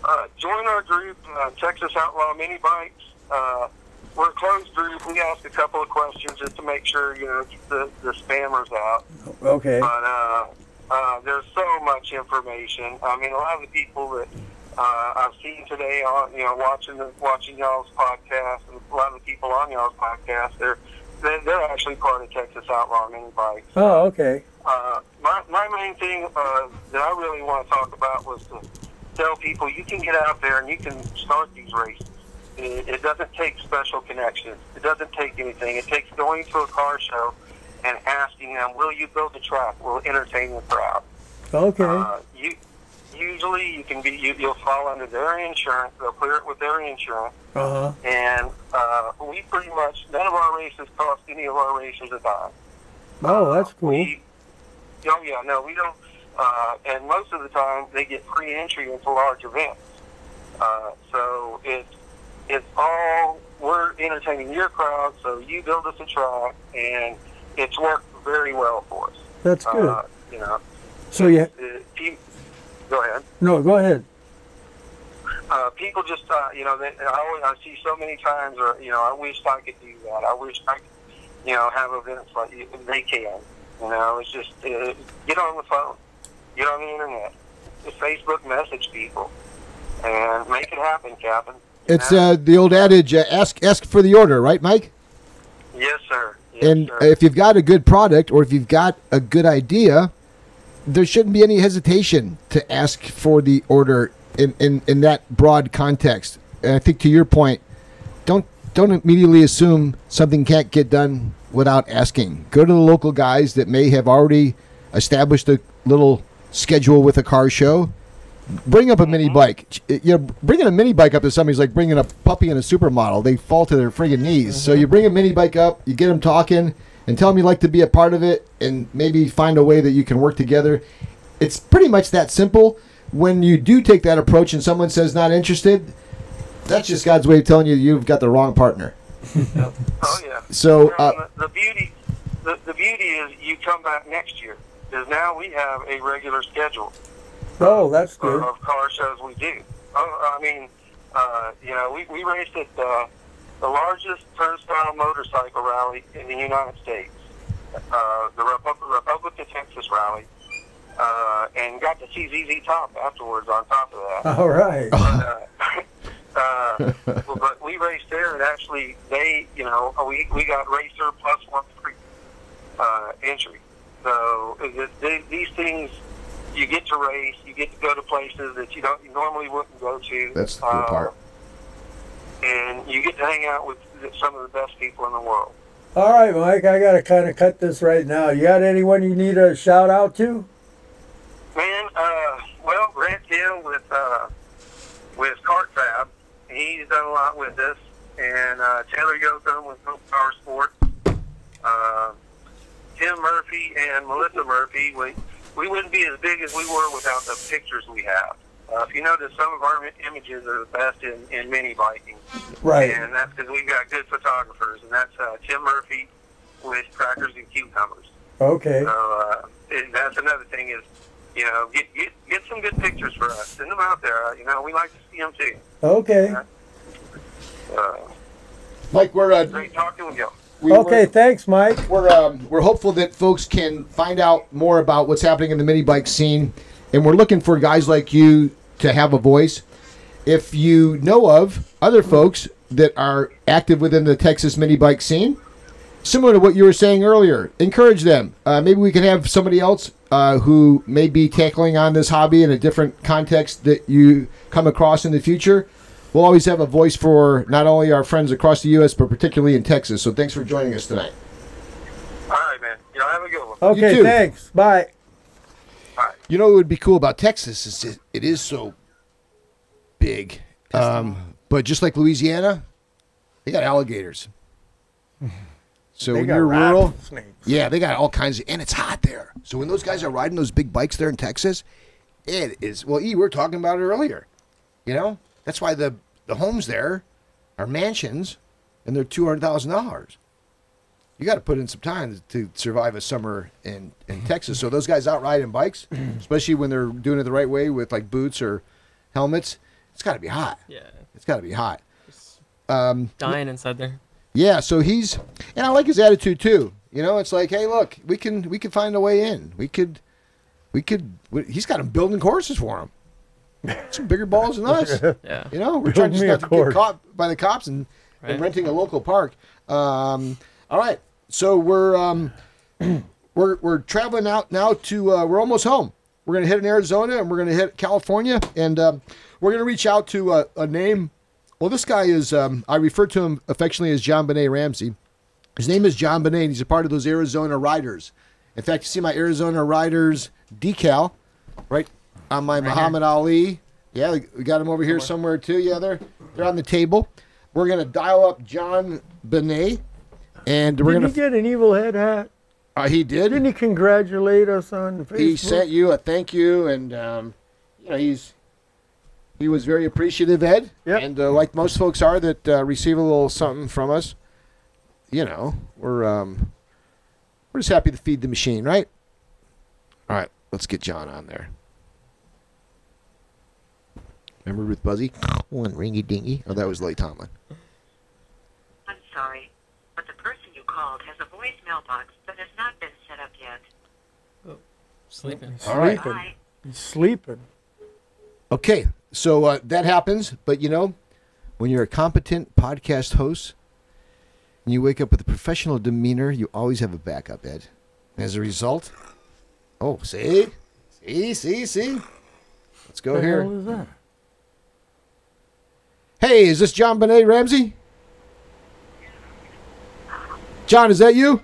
Uh, join our group, uh, Texas Outlaw Mini Bikes. Uh, we're a closed group. We ask a couple of questions just to make sure you know the, the spammers out. Okay. But uh, uh, there's so much information. I mean, a lot of the people that Uh, I've seen today on you know watching the, watching y'all's podcast and a lot of the people on y'all's podcast they're they're, they're actually part of Texas Outlaw Mini Bikes. Oh, okay. Uh, my my main thing uh, that I really want to talk about was to tell people you can get out there and you can start these races. It, it doesn't take special connections. It doesn't take anything. It takes going to a car show and asking them, "Will you build a track? Will entertain the crowd?" Okay. Uh, you usually you can be you, you'll fall under their insurance. They'll clear it with their insurance, Uh huh. and uh, we pretty much none of our races cost any of our racers a dime. Oh, that's cool. We, oh yeah, no, we don't. Uh, and most of the time, they get free entry into large events. Uh, so it's it's all we're entertaining your crowd. So you build us a track, and it's worked very well for us. That's good. Uh, you know, So yeah. Go ahead. no, go ahead. uh, people just, uh, you know, they, I always I see so many times, or you know, I wish I could do that. I wish I could, you know, have events like you- they can. You know, it's just uh, get on the phone, get on the internet, just Facebook message people, and make it happen, Captain. It's uh, the old adage: uh, ask ask for the order, right, Mike? yes, sir. Yes, and sir. if you've got a good product or if you've got a good idea, there shouldn't be any hesitation to ask for the order in, in, in that broad context. And I think to your point, don't don't immediately assume something can't get done without asking. Go to the local guys that may have already established a little schedule with a car show. Bring up a mini mm-hmm. bike. Eh, you know, bringing a mini bike up to somebody's like bringing a puppy and a supermodel. They fall to their friggin' knees. So mm-hmm. you bring a mini bike up, you get them talking, and tell them you'd like to be a part of it, and maybe find a way that you can work together. It's pretty much that simple. When you do take that approach and someone says not interested, that's just God's way of telling you you've got the wrong partner. [laughs] oh yeah. So, uh, the, the beauty, the, the beauty is you come back next year because now we have a regular schedule. Oh, that's of, good. of car shows we do. Oh, I mean, uh, you know, we, we raced at uh, the largest turnstile motorcycle rally in the United States, uh, the Republic, Republic of Texas rally, uh, and got to see ZZ Top afterwards on top of that. All right. [laughs] uh, [laughs] uh, but we raced there, and actually, they, you know, we we got racer plus one free uh, entry. So it, it, these things, you get to race, you get to go to places that you don't you normally wouldn't go to. That's the cool uh, part. And you get to hang out with some of the best people in the world. All right, Mike. I gotta kind of cut this right now. You got anyone you need a shout out to? Man, uh, well, Grant Hill with uh, with Kart Fab, he's done a lot with us, and uh, Taylor Yoakum with Hope Power Sports, uh, Tim Murphy and Melissa Murphy. We we wouldn't be as big as we were without the pictures we have. Uh, if you notice, some of our images are the best in, in mini biking, Right. and that's because we've got good photographers, and that's uh, Tim Murphy with Crackers and Cucumbers. Okay. So uh, and that's another thing is, you know, get get get some good pictures for us. Send them out there. Uh, You know, we like to see them too. Okay. Uh, Mike, we're uh, great talking with you. we- Okay. Thanks, Mike. we're um, we're hopeful that folks can find out more about what's happening in the mini bike scene, and we're looking for guys like you to have a voice. If you know of other folks that are active within the Texas mini bike scene, similar to what you were saying earlier, encourage them. Uh, maybe we can have somebody else uh, who may be tackling on this hobby in a different context that you come across in the future. We'll always have a voice for not only our friends across the U.S., but particularly in Texas. So thanks for joining us tonight. All right, man. You know, have a good one. Okay. too. Thanks. Bye. You know what would be cool about Texas is it, it is so big. Um, but just like Louisiana, they got alligators. [laughs] So They when got you're rural, yeah, they got all kinds of, and it's hot there. So when those guys are riding those big bikes there in Texas, it is. Well, E, we were talking about it earlier. You know, that's why the the homes there are mansions, and they're two hundred thousand dollars. You got to put in some time to survive a summer in in Texas. So those guys out riding bikes, [clears throat] especially when they're doing it the right way with like boots or helmets, it's got to be hot. Yeah. It's got to be hot. Um, Dying inside there. yeah, so he's and I like his attitude too. You know, it's like, hey, look, we can we can find a way in. We could we could we- he's got him building courses for him. [laughs] some bigger balls than us. Yeah. You know, we're Build trying just me not to get caught by the cops and, and renting a local park. Um, all right, so we're um, [clears throat] we're we're traveling out now to uh, we're almost home. We're gonna hit in Arizona and we're gonna hit California and um, we're gonna reach out to a, a name. Well, this guy is um, I refer to him affectionately as John Benet Ramsey. His name is John Benet. and He's a part of those Arizona Riders. In fact, you see my Arizona Riders decal right on my Muhammad Ali. Yeah, we- got him over here somewhere too. Yeah, they're they're on the table. We're gonna dial up John Benet, and we're Did gonna. he get an evil head hat? uh, he did. Didn't he congratulate us on Facebook? he sent you a thank you, and um, you know he's he was very appreciative, Ed. Yep. And uh, like most folks are that uh, receive a little something from us, you know, we're um, we're just happy to feed the machine, right? All right, let's get John on there. Remember Ruth Buzzi? One ringy dingy. Oh, that was Lily Tomlin. I'm sorry, but the person you called has a voicemail box that has not been set up yet. Sleeping. All right. Sleeping. Bye. He's sleeping. Okay, so uh, that happens, but you know, when you're a competent podcast host and you wake up with a professional demeanor, you always have a backup, Ed. As a result, oh, see, see, see, see. Let's go What the here. hell is that? Hey, is this John Benet Ramsey? John, is that you?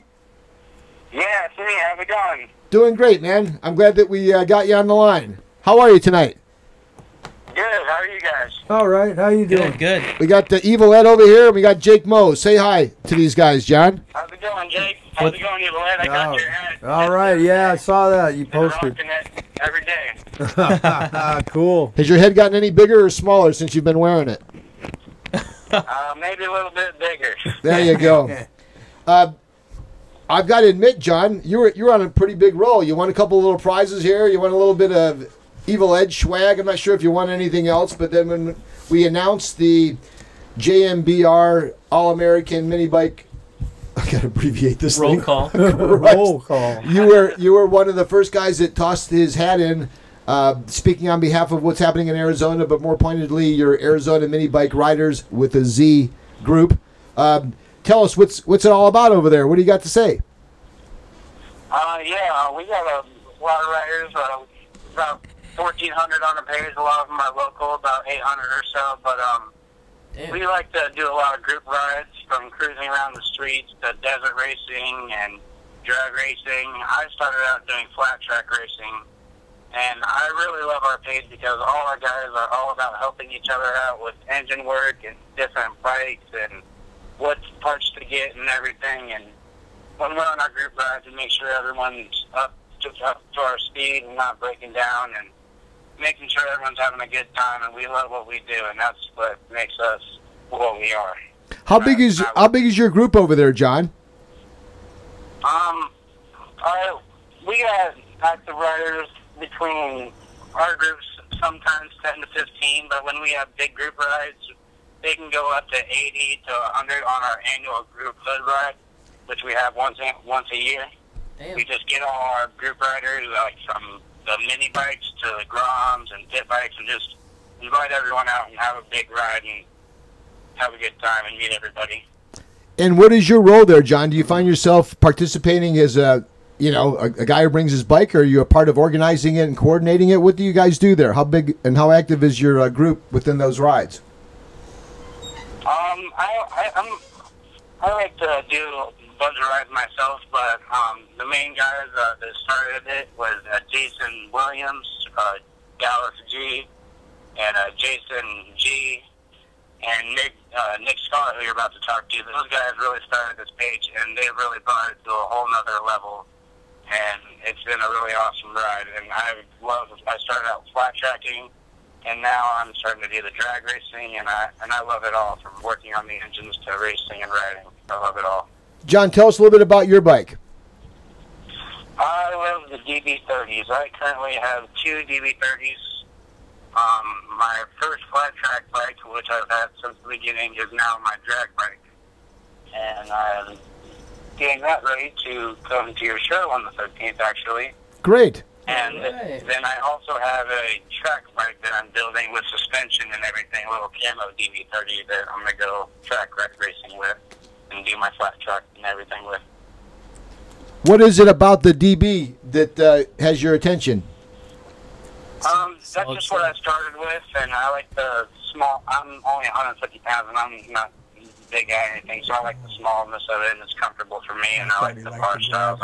Yeah, it's me. How's it going? Doing great, man. I'm glad that we uh, got you on the line. How are you tonight? Good. How are you guys? All right, how are you doing? Good, good. We got the evil Ed over here, and we got Jake Moe. Say hi to these guys, John. How's it going, Jake? How's it going, Evil Ed? I got Oh, your ad. all right, yeah, I saw that. You posted. rocking it every day. [laughs] cool. Has your head gotten any bigger or smaller since you've been wearing it? Uh, maybe a little bit bigger. There you go. [laughs] uh, I've got to admit, John, you were you were on a pretty big roll. You won a couple of little prizes here. You won a little bit of Evil Edge swag. I'm not sure if you won anything else, but then when we announced the JMBR All American Mini Bike, [laughs] I gotta abbreviate this Roll thing. call. [laughs] Roll call. You were you were one of the first guys that tossed his hat in. Uh, speaking on behalf of what's happening in Arizona, but more pointedly, your Arizona Mini Bike Riders with a Z group. Um, tell us what's what's it all about over there. What do you got to say? Uh, yeah, uh, we got a lot of riders. Uh, about 1,400 on the page. A lot of them are local, about 800 or so. But um, we like to do a lot of group rides, from cruising around the streets to desert racing and drag racing. I started out doing flat track racing, and I really love our page because all our guys are all about helping each other out with engine work and different bikes and what parts to get and everything. And when we're on our group rides, we make sure everyone's up to, up to our speed and not breaking down and making sure everyone's having a good time. And we love what we do, and that's what makes us what we are. How big is how big is your group over there, John? Um, our, we got active riders between our groups, sometimes 10 to 15, but when we have big group rides, they can go up to 80 to 100 on our annual group hood ride, which we have once a, once a year. We just get all our group riders, like from the mini bikes to the Groms and pit bikes, and just invite everyone out and have a big ride and have a good time and meet everybody. And what is your role there, John? Do you find yourself participating as a you know a, a guy who brings his bike, or are you a part of organizing it and coordinating it? What do you guys do there? How big and how active is your uh, group within those rides? Um, I, I, I'm, I like to do bunch of rides myself, but um, the main guys uh, that started it was uh, Jason Williams, uh, Dallas G, and uh, Jason G, and Nick uh, Nick Scott, who you're about to talk to. Those guys really started this page, and they really brought it to a whole nother level. And it's been a really awesome ride, and I love. I started out flat tracking and now I'm starting to do the drag racing, and I and I love it all, from working on the engines to racing and riding. I love it all. John, tell us a little bit about your bike. I love the DB30s. I currently have two DB30s. Um, my first flat track bike, which I've had since the beginning, is now my drag bike, and I'm getting that ready to come to your show on the 13th, actually. Great. And then I also have a track bike that I'm building with suspension and everything, a little camo DB30 that I'm gonna go track rec racing with and do my flat truck and everything with. What is it about the DB that uh, has your attention? Um, that's just what I started with, and I like the small. I'm only 150 pounds, and I'm not big guy or anything, so I like the smallness of it, and it's comfortable for me, and I like the bar styles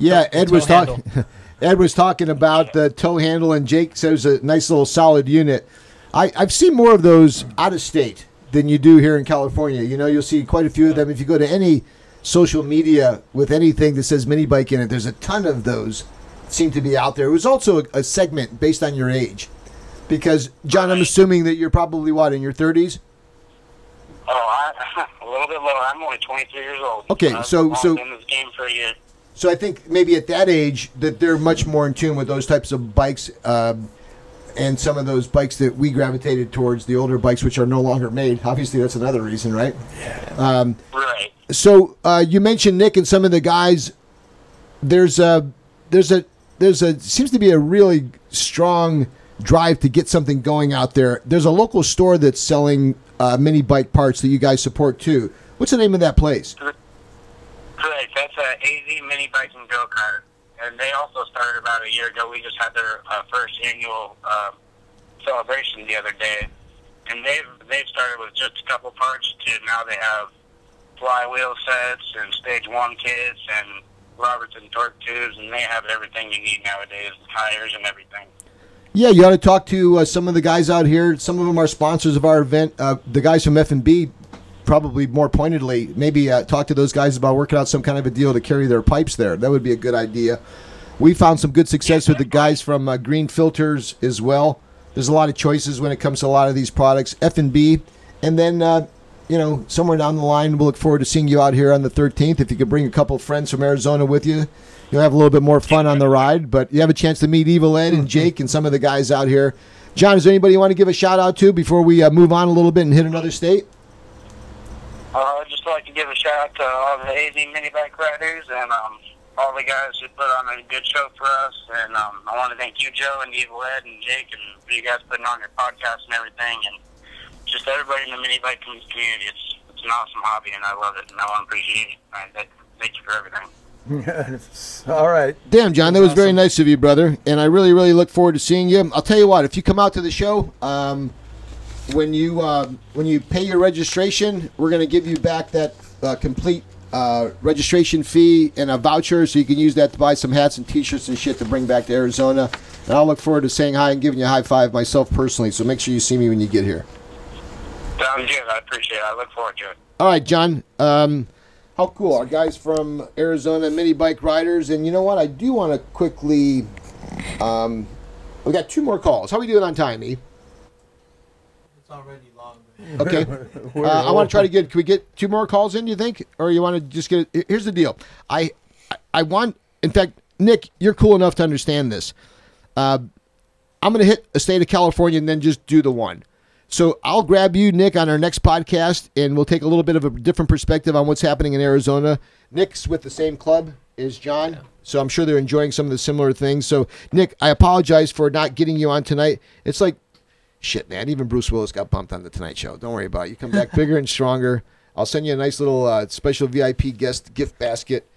on them. Yeah, Ed was talking. [laughs] Ed was talking about the toe handle, and Jake says a nice little solid unit. I, I've seen more of those out of state than you do here in California. You know, you'll see quite a few of them if you go to any social media with anything that says mini bike in it. There's a ton of those seem to be out there. It was also a, a segment based on your age, because John, I'm assuming that you're probably what in your 30s. Oh, I, [laughs] a little bit lower. I'm only 23 years old. Okay, I've so- so- been in this game for a year. So I think maybe at that age that they're much more in tune with those types of bikes, um, and some of those bikes that we gravitated towards, the older bikes which are no longer made. Obviously, that's another reason, right? Um, Right. so uh, you mentioned Nick and some of the guys. There's a there's a there's a seems to be a really strong drive to get something going out there. There's a local store that's selling uh, mini bike parts that you guys support too. What's the name of that place? Correct. That's a AZ Mini Bike and Go Kart, and they also started about a year ago. We just had their uh, first annual uh, celebration the other day, and they've they've started with just a couple parts to now they have flywheel sets and stage one kits and Robertson torque tubes, and they have everything you need nowadays, tires and everything. Yeah, you ought to talk to uh, some of the guys out here. Some of them are sponsors of our event. Uh, the guys from F and B, probably more pointedly, maybe uh, talk to those guys about working out some kind of a deal to carry their pipes there. That would be a good idea. We found some good success with the guys from uh, Green Filters as well. There's a lot of choices when it comes to a lot of these products. F and B, and then uh, you know somewhere down the line, we'll look forward to seeing you out here on the 13th. If you could bring a couple of friends from Arizona with you, you'll have a little bit more fun on the ride. But you have a chance to meet Evil Ed and Jake and some of the guys out here. John, is there anybody you want to give a shout out to before we uh, move on a little bit and hit another state? Uh, I'd just like to give a shout out to all the AZ mini bike riders and um, all the guys who put on a good show for us. And um, I want to thank you, Joe, and Evil Ed, and Jake, and for you guys putting on your podcast and everything, and just everybody in the mini bike community. It's it's an awesome hobby, and I love it, and I want to appreciate it. And th- thank you for everything. [laughs] All right. Damn, John, that was very nice of you, brother. And I really, really look forward to seeing you. I'll tell you what, if you come out to the show, um, when you uh, when you pay your registration, we're going to give you back that uh, complete uh, registration fee and a voucher, so you can use that to buy some hats and T-shirts and shit to bring back to Arizona. And I'll look forward to saying hi and giving you a high five myself personally. So make sure you see me when you get here. Sounds good. I appreciate it. I look forward to it. All right, John. Um, how cool. Our guys from Arizona Mini Bike Riders. And you know what? I do want to quickly. Um, we got two more calls. How are we doing on time, E? It's already long. [laughs] Okay. [laughs] Uh, I want to try to get. Can we get two more calls in? You think, or you want to just get? it? Here's the deal. I, I, I want. In fact, Nick, you're cool enough to understand this. Uh, I'm going to hit a state of California and then just do the one. So I'll grab you, Nick, on our next podcast, and we'll take a little bit of a different perspective on what's happening in Arizona. Nick's with the same club as John, so I'm sure they're enjoying some of the similar things. So, Nick, I apologize for not getting you on tonight. It's like, shit, man. Even Bruce Willis got bumped on the Tonight Show. Don't worry about it. You come back bigger and stronger. I'll send you a nice little uh, special VIP guest gift basket.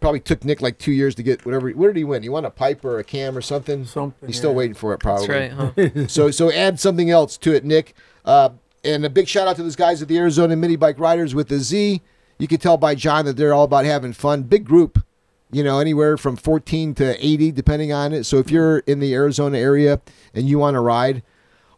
Probably took Nick like two years to get whatever. What did he win? He won a pipe or a cam or something. Something, He's still waiting for it. Probably. That's right, huh? [laughs] so so add something else to it, Nick. Uh, and a big shout out to those guys at the Arizona Mini Bike Riders with the Z. You can tell by John that they're all about having fun. Big group, you know, anywhere from 14 to 80, depending on it. So if you're in the Arizona area and you want to ride,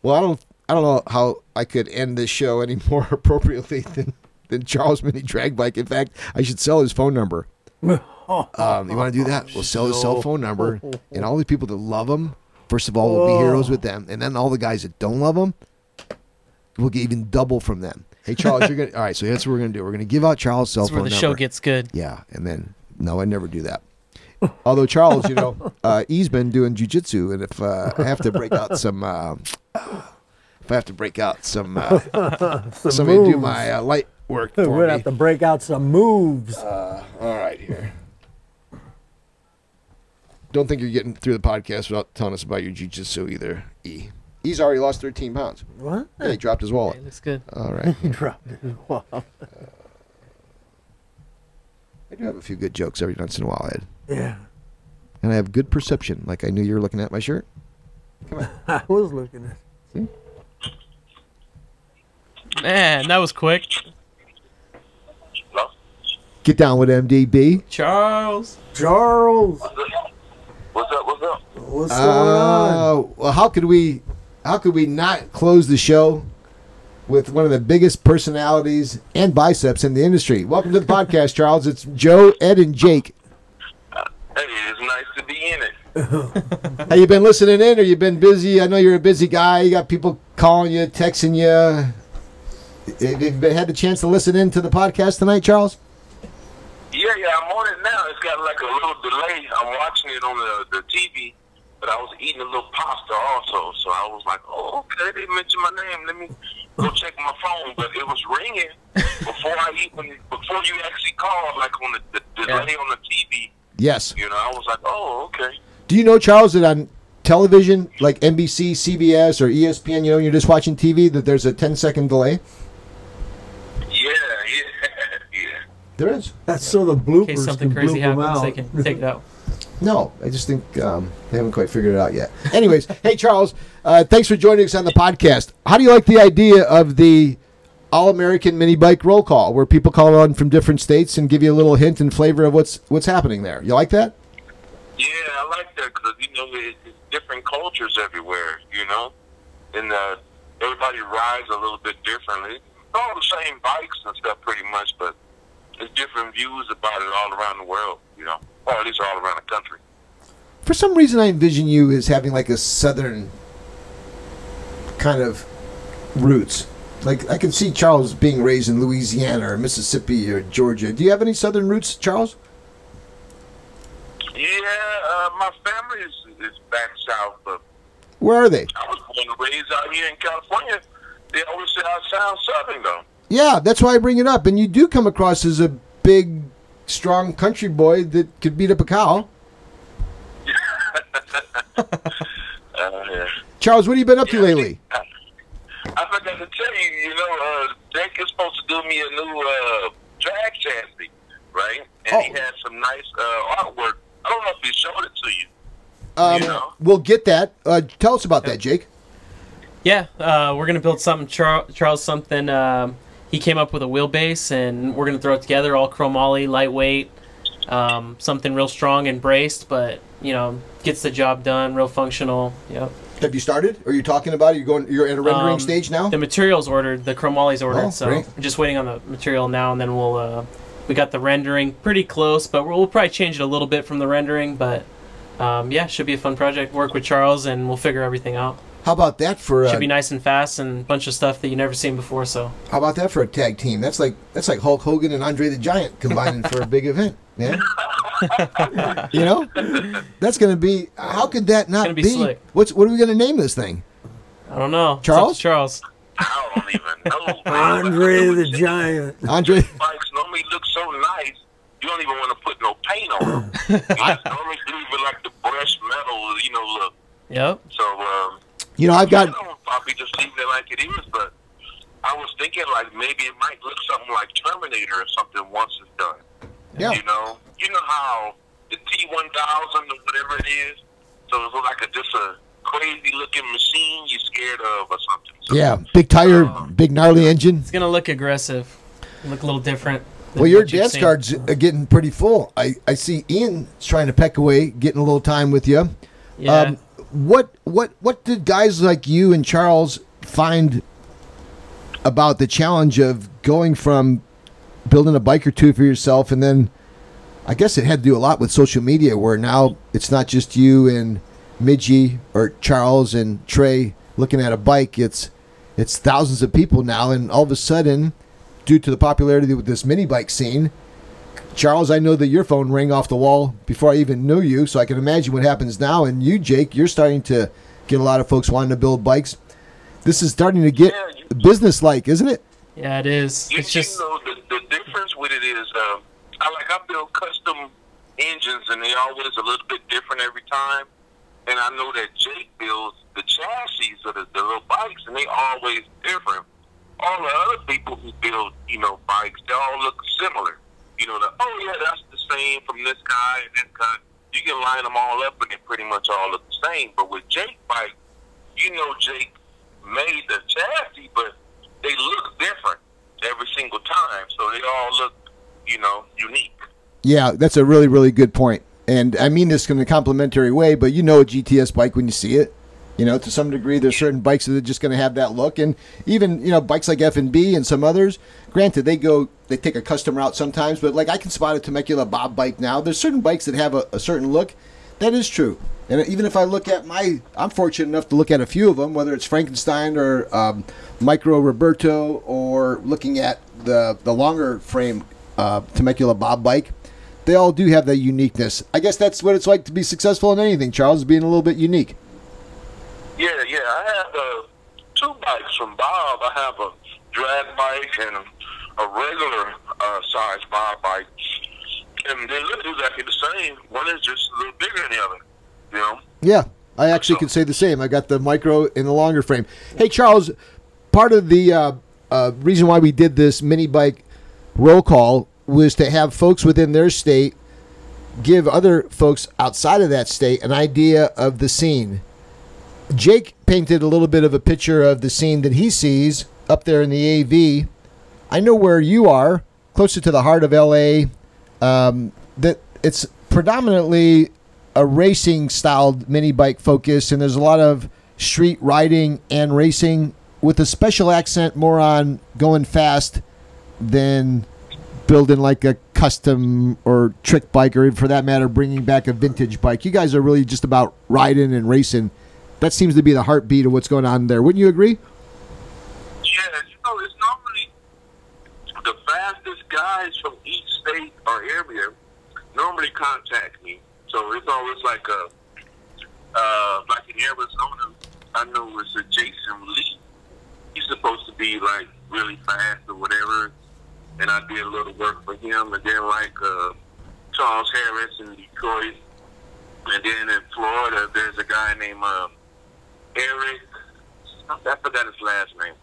well, I don't, I don't know how I could end this show any [laughs] more appropriately than than Charles Mini Drag Bike. In fact, I should sell his phone number. [laughs] Um, you want to do that? We'll sell his cell phone number, and all the people that love him. First of all, we'll be heroes with them, and then all the guys that don't love him, we'll get even double from them. Hey, Charles, you're gonna. [laughs] All right, so that's what we're gonna do. We're gonna give out Charles' cell That's phone where the number. show gets good. Yeah, and then no, I never do that. Although Charles, you know, uh, he's been doing jujitsu, and if uh, I have to break out some, uh, if I have to break out some, uh, [laughs] Some somebody do my uh, light work We're for gonna me. have to break out some moves. Uh, all right, here. don't think you're getting through the podcast without telling us about your jiu-jitsu either. E. He's already lost 13 pounds. What? Yeah, he dropped his wallet. It looks good. All right. [laughs] He dropped it. Wow. I do have a few good jokes every once in a while, Ed. Yeah. And I have good perception. Like I knew you were looking at my shirt. [laughs] I was looking at. See? Man, that was quick. Get down with MDB. Charles. Charles, What's up? What's up? what's going on? Uh, well, how could we, how could we not close the show with one of the biggest personalities and biceps in the industry? Welcome to the podcast, Charles. It's Joe, Ed, and Jake. Hey, it's nice to be in it. Have you been listening in, or you been busy? I know you're a busy guy. You got people calling you, texting you. Have you been- had the chance to listen in to the podcast tonight, Charles? Yeah, yeah, I'm on it now. It's got like a little delay. I'm watching it on the, the TV, but I was eating a little pasta also, so I was like, oh, okay, they mentioned my name. Let me go check my phone. But it was ringing before I even before you actually called, like on the, the delay on the TV. Yes. You know, I was like, oh, okay. Do you know, Charles, that on television, like NBC, CBS, or ESPN, you know, you're just watching TV, that there's a 10 second delay? Yeah, yeah, [laughs] yeah. There is. That's so the In bloopers case something can crazy happens, out. they can take it out. [laughs] No, I just think um, they haven't quite figured it out yet. Anyways, [laughs] hey, Charles, uh, thanks for joining us on the podcast. How do you like the idea of the All American Mini Bike Roll Call, where people call on from different states and give you a little hint and flavor of what's what's happening there? You like that? Yeah, I like that because you know it's different cultures everywhere. You know, and uh, everybody rides a little bit differently. All the same bikes and stuff, pretty much, but there's different views about it all around the world. You know, or at least all around the country. For some reason, I envision you as having like a southern kind of roots. Like I can see Charles being raised in Louisiana or Mississippi or Georgia. Do you have any southern roots, Charles? Yeah, uh, my family is, is back south, but Where are they? I was born and raised out here in California. They always say I sound southern though. Yeah, that's why I bring it up. And you do come across as a big, strong country boy that could beat up a cow. Uh, [laughs] yeah. [laughs] Charles, what have you been up to lately? I forgot to tell you, you know, uh, Jake is supposed to do me a new uh, drag chassis, right? And he had some nice uh, artwork. I don't know if he showed it to you. Um, You know. We'll get that. Uh, tell us about that, Jake. Yeah, uh, we're gonna build something. Char- Charles something. Um, he came up with a wheelbase, and we're gonna throw it together. All chromoly, lightweight, um, something real strong and braced, but you know gets the job done. Real functional. Yep. Have you started? Are you talking about it? You're going. You're at a rendering Um, stage now. The material's ordered. The chromoly's ordered. Oh, so great. we're just waiting on the material now, and then we'll. Uh, we got the rendering pretty close, but we'll, we'll probably change it a little bit from the rendering. But um, yeah, should be a fun project. Work with Charles, and we'll figure everything out. How about that for? Uh, Should be nice and fast, and a bunch of stuff that you never seen before. So How about that for a tag team? That's like that's like Hulk Hogan and Andre the Giant combining for a big event, man. [laughs] you know, that's gonna be. How could that not be slick. What's what are we gonna name this thing? I don't know. To Charles? Charles. I don't even know. [laughs] Andre the Giant. Andre. Bikes normally look so nice. You don't even want to put no paint on them. you just normally leave it like the brushed metal, you know, look. Yep. So, um, You know, I've got. I don't probably just leave it like it is, but I was thinking like maybe it might look something like Terminator or something once it's done. Yeah. You know, you know how the T one thousand or whatever it is. So it's like a just a crazy looking machine you're scared of or something. So, Yeah, um, big tire, um, big gnarly engine. It's gonna look aggressive. Look a little different. Well, your what dance seen. cards are getting pretty full. I, I see Ian is trying to peck away, getting a little time with you. Um, yeah. what what what did guys like you and Charles find about the challenge of going from building a bike or two for yourself, and then I guess it had to do a lot with social media, where now it's not just you and Midgie or Charles and Trey looking at a bike. It's it's thousands of people now, and all of a sudden, due to the popularity with this mini bike scene, Charles, I know that your phone rang off the wall before I even knew you, so I can imagine what happens now. And you, Jake, you're starting to get a lot of folks wanting to build bikes. This is starting to get business like, isn't it? Yeah, it is. You, It's just know, the, the difference with it is, um, I like I build custom engines, and they always a little bit different every time. And I know that Jake builds the chassis of the, the little bikes, and they always different. All the other people who build, you know, bikes, they all look similar. You know, the, oh yeah, that's the same from this guy and this guy. You can line them all up, and they pretty much all look the same. But with Jake bike, you know, Jake made the chassis, but they look different every single time. So they all look, you know, unique. Yeah, that's a really, really good point. And I mean this in a complimentary way, but you know a GTS bike when you see it. You know, to some degree, there's certain bikes that are just going to have that look, and even you know bikes like F and B and some others. Granted, they go they take a custom route sometimes, but like I can spot a Temecula Bob bike now. There's certain bikes that have a, a certain look. That is true. And even if I look at my, I'm fortunate enough to look at a few of them, whether it's Frankenstein or um, Micro Roberto, or looking at the the longer frame uh, Temecula Bob bike. They all do have that uniqueness. I guess that's what it's like to be successful in anything. Charles, being a little bit unique. Yeah, yeah. I have uh, two bikes from Bob. I have a drag bike and a regular uh, size Bob bike, and they look exactly the same. One is just a little bigger than the other. You know. Yeah, I actually can say the same. I got the micro in the longer frame. Hey, Charles, part of the uh, uh, reason why we did this mini bike roll call was to have folks within their state give other folks outside of that state an idea of the scene. Jake painted a little bit of a picture of the scene that he sees up there in the AV. I know where you are, closer to the heart of LA. Um, that it's predominantly a racing styled mini bike focus, and there's a lot of street riding and racing with a special accent more on going fast than building like a custom or trick bike, or for that matter, bringing back a vintage bike. You guys are really just about riding and racing. That seems to be the heartbeat of what's going on there. Wouldn't you agree? Yeah, you know, it's normally the fastest guys from each state or area normally contact me. So it's always like a, uh, like in Arizona, I know it's a Jason Lee. He's supposed to be like really fast or whatever, and I did a little work for him. And then like uh, Charles Harris in Detroit, and then in Florida, there's a guy named uh, Eric. I forgot his last name,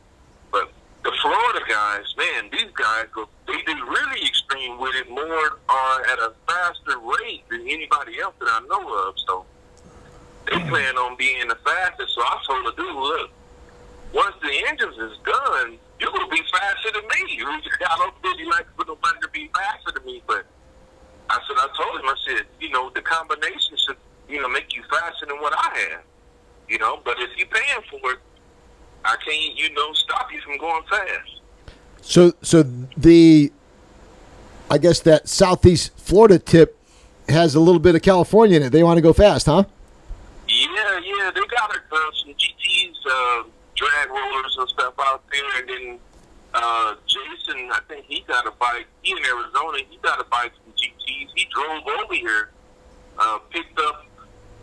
but the Florida guys, man, these guys go. They, they really extreme with it more uh, at a faster rate than anybody else that I know of. So they plan on being the fastest. So I told the dude, look, once the engines is done, you're gonna be faster than me. I don't really like for nobody to be faster than me, but I said I told him I said you know the combination should you know make you faster than what I have. You know, but if you're paying for it, I can't you know stop you from going fast. So, so the, I guess that southeast Florida tip has a little bit of California in it. They want to go fast, huh? Yeah, yeah, they got uh, some GTs, uh, drag rollers and stuff out there, and then uh, Jason, I think he got a bike. He in Arizona, he got a bike from GTs. He drove over here, uh, picked up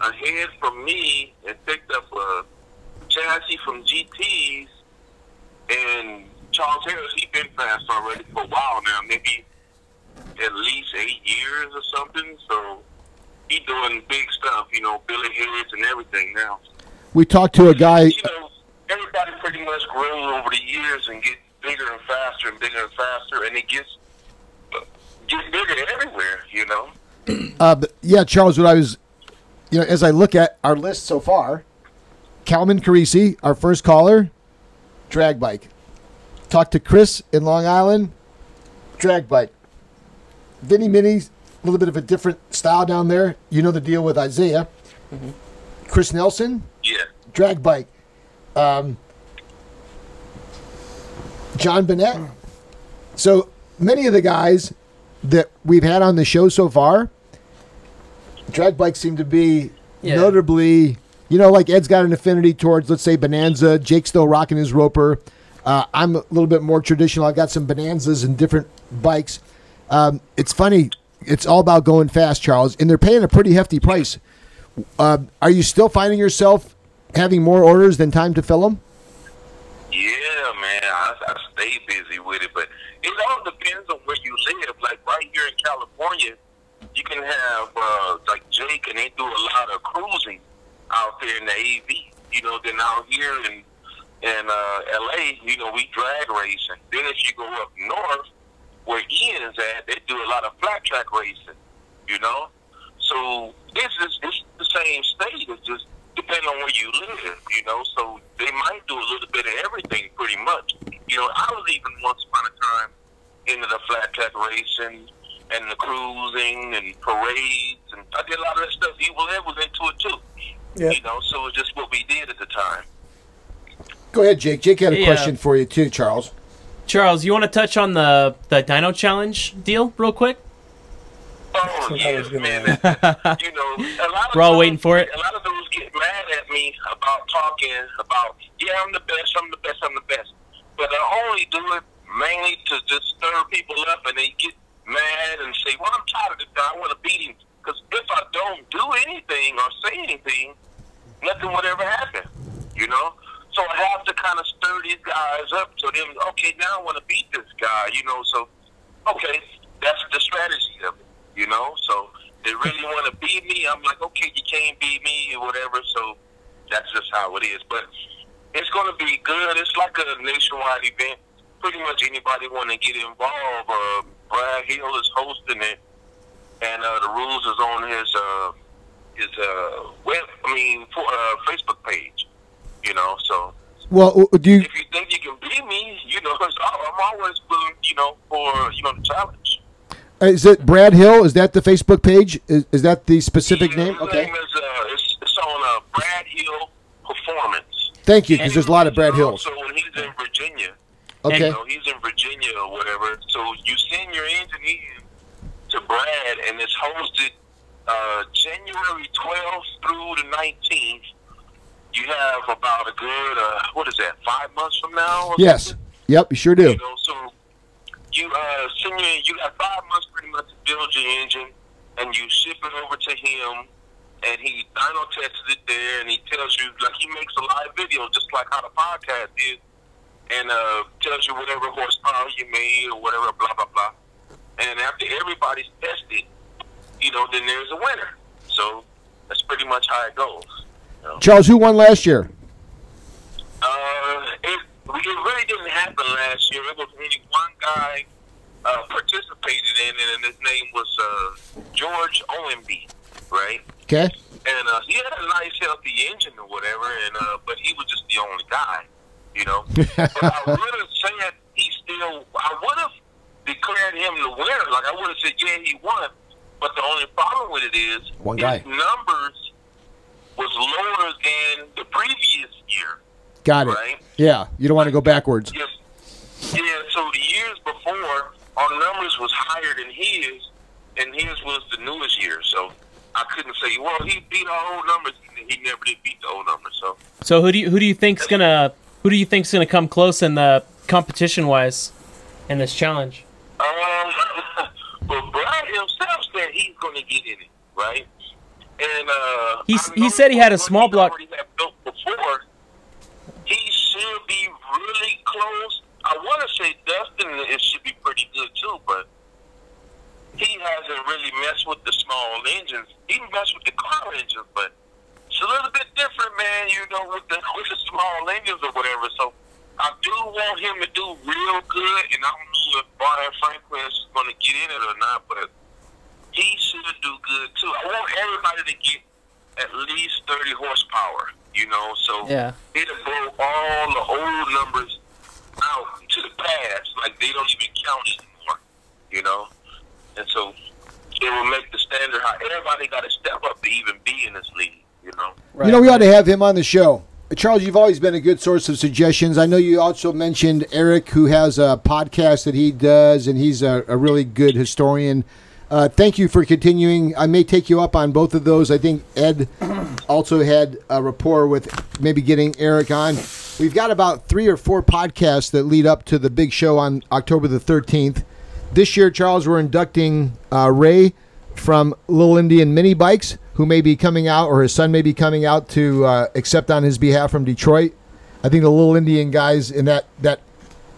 a head from me, and picked up a chassis from GTs, and Charles Harris, he's been fast already for a while now, maybe at least eight years or something. So he doing big stuff, you know, billet heads and everything now. We talked to a guy. You know, everybody pretty much grows over the years and get bigger and faster and bigger and faster, and it gets gets bigger everywhere. You know. Uh, but yeah, Charles. What I was, you know, as I look at our list so far, Calvin Carisi, our first caller, drag bike. Talked to Chris in Long Island, drag bike. Vinny Minnie's a little bit of a different style down there. You know the deal with Isaiah. Chris Nelson, Yeah. drag bike. Um, John Bennett. So many of the guys that we've had on the show so far, drag bikes seem to be Yeah. notably, you know, like Ed's got an affinity towards, let's say, Bonanza. Jake's still rocking his Roper. Uh, I'm a little bit more traditional. I've got some Bonanzas and different bikes. Um, it's funny. It's all about going fast, Charles, and they're paying a pretty hefty price. Uh, are you still finding yourself having more orders than time to fill them? Yeah, man, I, I stay busy with it, but it all depends on where you live. Like right here in California, you can have uh, like Jake, and they do a lot of cruising out there in the AV. You know, then out here in in uh, LA, you know, we drag racing. Then if you go up north, where Ian's at, they do a lot of flat track racing. You know, so this is it's the same state. It's just depending on where you live. You know, so they might do a little bit of everything, pretty much. You know, I was even once upon a time into the flat track racing and the cruising and parades, and I did a lot of that stuff. Evil Ed was into it too. Yeah. You know, so it's just what we did at the time. Go ahead, Jake. Jake had a Yeah. question for you too, Charles. Charles, you want to touch on the the Dyno Challenge deal real quick? I [laughs] yes, man. you know, a lot of [laughs] We're all those- waiting for it. A lot of those get mad at me about talking about, yeah, I'm the best, I'm the best, I'm the best. But I only do it mainly to just stir people up, and they get mad and say, well, I'm tired of this guy. I want to beat him. Because if I don't do anything or say anything, nothing would ever happen. You know? So I have to kind of stir these guys up so them, okay, now I want to beat this guy, you know? So, okay, that's the strategy of it, you know? So they really want to beat me. I'm like, okay, you can't beat me or whatever. So that's just how it is. But it's going to be good. It's like a nationwide event. Pretty much anybody want to get involved. Uh, Brad Hill is hosting it, and uh, the rules is on his uh, his uh, web. I mean, for, uh, Facebook page. You know, so Well, do you? if you think you can beat me, you know, [laughs] I- I'm always willing, you know, for you know the challenge. Is it Brad Hill? Is that the Facebook page? Is, is that the specific Yeah, name? Okay. name is uh, it's, it's on uh, Brad Hill Performance. Thank you, because there's a lot of Brad Hills. So when he's in Virginia, Okay. you know, he's in Virginia or whatever. So you send your engine in to Brad, and it's hosted uh, January 12th through the 19th. You have about a good, uh, what is that, five months from now? or Yes. something? Yep. You sure do. You know, so you uh, send your, you got five months pretty much to build your engine, and you ship it over to him, and he dyno tests it there, and he tells you like he makes a live video, just like how the podcast is, and uh, tells you whatever horsepower you made or whatever, blah blah blah. And after everybody's tested, you know, then there's a winner. So that's pretty much how it goes. You know? Charles, who won last year? Uh, it, it really didn't happen last year. It was only one guy uh, participated in it, and his name was uh, George Owenby, right? Okay. And uh, he had a nice, healthy engine or whatever, and uh, but he was just the only guy, you know. [laughs] but I would have said he still. I would have declared him the winner. Like I would have said, yeah, he won. But the only problem with it is One his guy. numbers was lower than the previous year. Got it. Right. Yeah. You don't want to go backwards. Yes. Yeah, so the years before, our numbers was higher than his, and his was the newest year. So I couldn't say, well, he beat our old numbers. He never did beat the old numbers. So So who do you who do you think's gonna who do you think's gonna come close in the competition wise in this challenge? Um, [laughs] but Brad himself said he's going to get in it, right? And uh, He's- I he said he had a small block- had built before. Should be really close. I want to say Dustin it should be pretty good too, but he hasn't really messed with the small engines. He messed with the car engines, but it's a little bit different, man. You know, with the with the small engines or whatever. So I do want him to do real good, and I don't know if Brian Franklin is going to get in it or not, but he should do good too. I want everybody to get at least thirty horsepower. You know, so Yeah. it'll blow all the old numbers out to the past, like they don't even count anymore. You know, and so it will make the standard high. Everybody got to step up to even be in this league. You know. You know, we ought to have him on the show. Charles, you've always been a good source of suggestions. I know you also mentioned Eric, who has a podcast that he does, and he's a, a really good historian. Uh, thank you for continuing. I may take you up on both of those. I think Ed [clears throat] also had a rapport with maybe getting Eric on. We've got about three or four podcasts that lead up to the big show on October the 13th. This year, Charles, we're inducting uh, Ray from Little Indian Mini Bikes, who may be coming out, or his son may be coming out to uh, accept on his behalf from Detroit. I think the Little Indian guys in that that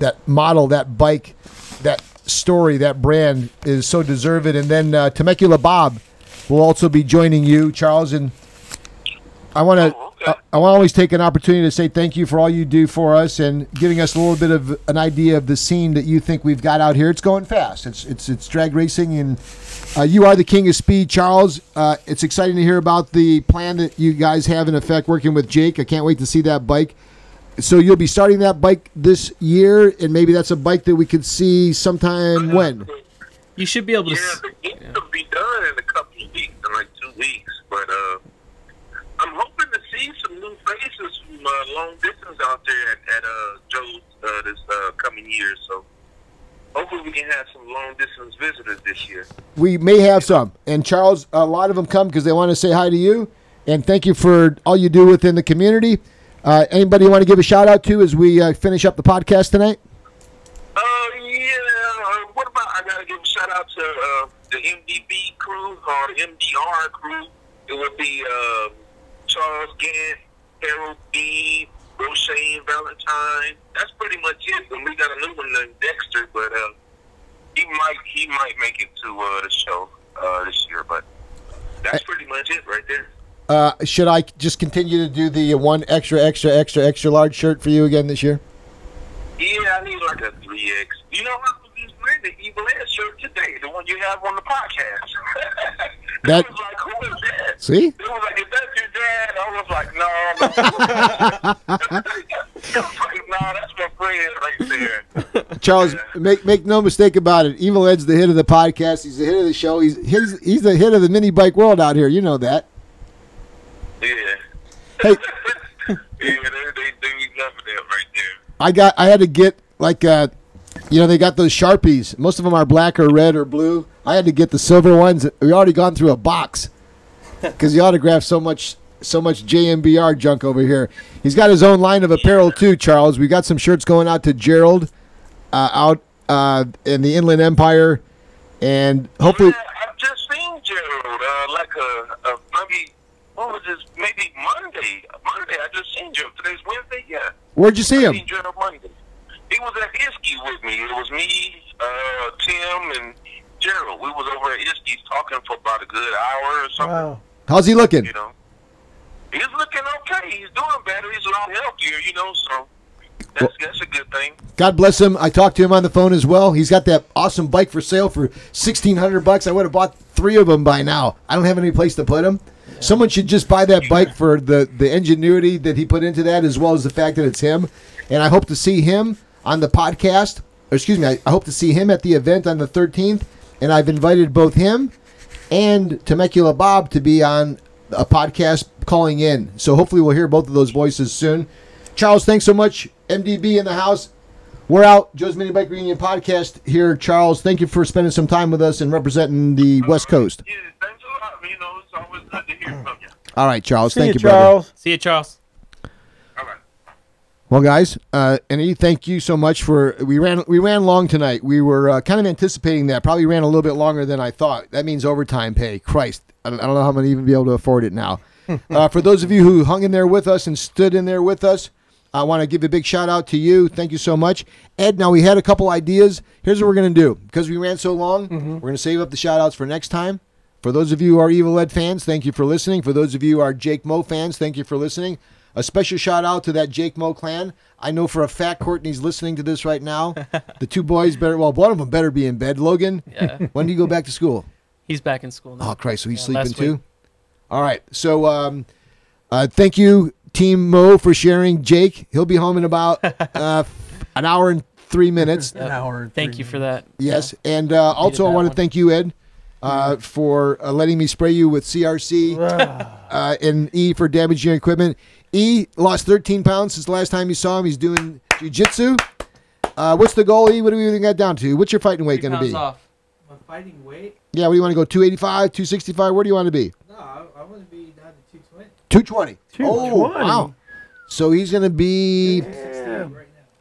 that model, that bike, that story, that brand is so deserved. And then uh, Temecula Bob will also be joining you, Charles. And I want to Oh, okay. I, I want to always take an opportunity to say thank you for all you do for us and giving us a little bit of an idea of the scene that you think we've got out here. It's going fast. It's it's it's drag racing, and uh, you are the king of speed, Charles. Uh, it's exciting to hear about the plan that you guys have in effect working with Jake. I can't wait to see that bike. So you'll be starting that bike this year, and maybe that's a bike that we could see sometime when. You should be able to. Yeah, s- the game could be done in a couple of weeks, in like two weeks. But uh, I'm hoping to see some new faces from uh, long distance out there at, at uh, Joe's uh, this uh, coming year. So hopefully we can have some long distance visitors this year. we may have some. And Charles, a lot of them come because they want to say hi to you. And thank you for all you do within the community. Uh, anybody you want to give a shout out to as we uh, finish up the podcast tonight? Uh, yeah. Uh, what about I gotta give a shout out to uh, the MDB crew or MDR crew. It would be uh, Charles Gant, Harold B, Roche Valentine. That's pretty much it. And we got a new one named Dexter, but uh, he might he might make it to uh, the show uh, this year. But that's pretty much it right there. Uh, should I just continue to do the one extra, extra, extra, extra large shirt for you again this year? Yeah, I need like a three X. You know, I was just wearing the Evil Ed shirt today, the one you have on the podcast. [laughs] That- was like, who is that? See? It was like, is that your dad? I was like, no. no. [laughs] Like, no, that's my friend right there. [laughs] Charles, make make no mistake about it. Evil Ed's the hit of the podcast. He's the hit of the show. He's he's, he's the hit of the mini bike world out here. You know that. Yeah. Hey, [laughs] Yeah, they, they, they be loving that right there. I got I had to get like uh you know they got those sharpies. Most of them are black or red or blue. I had to get the silver ones. We already gone through a box [laughs] because he autographed so much so much JMBR junk over here. He's got his own line of apparel too, Charles. We got some shirts going out to Gerald uh, out uh, in the Inland Empire, and hopefully Yeah, I've just seen Gerald, uh, like a, a maybe, what was this, maybe Monday. Monday, I just seen Gerald. Today's Wednesday, yeah. where'd you see I him? seen Gerald Monday. He was at Isky with me. It was me, uh, Tim, and Gerald. We was over at Isky's talking for about a good hour or something. Wow. How's he looking? You know, he's looking okay. He's doing better. He's a lot healthier. You know, so that's that's a good thing. God bless him. I talked to him on the phone as well. He's got that awesome bike for sale for sixteen hundred bucks. I would have bought three of them by now. I don't have any place to put them. Someone should just buy that bike for the the ingenuity that he put into that, as well as the fact that it's him. And I hope to see him on the podcast. Or excuse me, I, I hope to see him at the event on the thirteenth. And I've invited both him and Temecula Bob to be on a podcast calling in. So hopefully we'll hear both of those voices soon. Charles, thanks so much. MDB in the house. We're out. Joe's Mini Bike Reunion podcast here. Charles, thank you for spending some time with us and representing the West Coast. Yeah, thanks a lot. You know, always good to hear from you. All right, Charles. See thank you, you, brother. Charles. See you, Charles. All right. Well, guys, uh, and E, thank you so much for we ran we ran long tonight. We were uh, kind of anticipating that. Probably ran a little bit longer than I thought. That means overtime pay. Christ, I don't, I don't know how I'm going to even be able to afford it now. [laughs] uh, for those of you who hung in there with us and stood in there with us, I want to give a big shout out to you. Thank you so much, Ed. Now we had a couple ideas. Here's what we're going to do because we ran so long. We're going to save up the shout outs for next time. For those of you who are Evil Ed fans, thank you for listening. For those of you who are Jake Mo fans, thank you for listening. A special shout out to that Jake Mo clan. I know for a fact Courtney's listening to this right now. [laughs] the two boys better, well, one of them better be in bed. Logan, Yeah. [laughs] when do you go back to school? He's back in school now. Oh, Christ, so he's Yeah, sleeping too? week. All right. So, um, uh, thank you, Team Mo, for sharing Jake. He'll be home in about [laughs] uh, an hour and three minutes. An hour. and Thank three you for that. Yes, and uh, also I want to thank you, Ed, uh, for uh, letting me spray you with CRC uh, and E for damaging your equipment. E lost 13 pounds since the last time you saw him. He's doing jujitsu. Uh, what's the goal, E? What do we even got down to? What's your fighting weight going to be? off. My fighting weight? Yeah, what do you want to go? 285, 265? Where do you want to be? No, I, I want to be down to 220. 220. Oh, wow. So he's going to be. Damn.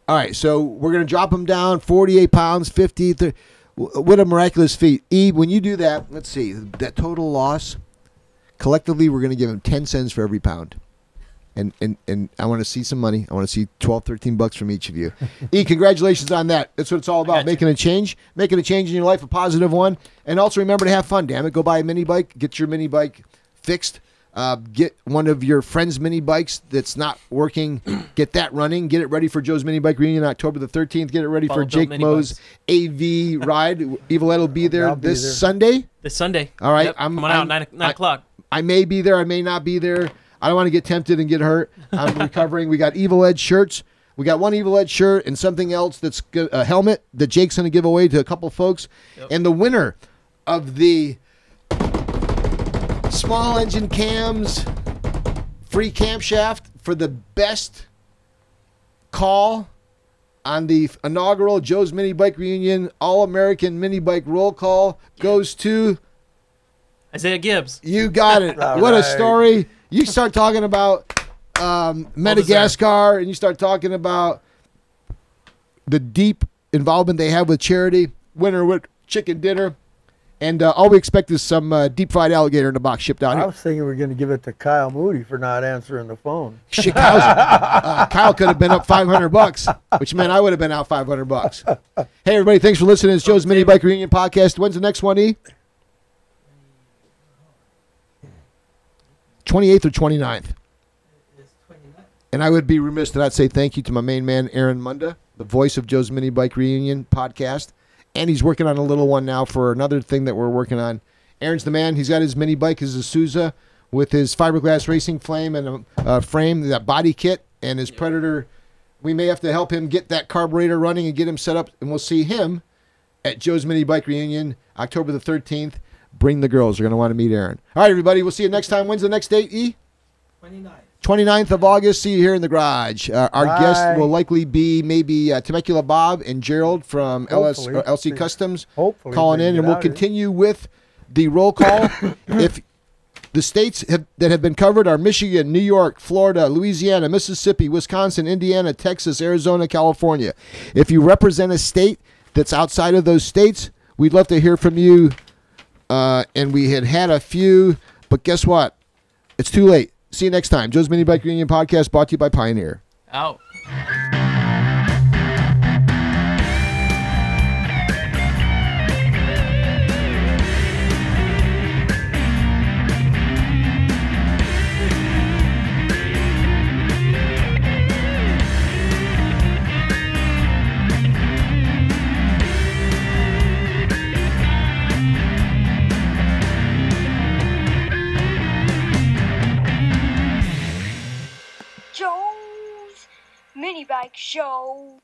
All right, so we're going to drop him down 48 pounds, 50. 30, what a miraculous feat. E, when you do that, let's see, that total loss, collectively, we're going to give him 10 cents for every pound. And, and, and I want to see some money. I want to see 12, 13 bucks from each of you. [laughs] e, congratulations on that. That's what it's all about got you. making a change, making a change in your life, a positive one. And also remember to have fun, damn it. Go buy a mini bike, get your mini bike fixed. Uh, get one of your friends' mini bikes that's not working. [clears throat] Get that running. Get it ready for Joe's Mini Bike Reunion October the 13th. Get it ready Follow for Jake Moe's AV [laughs] ride. Evil Ed will be there I'll be this there. Sunday. This Sunday. All right, Yep, I'm- coming I'm- out nine, nine I- o'clock. I may be there. I may not be there. I don't want to get tempted and get hurt. I'm [laughs] recovering. We got Evil Ed shirts. We got one Evil Ed shirt and something else that's a helmet that Jake's going to give away to a couple folks. And the winner of the small engine cams free camshaft for the best call on the inaugural Joe's Mini Bike Reunion All American Mini Bike Roll Call goes to Isaiah Gibbs. you got it. [laughs] All what a story. You start talking about um, Madagascar and you start talking about the deep involvement they have with charity, winner with chicken dinner. And uh, all we expect is some uh, deep fried alligator in a box shipped out I here. was thinking we are going to give it to Kyle Moody for not answering the phone. [laughs] Shit, Kyle's- uh, Kyle could have been up 500 bucks, which meant I would have been out 500 bucks. Hey, everybody, thanks for listening. It's Joe's Mini Bike Reunion Podcast. When's the next one, E? 28th or 29th? It's 29. And I would be remiss to not say thank you to my main man, Aaron Munda, the voice of Joe's Mini Bike Reunion podcast. And he's working on a little one now for another thing that we're working on. Aaron's the man. He's got his mini bike, his Isuzu, with his fiberglass racing flame and a, a frame, that body kit, and his Predator. We may have to help him get that carburetor running and get him set up. And we'll see him at Joe's Mini Bike Reunion, October the 13th. Bring the girls. They're going to want to meet Aaron. All right, everybody. We'll see you next time. When's the next date, E? 29. 29th of August. See you here in the garage. Uh, our Bye. guest will likely be maybe uh, Temecula Bob and Gerald from LS, Hopefully. LC Customs Hopefully calling in, get and we'll out continue with the roll call. [coughs] if the states have, that have been covered are Michigan, New York, Florida, Louisiana, Mississippi, Wisconsin, Indiana, Texas, Arizona, California. If you represent a state that's outside of those states, we'd love to hear from you. Uh, and we had had a few, but guess what? It's too late. See you next time. Joe's Mini Bike Union Podcast brought to you by Pioneer. Out. Mini Bike Show.